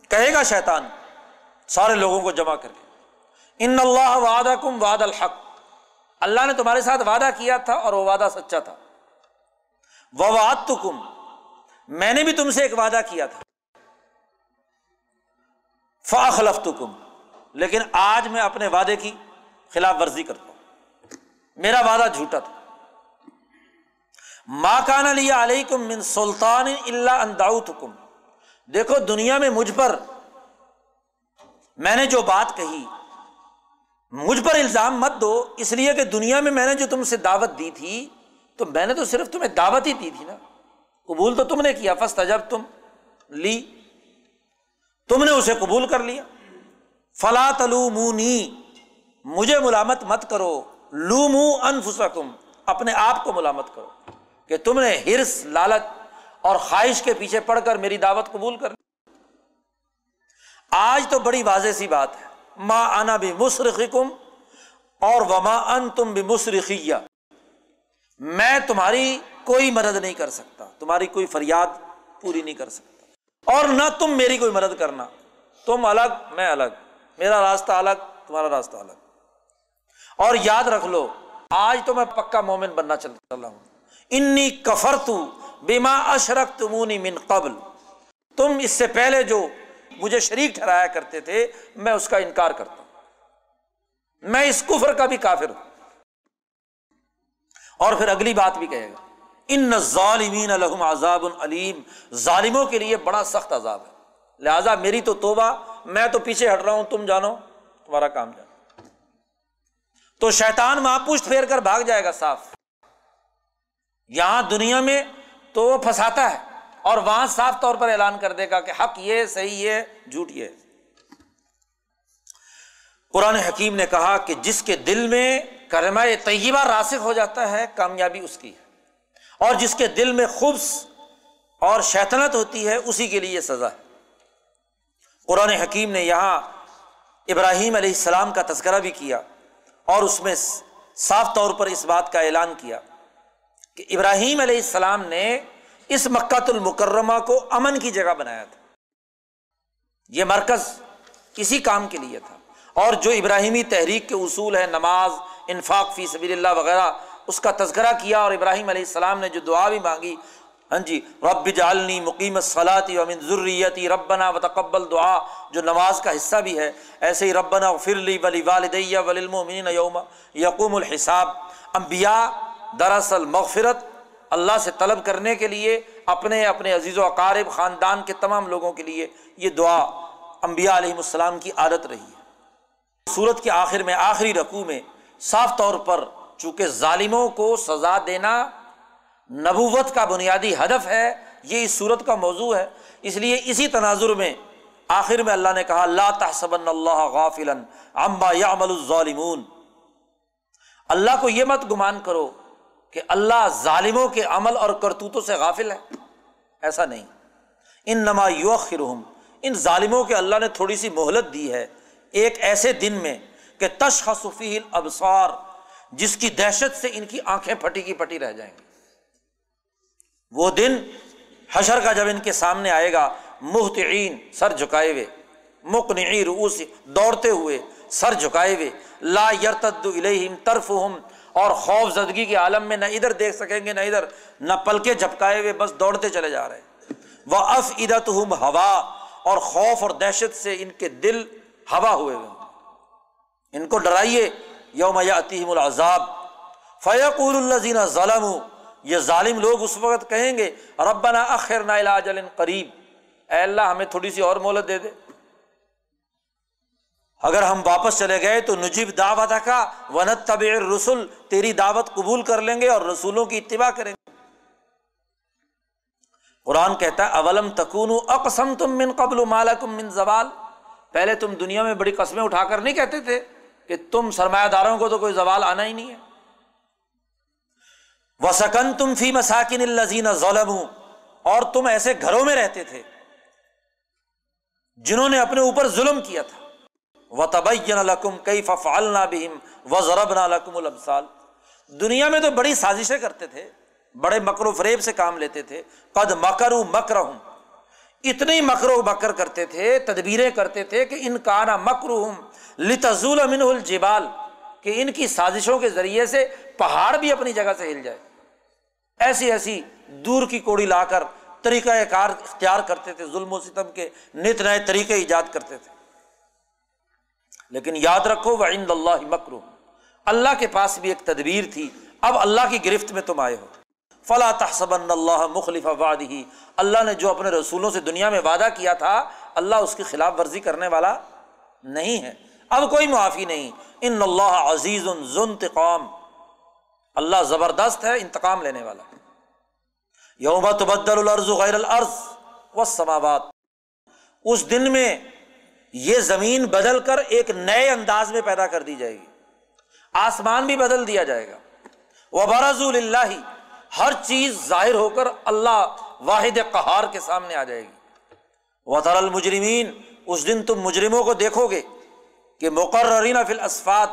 کہے گا شیطان، سارے لوگوں کو جمع کر کے، ان اللہ وعدہ کم واد الحق اللہ نے تمہارے ساتھ وعدہ کیا تھا اور وہ وعدہ سچا تھا۔ واد تو کم میں نے بھی تم سے ایک وعدہ کیا تھا۔ فاخلف تو کم لیکن آج میں اپنے وعدے کی خلاف ورزی کرتا ہوں۔ میرا وعدہ جھوٹا تھا۔ ماں کان علی علیہ کم من سلطان اللہ انداؤت دیکھو دنیا میں مجھ پر میں نے جو بات کہی مجھ پر الزام مت دو، اس لیے کہ دنیا میں میں نے جو تم سے دعوت دی تھی، تو میں نے تو صرف تمہیں دعوت ہی دی تھی نا۔ قبول تو تم نے کیا فسٹ جب تم، لی۔ تم نے اسے قبول کر لیا۔ فلا تلو مجھے ملامت مت کرو۔ لو منہ انفسکم، اپنے آپ کو ملامت کرو۔ کہ تم نے ہرس، لالچ اور خواہش کے پیچھے پڑ کر میری دعوت قبول کر لی۔ آج تو بڑی واضح سی بات ہے۔ ماں آنا بھی مسرخم اور وما ان تم بھی مسرخیہ میں تمہاری کوئی مدد نہیں کر سکتا، تمہاری کوئی فریاد پوری نہیں کر سکتا۔ اور نہ تم میری کوئی مدد کرنا، تم الگ، میں الگ۔ میرا راستہ الگ، تمہارا راستہ الگ۔ اور یاد رکھ لو، آج تو میں پکا مومن بننا چل رہا ہوں۔ انی کفر تو بیما اشرک تمونی من قبل۔ تم اس سے پہلے جو مجھے شریک ٹھہرایا کرتے تھے، میں اس کا انکار کرتا ہوں۔ میں اس کفر کا بھی کافر ہوں۔ اور پھر اگلی بات بھی کہے گا، ان ظالمین الحم عذاب العلیم ظالموں کے لیے بڑا سخت عذاب ہے۔ لہذا میری تو توبہ، میں تو پیچھے ہٹ رہا ہوں، تم جانو، تمہارا کام جانو۔ تو شیطان وہاں پوچھ پھیر کر بھاگ جائے گا صاف۔ یہاں دنیا میں تو وہ پھنساتا ہے۔ اور وہاں صاف طور پر اعلان کر دے گا کہ حق یہ، صحیح ہے جھوٹ یہ۔ قرآن حکیم نے کہا کہ جس کے دل میں کرما طیبہ راسک ہو جاتا ہے، کامیابی اس کی ہے۔ اور جس کے دل میں خوبص اور شیطنت ہوتی ہے، اسی کے لیے سزا ہے۔ قرآن حکیم نے یہاں ابراہیم علیہ السلام کا تذکرہ بھی کیا اور اس میں صاف طور پر اس بات کا اعلان کیا کہ ابراہیم علیہ السلام نے اس مکت المکرمہ کو امن کی جگہ بنایا تھا۔ یہ مرکز کسی کام کے لیے تھا۔ اور جو ابراہیمی تحریک کے اصول ہے نماز، انفاق فی سبیل اللہ وغیرہ، اس کا تذکرہ کیا اور ابراہیم علیہ السلام نے جو دعا بھی مانگی ہاں جی رب جالنی مقیم صلاحی امن ضروریتی ربنا و تقبل دعا، جو نماز کا حصہ بھی ہے، ایسے ہی ربنا فرلی ولی والدیہ وللمؤمنین یوم یقوم الحساب۔ انبیاء دراصل مغفرت اللہ سے طلب کرنے کے لیے، اپنے اپنے عزیز و اقارب، خاندان کے تمام لوگوں کے لیے یہ دعا انبیاء علیہ السلام کی عادت رہی ہے۔ سورت کے آخر میں، آخری رقو میں صاف طور پر چونکہ ظالموں کو سزا دینا نبوت کا بنیادی ہدف ہے، یہ اس صورت کا موضوع ہے۔ اس لیے اسی تناظر میں آخر میں اللہ نے کہا اللہ تحسبن اللہ غافل امبا یا الظالمون۔ اللہ کو یہ مت گمان کرو کہ اللہ ظالموں کے عمل اور کرتوتوں سے غافل ہے؟ ایسا نہیں۔ ان نما یوخرحم ان ظالموں کے اللہ نے تھوڑی سی مہلت دی ہے۔ ایک ایسے دن میں کہ تشخصفی ابسار جس کی دہشت سے ان کی آنکھیں پھٹی کی پھٹی رہ جائیں گی۔ وہ دن حشر کا جب ان کے سامنے آئے گا محتعین سر جھکائے ہوئے، مقنعی روس دوڑتے ہوئے، سر جھکائے ہوئے، لا یرتد الیہم طرفہم اور خوف زدگی کے عالم میں نہ ادھر دیکھ سکیں گے، نہ ادھر، نہ پلکے جھپکائے ہوئے، بس دوڑتے چلے جا رہے ہیں۔ وہ اف ادت ہم ہوا اور خوف اور دہشت سے ان کے دل ہوا ہوئے ہوئے ان کو ڈرائیے، یوم یاتیم العذاب۔ فیقول الزین ظالم یہ ظالم لوگ اس وقت کہیں گے، ربنا اخر نا قریب اے اللہ، ہمیں تھوڑی سی اور مہلت دے دے۔ اگر ہم واپس چلے گئے تو نجیب دعوت کا ونت طب رسول تیری دعوت قبول کر لیں گے اور رسولوں کی اتباع کریں گے۔ قرآن کہتا ہے، اولم تکون اقسم تم من قبل مالکم من زوال۔ پہلے تم دنیا میں بڑی قسمیں اٹھا کر نہیں کہتے تھے کہ تم سرمایہ داروں کو تو کوئی زوال آنا ہی نہیں ہے۔ وسکن تم فی مساکن الزین ظلم اور تم ایسے گھروں میں رہتے تھے جنہوں نے اپنے اوپر ظلم کیا تھا۔ و تبین کئی ففال نہ بہم و ضرب نہ البسال دنیا میں تو بڑی سازشیں کرتے تھے، بڑے مکر و فریب سے کام لیتے تھے۔ قد مکر مکر ہوں اتنی مکر و مکر کرتے تھے، تدبیریں کرتے تھے کہ ان کا نا مکر ہوں لتزول امن الجبال، کہ ان کی سازشوں کے ذریعے سے پہاڑ بھی اپنی جگہ سے ہل جائے۔ ایسی ایسی دور کی کوڑی لا کر طریقۂ کار اختیار کرتے تھے، ظلم و ستم کے نت نئے طریقے ایجاد کرتے تھے۔ لیکن یاد رکھو وہ عند اللہ مکرو۔ اللہ کے پاس بھی ایک تدبیر تھی۔ اب اللہ کی گرفت میں تم آئے ہو۔ فلاں تحسب اللہ مخلف واد ہی اللہ نے جو اپنے رسولوں سے دنیا میں وعدہ کیا تھا، اللہ اس کی خلاف ورزی کرنے والا نہیں ہے۔ اب کوئی معافی نہیں۔ ان اللہ عزیز انتقام۔ اللہ زبردست ہے انتقام لینے والا۔ یوم تبدل الارض غیر الارض و سماوات اس دن میں یہ زمین بدل کر ایک نئے انداز میں پیدا کر دی جائے گی۔ آسمان بھی بدل دیا جائے گا۔ وہ برض اللہ ہر چیز ظاہر ہو کر اللہ واحد قہار کے سامنے آ جائے گی۔ وہ تر المجرمین اس دن تم مجرموں کو دیکھو گے کہ مقررین فی الاسفات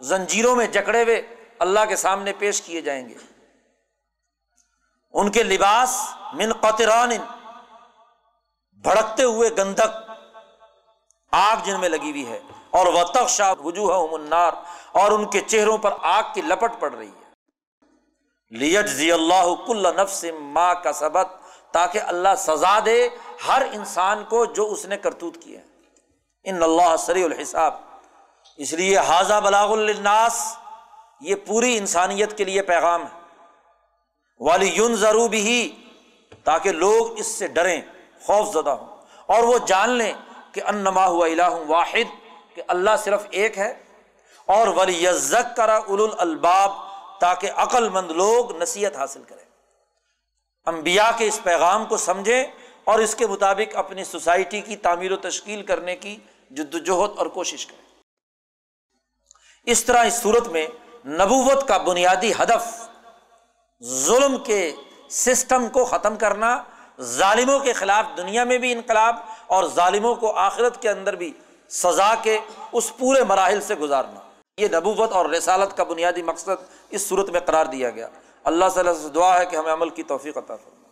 زنجیروں میں جکڑے ہوئے اللہ کے سامنے پیش کیے جائیں گے۔ ان کے لباس من قطران، بھڑکتے ہوئے گندک آگ جن میں لگی ہوئی ہے۔ اور وہ تخشا وجوہ منار اور ان کے چہروں پر آگ کی لپٹ پڑ رہی ہے۔ لیٹ زی اللہ کل نفس ماں کا سبق تاکہ اللہ سزا دے ہر انسان کو جو اس نے کرتوت کیا ان اللہ سری الحساب۔ اس لیے حاضہ بلاغ الناس یہ پوری انسانیت کے لیے پیغام ہے۔ والی یون ضرور بھی تاکہ لوگ اس سے ڈریں، خوف زدہ ہوں۔ اور وہ جان لیں کہ انما ہوا الہ واحد، کہ اللہ صرف ایک ہے، اور ولی کرا اول الباب تاکہ عقل مند لوگ نصیحت حاصل کریں۔ امبیا کے اس پیغام کو سمجھیں، اور اس کے مطابق اپنی سوسائٹی کی تعمیر و تشکیل کرنے کی جدوجہد اور کوشش کریں۔ اس طرح اس صورت میں نبوت کا بنیادی ہدف ظلم کے سسٹم کو ختم کرنا، ظالموں کے خلاف دنیا میں بھی انقلاب اور ظالموں کو آخرت کے اندر بھی سزا کے اس پورے مراحل سے گزارنا۔ یہ نبوت اور رسالت کا بنیادی مقصد اس صورت میں قرار دیا گیا۔ اللہ صلی اللہ سے دعا ہے کہ ہمیں عمل کی توفیق عطا فرمائے۔